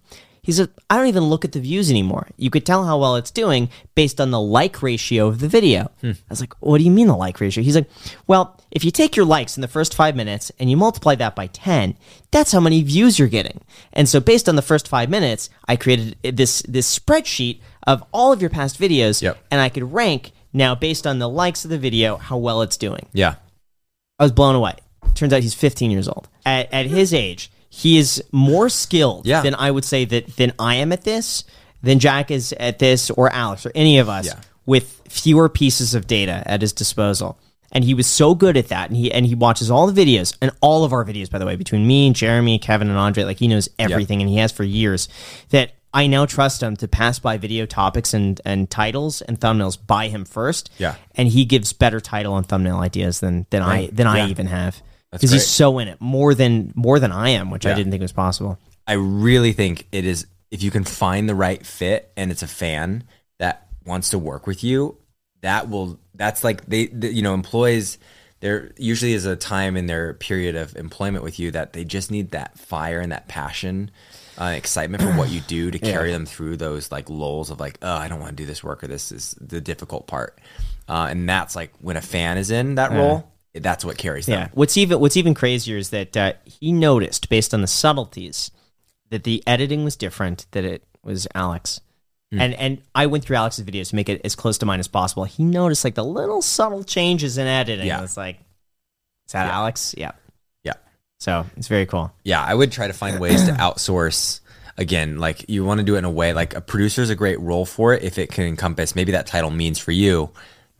He said i don't even look at the views anymore. You could tell how well it's doing based on the like ratio of the video. Hmm. I was like what do you mean the like ratio? He's like well if you take your likes in the first five minutes and you multiply that by 10 that's how many views you're getting. And so based on the first five minutes i created this this spreadsheet of all of your past videos Yep. and i could rank now based on the likes of the video how well it's doing. Yeah. I was blown away. Turns out he's 15 years old. At, at his age, he is more skilled Yeah. than I would say that than I am at this, than Jack is at this, or Alex, or any of us, Yeah. with fewer pieces of data at his disposal. And he was so good at that, and he and he watches all the videos and all of our videos, by the way, between me and Jeremy, Kevin, and Andrei. Like he knows everything, and he has for years. That I now trust him to pass by video topics and and titles and thumbnails by him first. Yeah. and he gives better title and thumbnail ideas than than I than I even have because he's so in it more than more than I am, which I didn't think was possible. I really think it is if you can find the right fit and it's a fan that wants to work with you, that will that's like they, the, you know employees there usually is a time in their period of employment with you that they just need that fire and that passion uh, excitement for what you do to carry them through those like lulls of like oh I don't want to do this work or this is the difficult part. Uh, and that's like when a fan is in that role that's what carries them Yeah. What's even what's even crazier is that uh, he noticed based on the subtleties that the editing was different. That it was Alex. Hmm. And and I went through Alex's videos to make it as close to mine as possible. He noticed like the little subtle changes in editing. Yeah. It's like, is that Yeah. Alex? Yeah. yeah So it's very cool. yeah, I would try to find ways to outsource. Again, like you want to do it in a way like a producer is a great role for it if it can encompass maybe that title means for you.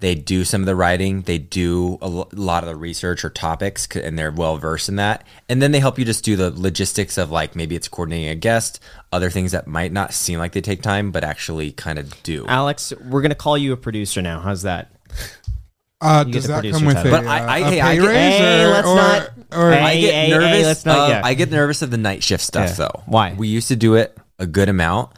They do some of the writing, they do a lot of the research or topics, and they're well versed in that. And then they help you just do the logistics of like maybe it's coordinating a guest, other things that might not seem like they take time, but actually kind of do. Alex, we're gonna call you a producer now. How's that? Uh, does that come with title. a, But I- I- uh, hey, a I pay get- raise? Hey, or, let's or, not- or- Hey, I get hey, hey, nervous. let's not of- yet. I get nervous of the night shift stuff Yeah. though. Why? We used to do it a good amount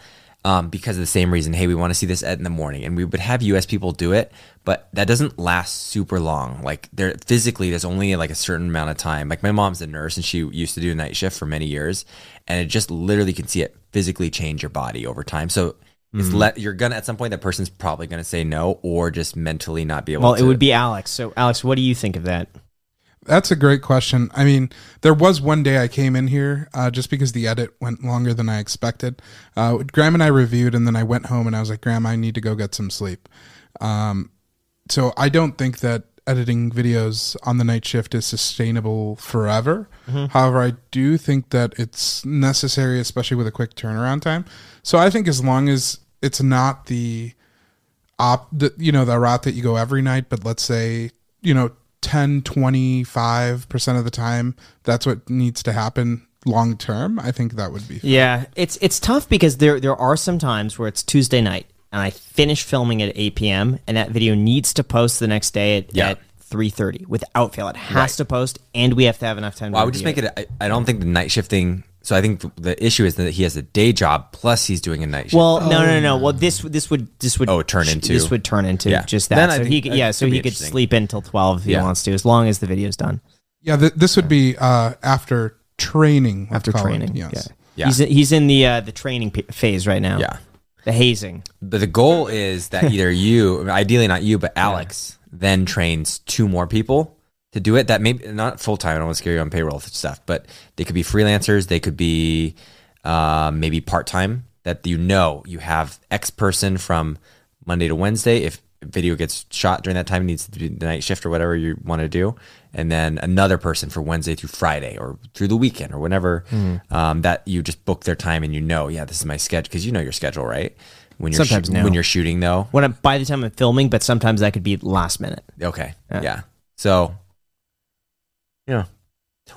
um, because of the same reason. Hey, we want to see this ed in the morning, and we would have U.S. people do it, but that doesn't last super long. Like there physically, there's only like a certain amount of time. Like my mom's a nurse, and she used to do a night shift for many years, and it just literally can see it physically change your body over time. So. It's let you're gonna at some point that person's probably gonna say no or just mentally not be able. To. Well, to. it would be Alex. So, Alex, what do you think of that? That's a great question. I mean, there was one day I came in here uh, just because the edit went longer than I expected. Uh, Graham and I reviewed, and then I went home and I was like, Graham, I need to go get some sleep. Um, so I don't think that editing videos on the night shift is sustainable forever. However, I do think that it's necessary, especially with a quick turnaround time. So I think as long as it's not the op the, you know the route that you go every night but let's say you know 10 25% of the time that's what needs to happen long term i think that would be Yeah, it's it's tough because there there are some times where it's Tuesday night and I finish filming at 8 p.m. and that video needs to post the next day at, Yeah. at 3:30 without fail. It has to post, and we have to have enough time. Well, to I would just review make it. I, I don't think the night shifting. So I think the, the issue is that he has a day job plus he's doing a night shift. Well, no, no, no, no. Well, this this would this would Oh, turn into- this would turn into Yeah. just that. I So think he could, yeah, so he could sleep in until 12 if he Yeah. wants to, as long as the video's done yeah th- this would be uh after training after call it. training. yes Yeah. Yeah. He's he's in the uh, the training p- phase right now. yeah. the hazing. But the goal is that either you, ideally not you, but Alex, then trains two more people to do it. That maybe not full time. I don't want to scare you on payroll stuff, but they could be freelancers. They could be um, maybe part time. That you know you have X person from Monday to Wednesday. If video gets shot during that time, it needs to be the night shift or whatever you want to do, and then another person for Wednesday through Friday or through the weekend or whenever. Hmm. Um, that you just book their time and you know, yeah, this is my schedule because you know your schedule, right? When you're Sometimes shoo- no. when you're shooting though. When I'm by the time I'm filming, but sometimes that could be last minute. Okay. Yeah. Yeah. So, yeah,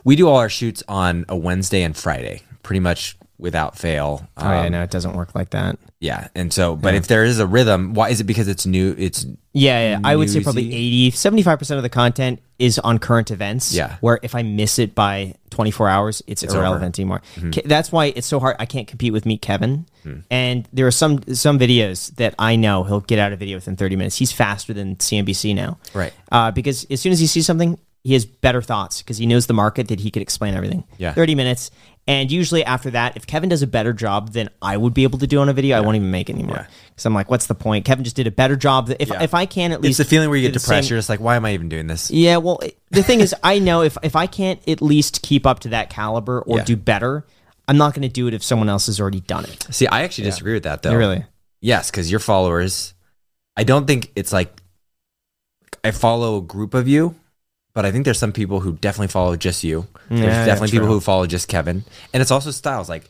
we do all our shoots on a Wednesday and Friday, pretty much without fail. Oh yeah, Um, no, it doesn't work like that. Yeah, and so, but if there is a rhythm, why is it? Because it's new. It's Yeah, yeah. I would say probably Newsy. 80, 75% of the content is on current events. Yeah. Where if I miss it by 24 hours, it's, It's irrelevant anymore. Ke- That's why it's so hard. I can't compete with Meet Kevin. Hmm. And there are some some videos that I know he'll get out a video within 30 minutes. He's faster than CNBC now. Right. Uh, because as soon as he sees something, he has better thoughts because he knows the market that he could explain everything. Yeah. 30 minutes. And usually after that, if Kevin does a better job than I would be able to do on a video, I won't even make it anymore. Yeah. Because I'm like, what's the point? Kevin just did a better job. If, Yeah. if I can at it's least the feeling where you get depressed. same- You're just like, why am I even doing this? yeah, well, the thing is, I know if if I can't at least keep up to that caliber or Yeah. do better, I'm not going to do it if someone else has already done it. See, I actually disagree with that though. Really? Yes, because your followers, I don't think it's like I follow a group of you, but I think there's some people who definitely follow just you. There's Yeah, definitely people true. who follow just Kevin, and it's also styles. Like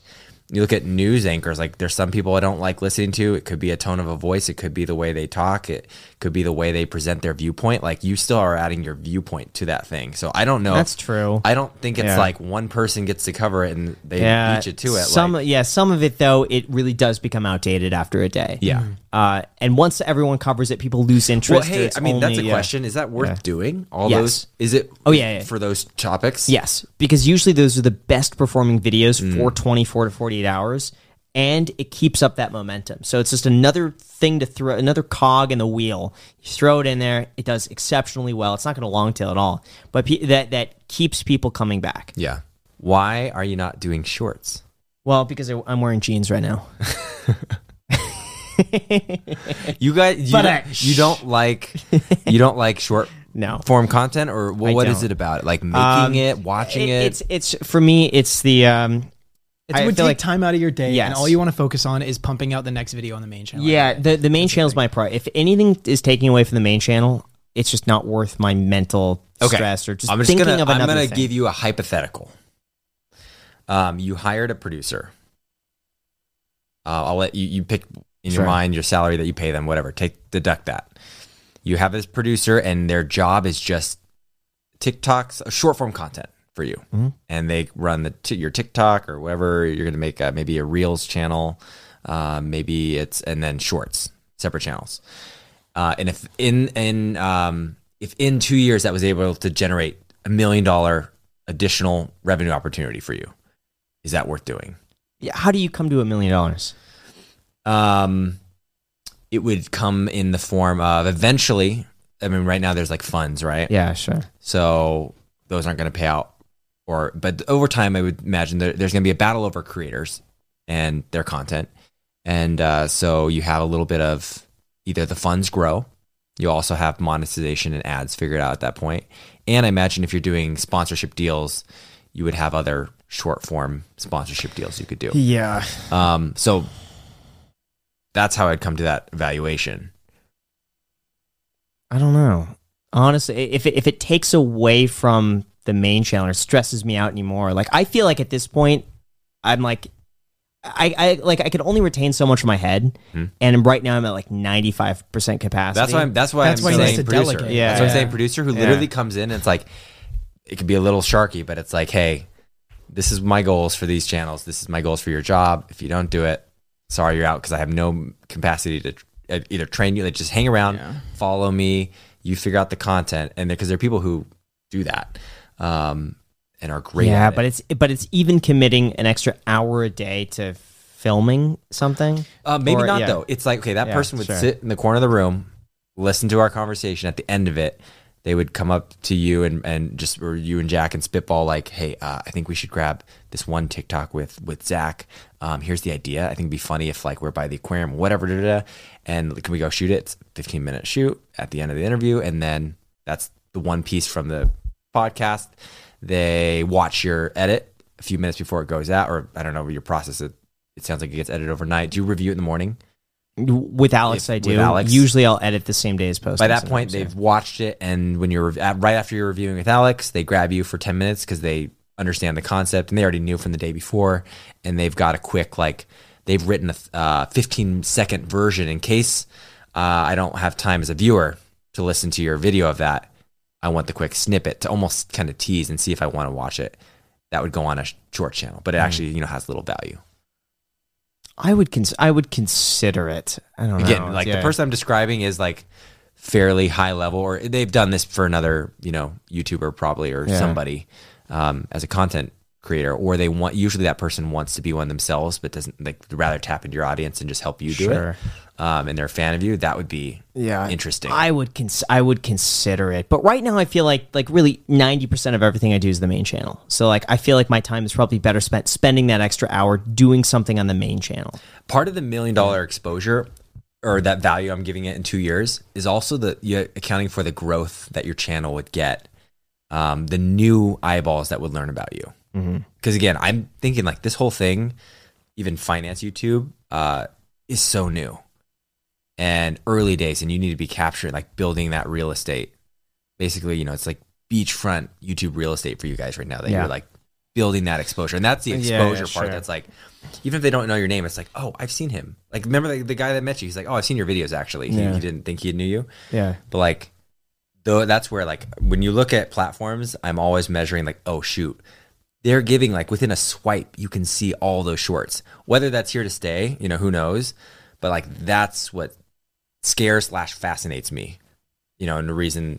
you look at news anchors, like there's some people I don't like listening to. It could be a tone of a voice, it could be the way they talk, it could be the way they present their viewpoint. Like you still are adding your viewpoint to that thing. So I don't know. That's true. I don't think it's Yeah. like one person gets to cover it and they yeah, beat you to it. Some, like, yeah, some of it though, it really does become outdated after a day. yeah. Uh, and once everyone covers it, people lose Well, interest. hey, I mean, that's a only, uh, question. Is that worth yeah. doing? All Yes. those? Is it? Oh, yeah, yeah. For those topics? Yes, because usually those are the best performing videos Mm. for 24 to 48 hours, and it keeps up that momentum. So it's just another thing to throw, another cog in the wheel. You throw it in there, it does exceptionally well. It's not going to long tail at all, but pe- that that keeps people coming back. Yeah. Why are you not doing shorts? Well, because I- I'm wearing jeans right now. You guys, you, But, don't, uh, you don't like you don't like short No. form content, or well, what is don't. it about? Like making Um, it, watching it. It's it's for me. It's the um, It would take like- time out of your day, Yes. and all you want to focus on is pumping out the next video on the main channel. Yeah, the the main channel is my priority. If anything is taking away from the main channel, it's just not worth my mental okay. stress or just I'm just thinking gonna of I'm another gonna give you a hypothetical. Um, you hired a producer. Uh, I'll let you you pick in Sure. your mind your salary that you pay them, whatever. Take deduct that. You have this producer, and their job is just TikToks, short form content for you, Mm-hmm. and they run the t- your TikTok or whatever. You're gonna make uh maybe a Reels channel, uh, maybe it's and then Shorts, separate channels. Uh, and if in in um, if in two years that was able to generate a million dollar additional revenue opportunity for you, is that worth doing? Yeah, How do you come to a million dollars? Um, it would come in the form of eventually. I mean, right now there's like funds, right? Yeah, sure. So those aren't going to pay out, or but over time, I would imagine there, there's going to be a battle over creators and their content, and uh, so you have a little bit of either the funds grow, you also have monetization and ads figured out at that point, and I imagine if you're doing sponsorship deals, you would have other short form sponsorship deals you could do. Yeah. Um, so that's how I'd come to that evaluation. I don't know. Honestly, if it, if it takes away from the main channel or stresses me out anymore, like I feel like at this point, I'm like, I, I like I could only retain so much in my head, and right now I'm at like 95 percent capacity. Hmm. That's why I'm. That's why That's I'm why he needs saying to producer. delegate. Yeah, that's what I'm saying. Producer who Yeah. literally comes in and it's like, it could be a little sharky, but it's like, hey, this is my goals for these channels. This is my goals for your job. If you don't do it, sorry, you're out because I have no capacity to uh, either train you. Like just hang around, Yeah. follow me. You figure out the content, and because there are people who do that, um, and are great. yeah, but it. it's but it's even committing an extra hour a day to filming something. Uh, maybe Or- not yeah. though. It's like okay, that Yeah, person would sure. sit in the corner of the room, listen to our conversation. At the end of it, they would come up to you and and just or you and Jack and spitball like, hey, uh, I think we should grab this one TikTok with with Zach. Um, here's the idea. I think it'd be funny if like we're by the aquarium, whatever. Da, da, da, and can we go shoot it? It's a 15 minute shoot at the end of the interview, and then that's the one piece from the podcast. They watch your edit a few minutes before it goes out, or I don't know your process. It it sounds like it gets edited overnight. Do you review it in the morning? With Alex, If- I do. Alex? Usually, I'll edit the same day as post. By that point, they've watched it, and when you're right after you're reviewing with Alex, they grab you for ten minutes because they understand the concept and they already knew from the day before, and they've got a quick like they've written a uh, 15 second version in case uh, I don't have time as a viewer to listen to your video of that. I want the quick snippet to almost kind of tease and see if I want to watch it. That would go on a short channel, but it actually you know has little value. I would cons- I would consider it. I don't again know. like Yeah. the person i'm describing is like fairly high level or they've done this for another you know youtuber probably or Yeah. somebody um, as a content creator or they want usually that person wants to be one themselves but doesn't like rather tap into your audience and just help you do Sure. it um, and they're a fan of you that would be yeah interesting I would cons- I would consider it, but right now I feel like like really ninety percent of everything I do is the main channel. So like I feel like my time is probably better spent spending that extra hour doing something on the main channel. part of the million dollar exposure or that value I'm giving it in two years is also the you accounting for the growth that your channel would get, um, the new eyeballs that would learn about you. Because again, I'm thinking like this whole thing, even finance YouTube, uh, is so new and early days, and you need to be capturing like building that real estate. Basically, you know, it's like beachfront YouTube real estate for you guys right now. That Yeah. you're like building that exposure, and that's the Yeah, exposure yeah, part. sure. That's like even if they don't know your name, it's like, oh, I've seen him. Like, remember the, the guy that met you? He's like, oh, I've seen your videos. Actually, he, Yeah. he didn't think he knew you, Yeah. but like, though that's where like when you look at platforms, I'm always measuring like, oh shoot, they're giving like within a swipe, you can see all those shorts. Whether that's here to stay, you know, who knows? But like, that's what scares slash fascinates me, you know, and the reason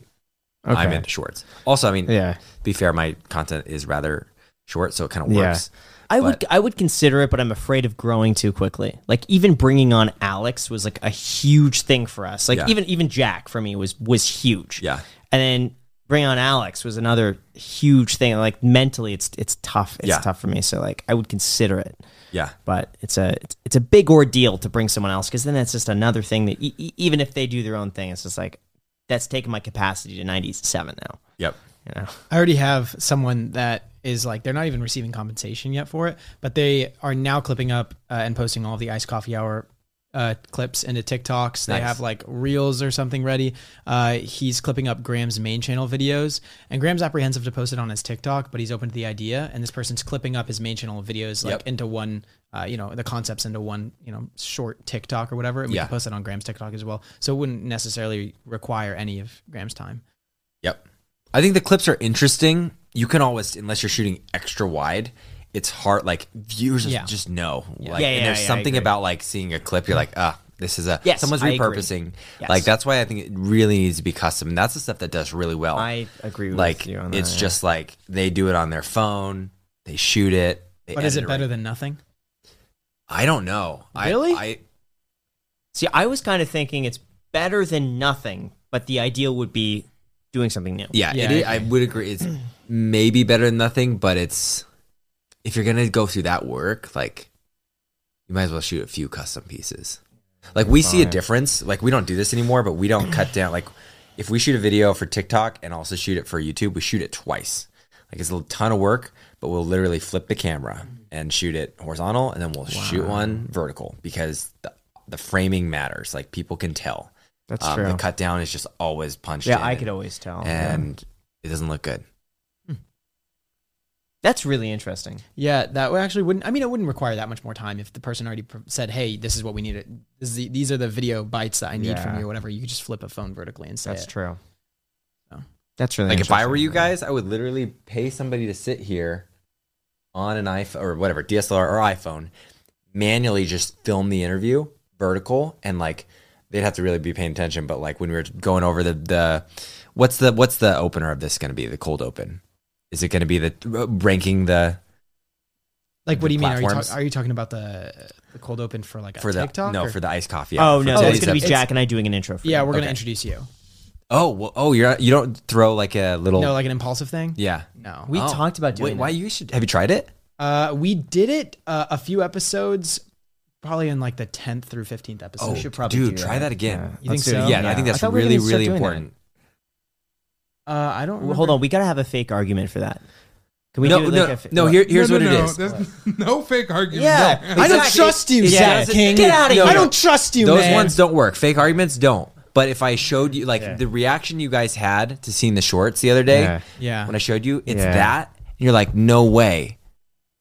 I'm Okay. into shorts. Also, I mean, Yeah. to be fair, my content is rather short, so it kind of Yeah. works. I would I would consider it, but I'm afraid of growing too quickly. Like even bringing on Alex was like a huge thing for us. Like Yeah. even even Jack for me was was huge. Yeah. And then bringing on Alex was another huge thing. Like mentally, it's it's tough. It's Yeah. tough for me. So like I would consider it, Yeah. but it's a it's, it's a big ordeal to bring someone else because then that's just another thing that e- e- even if they do their own thing, it's just like that's taking my capacity to 97 now. Yep. You know. I already have someone that is like they're not even receiving compensation yet for it, but they are now clipping up uh, and posting all the iced coffee hour uh, clips into TikToks. They have like reels or something ready. Uh, he's clipping up Graham's main channel videos, and Graham's apprehensive to post it on his TikTok, but he's open to the idea. And this person's clipping up his main channel videos like Yep. into one, uh, you know, the concepts into one, you know, short TikTok or whatever. And we Yeah. can post it on Graham's TikTok as well, so it wouldn't necessarily require any of Graham's time. Yep. I think the clips are interesting. You can always, unless you're shooting extra wide, it's hard. Like viewers just, Yeah. just know. Like, Yeah, and yeah, there's yeah, something about like seeing a clip. You're like, ah, this is a Yes, someone's repurposing. Yes. Like that's why I think it really needs to be custom. And that's the stuff that does really well. I agree with like you on that. it's just like they do it on their phone. They shoot it. They But is it better than nothing? I don't know. I- Really? I, See, I was kind of thinking it's better than nothing, but the ideal would be doing something new. Yeah, Yeah, it I I would agree. It's maybe better than nothing, but it's if you're gonna go through that work, like you might as well shoot a few custom pieces. Like we see a difference. Like we don't do this anymore, but we don't cut down. Like if we shoot a video for TikTok and also shoot it for YouTube, we shoot it twice. Like it's a ton of work, but we'll literally flip the camera and shoot it horizontal, and then we'll shoot one vertical because the, the framing matters. Like people can tell. That's Um, true. The cut down is just always punched. yeah, in I could always tell. and it doesn't look good. That's really interesting. Yeah, that would actually wouldn't. I mean, it wouldn't require that much more time if the person already pr- said, "Hey, this is what we need. It. This is the, these are the video bytes that I need from you, or whatever." You could just flip a phone vertically and say That's it. true. So. That's really Like if I were you guys, I would literally pay somebody to sit here on an iPhone or whatever DSLR or iPhone, manually just film the interview vertical, and like they'd have to really be paying attention. But like when we were going over the the what's the what's the opener of this going to be? The cold open? Is it going to be the uh, ranking the Like, what do you mean? Are you, Platforms. talk, are you talking about the the cold open for like a for the TikTok? no or- for the iced coffee? Oh no, Oh, that's gonna be episode. Jack and I doing an intro. For yeah, you. we're gonna Okay. introduce you. Oh well, oh you're you don't throw like a little No, like an impulsive thing. yeah. No, We Oh. talked about doing it. Wait, why you should have you tried it? uh, we did it uh, a few episodes, probably in like the tenth through fifteenth episode. Oh, should probably dude, do try that. that again. Yeah. You Let's think do it so? Yeah, again. I think that's thought really really important. that. Important. Uh, I don't. Well, Hold on, we gotta have a fake argument for that. Can we no, do no, like a fa- no. what? Here, here's no, what no, it no. is. There's no fake argument. Yeah. No. I don't trust you, It Zach King. Get outta No, here. I don't trust you, Those man. ones don't work. Fake arguments don't. But if I showed you, like Yeah. the reaction you guys had to seeing the shorts the other day, Yeah. Yeah. when I showed you, it's Yeah. that. And you're like, no way.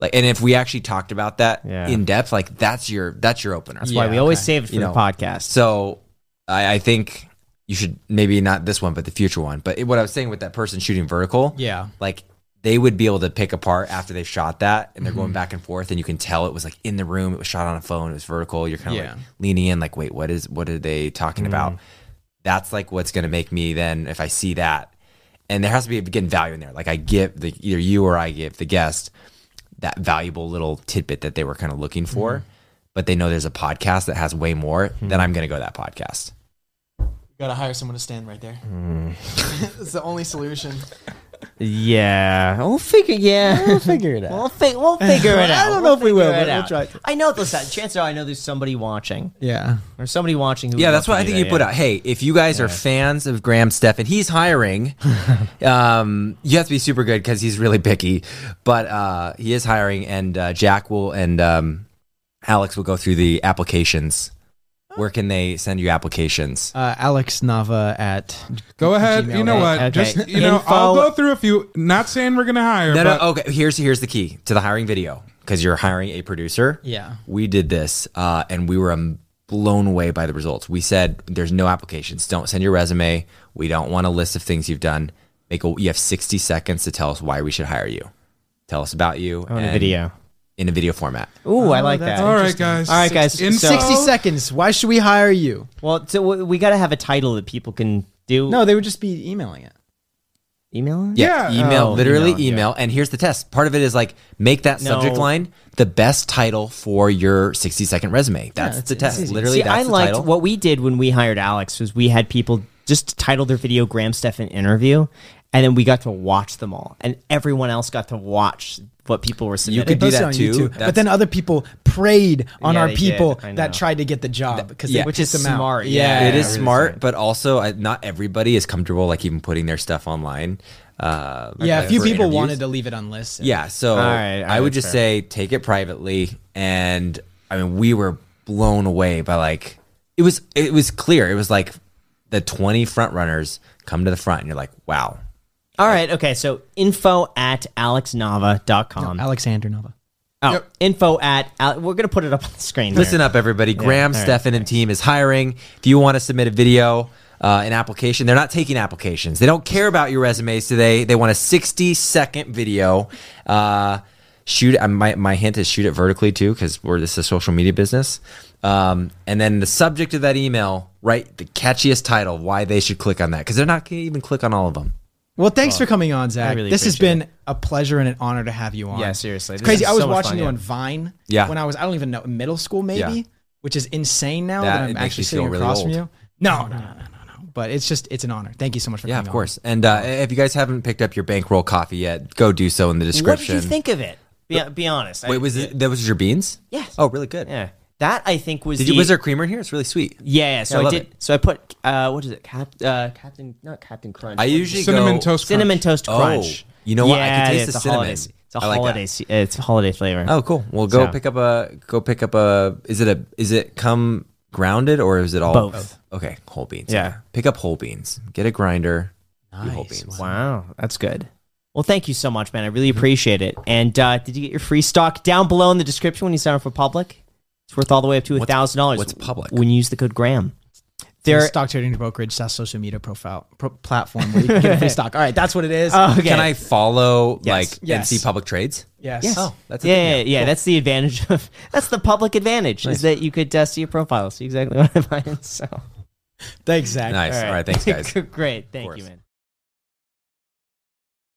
Like, and if we actually talked about that Yeah. in depth, like that's your that's your opener. That's why we always okay. save it for You the know, podcast. So I, I think you should maybe not this one, but the future one. But what I was saying with that person shooting vertical, Yeah. like they would be able to pick apart after they've shot that and they're Mm-hmm. going back and forth and you can tell it was like in the room it was shot on a phone it was vertical you're kind of Yeah. like leaning in like wait what is what are they talking about that's like what's going to make me then if i see that and there has to be again value in there like i give the either you or i give the guest that valuable little tidbit that they were kind of looking for Mm-hmm. but they know there's a podcast that has way more then i'm going to go that podcast Gotta hire someone to stand right there. it's the only solution. yeah, we'll figure. Yeah, we'll figure it out. We'll, fi- we'll figure it out. I don't know if we will, but we'll try to. I know this. Chances are, I know there's somebody watching Yeah. or somebody watching. Who Yeah, that's love what I think you put yeah. out. Hey, if you guys are fans of Graham Stephan, he's hiring. um, you have to be super good because he's really picky, but uh, he is hiring, and uh, Jack will and um, Alex will go through the applications. Where can they send you applications? Uh, Alex Nava at. Go ahead. Gmail. You know what? Okay. Just you know, Info- I'll go through a few. Not saying we're gonna hire. No, but no. Okay, here's here's the key to the hiring video because you're hiring a producer. Yeah. we did this uh, and we were um, blown away by the results. We said there's no applications. Don't send your resume. We don't want a list of things you've done. Make a, you have 60 seconds to tell us why we should hire you. Tell us about you On a and- video. In a video format. Ooh, I oh, like that. All right, guys. All right, guys. In so- 60 seconds. Why should we hire you? Well, so we- we got to have a title that people can do. No, they would just be emailing it. email. it? Yeah. email, Oh, literally email, email. And here's the test. Part of it is like make that subject line the best title for your 60 second resume. That's it's- the it's test. easy. Literally, See, that's I the liked title. what we did when we hired Alex was we had people just title their video Graham Stephan interview, and then we got to watch them all, and everyone else got to watch what people were submitting. You could do Posted that too. YouTube. But then other people preyed on Yeah, our people did. That tried to get the job because yeah. Which is picked them out. smart, Yeah, yeah. it is really smart, smart. but also uh, not everybody is comfortable like even putting their stuff online. Uh, Yeah, like, a few people interviews. wanted to leave it on unlisted. Yeah, so right, all I would just fair. say take it privately, and I mean we were blown away by like it was it was clear it was like the twenty front runners come to the front, and you're like, wow, All right, okay. So info at alexnava.com. Alexander Nava. oh, Yep. info at Al- we're gonna put it up on the screen. Listen here. up, everybody. Graham, all right, Stephan, and team is hiring. If you want to submit a video, uh, an application, they're not taking applications. They don't care about your resumes today. They want a 60 second video. Uh, shoot, uh, my, my hint is shoot it vertically too, because we're this is a social media business. Um, and then the subject of that email, write the catchiest title, why they should click on that, because they're not going to even click on all of them. Well, thanks for coming on, Zach. really this has appreciate been a pleasure and an honor to have you on. Yeah, seriously. It's This crazy. is I was so much watching fun, you yeah. on Vine Yeah. when I was, I don't even know, middle school maybe, Yeah. which is insane now That- that, it I'm makes actually you feel sitting really across from old. you. No, no, no, no, no, no. But it's just, it's an honor. Thank you so much for coming on. Yeah, coming of course. And uh, if you guys haven't picked up your bankroll coffee yet, go do so in the description. What description. did you think of it? Be, be honest. I- Wait, was it that was your beans? Yes. Oh, really good. Yeah. That I think was Did the, you, was there creamer in here? It's really sweet. Yeah, yeah. So Yeah, I I, did. it. So I put uh, what is it? Cap, uh, Captain, not Captain Crunch. I usually it? Cinnamon go, toast crunch. cinnamon toast Oh, crunch. you know what? I can taste it's the cinnamon. holiday. It's a I like that. holiday. se- It's a holiday flavor. Oh, cool. Well, go So- pick up a go pick up a. Is it a? Is it come grounded or is it all Both. Okay, whole beans. Yeah. Pick up whole beans. Get a grinder. whole Nice. beans. Wow, that's good. Well, thank you so much, man. I really appreciate it. And uh, did you get your free stock down below in the description when you sign up for Public? It's worth all the way up to What's- thousand dollars. what's Public? When you use the code Graham. Their There. stock trading brokerage, SaaS social media profile pro- platform where you can get a free stock. All right, that's what it is. Oh, okay. Can I follow Yes. like Yes. and see public trades? yes. Yes. Oh, that's a yeah, thing yeah, now. yeah. Cool. That's the advantage of. That's the public advantage Nice. is that you could uh, see your profile, see exactly what I'm buying. So Thanks, Zach. Nice. All right. Thanks, guys. Great. Thank course. you, man.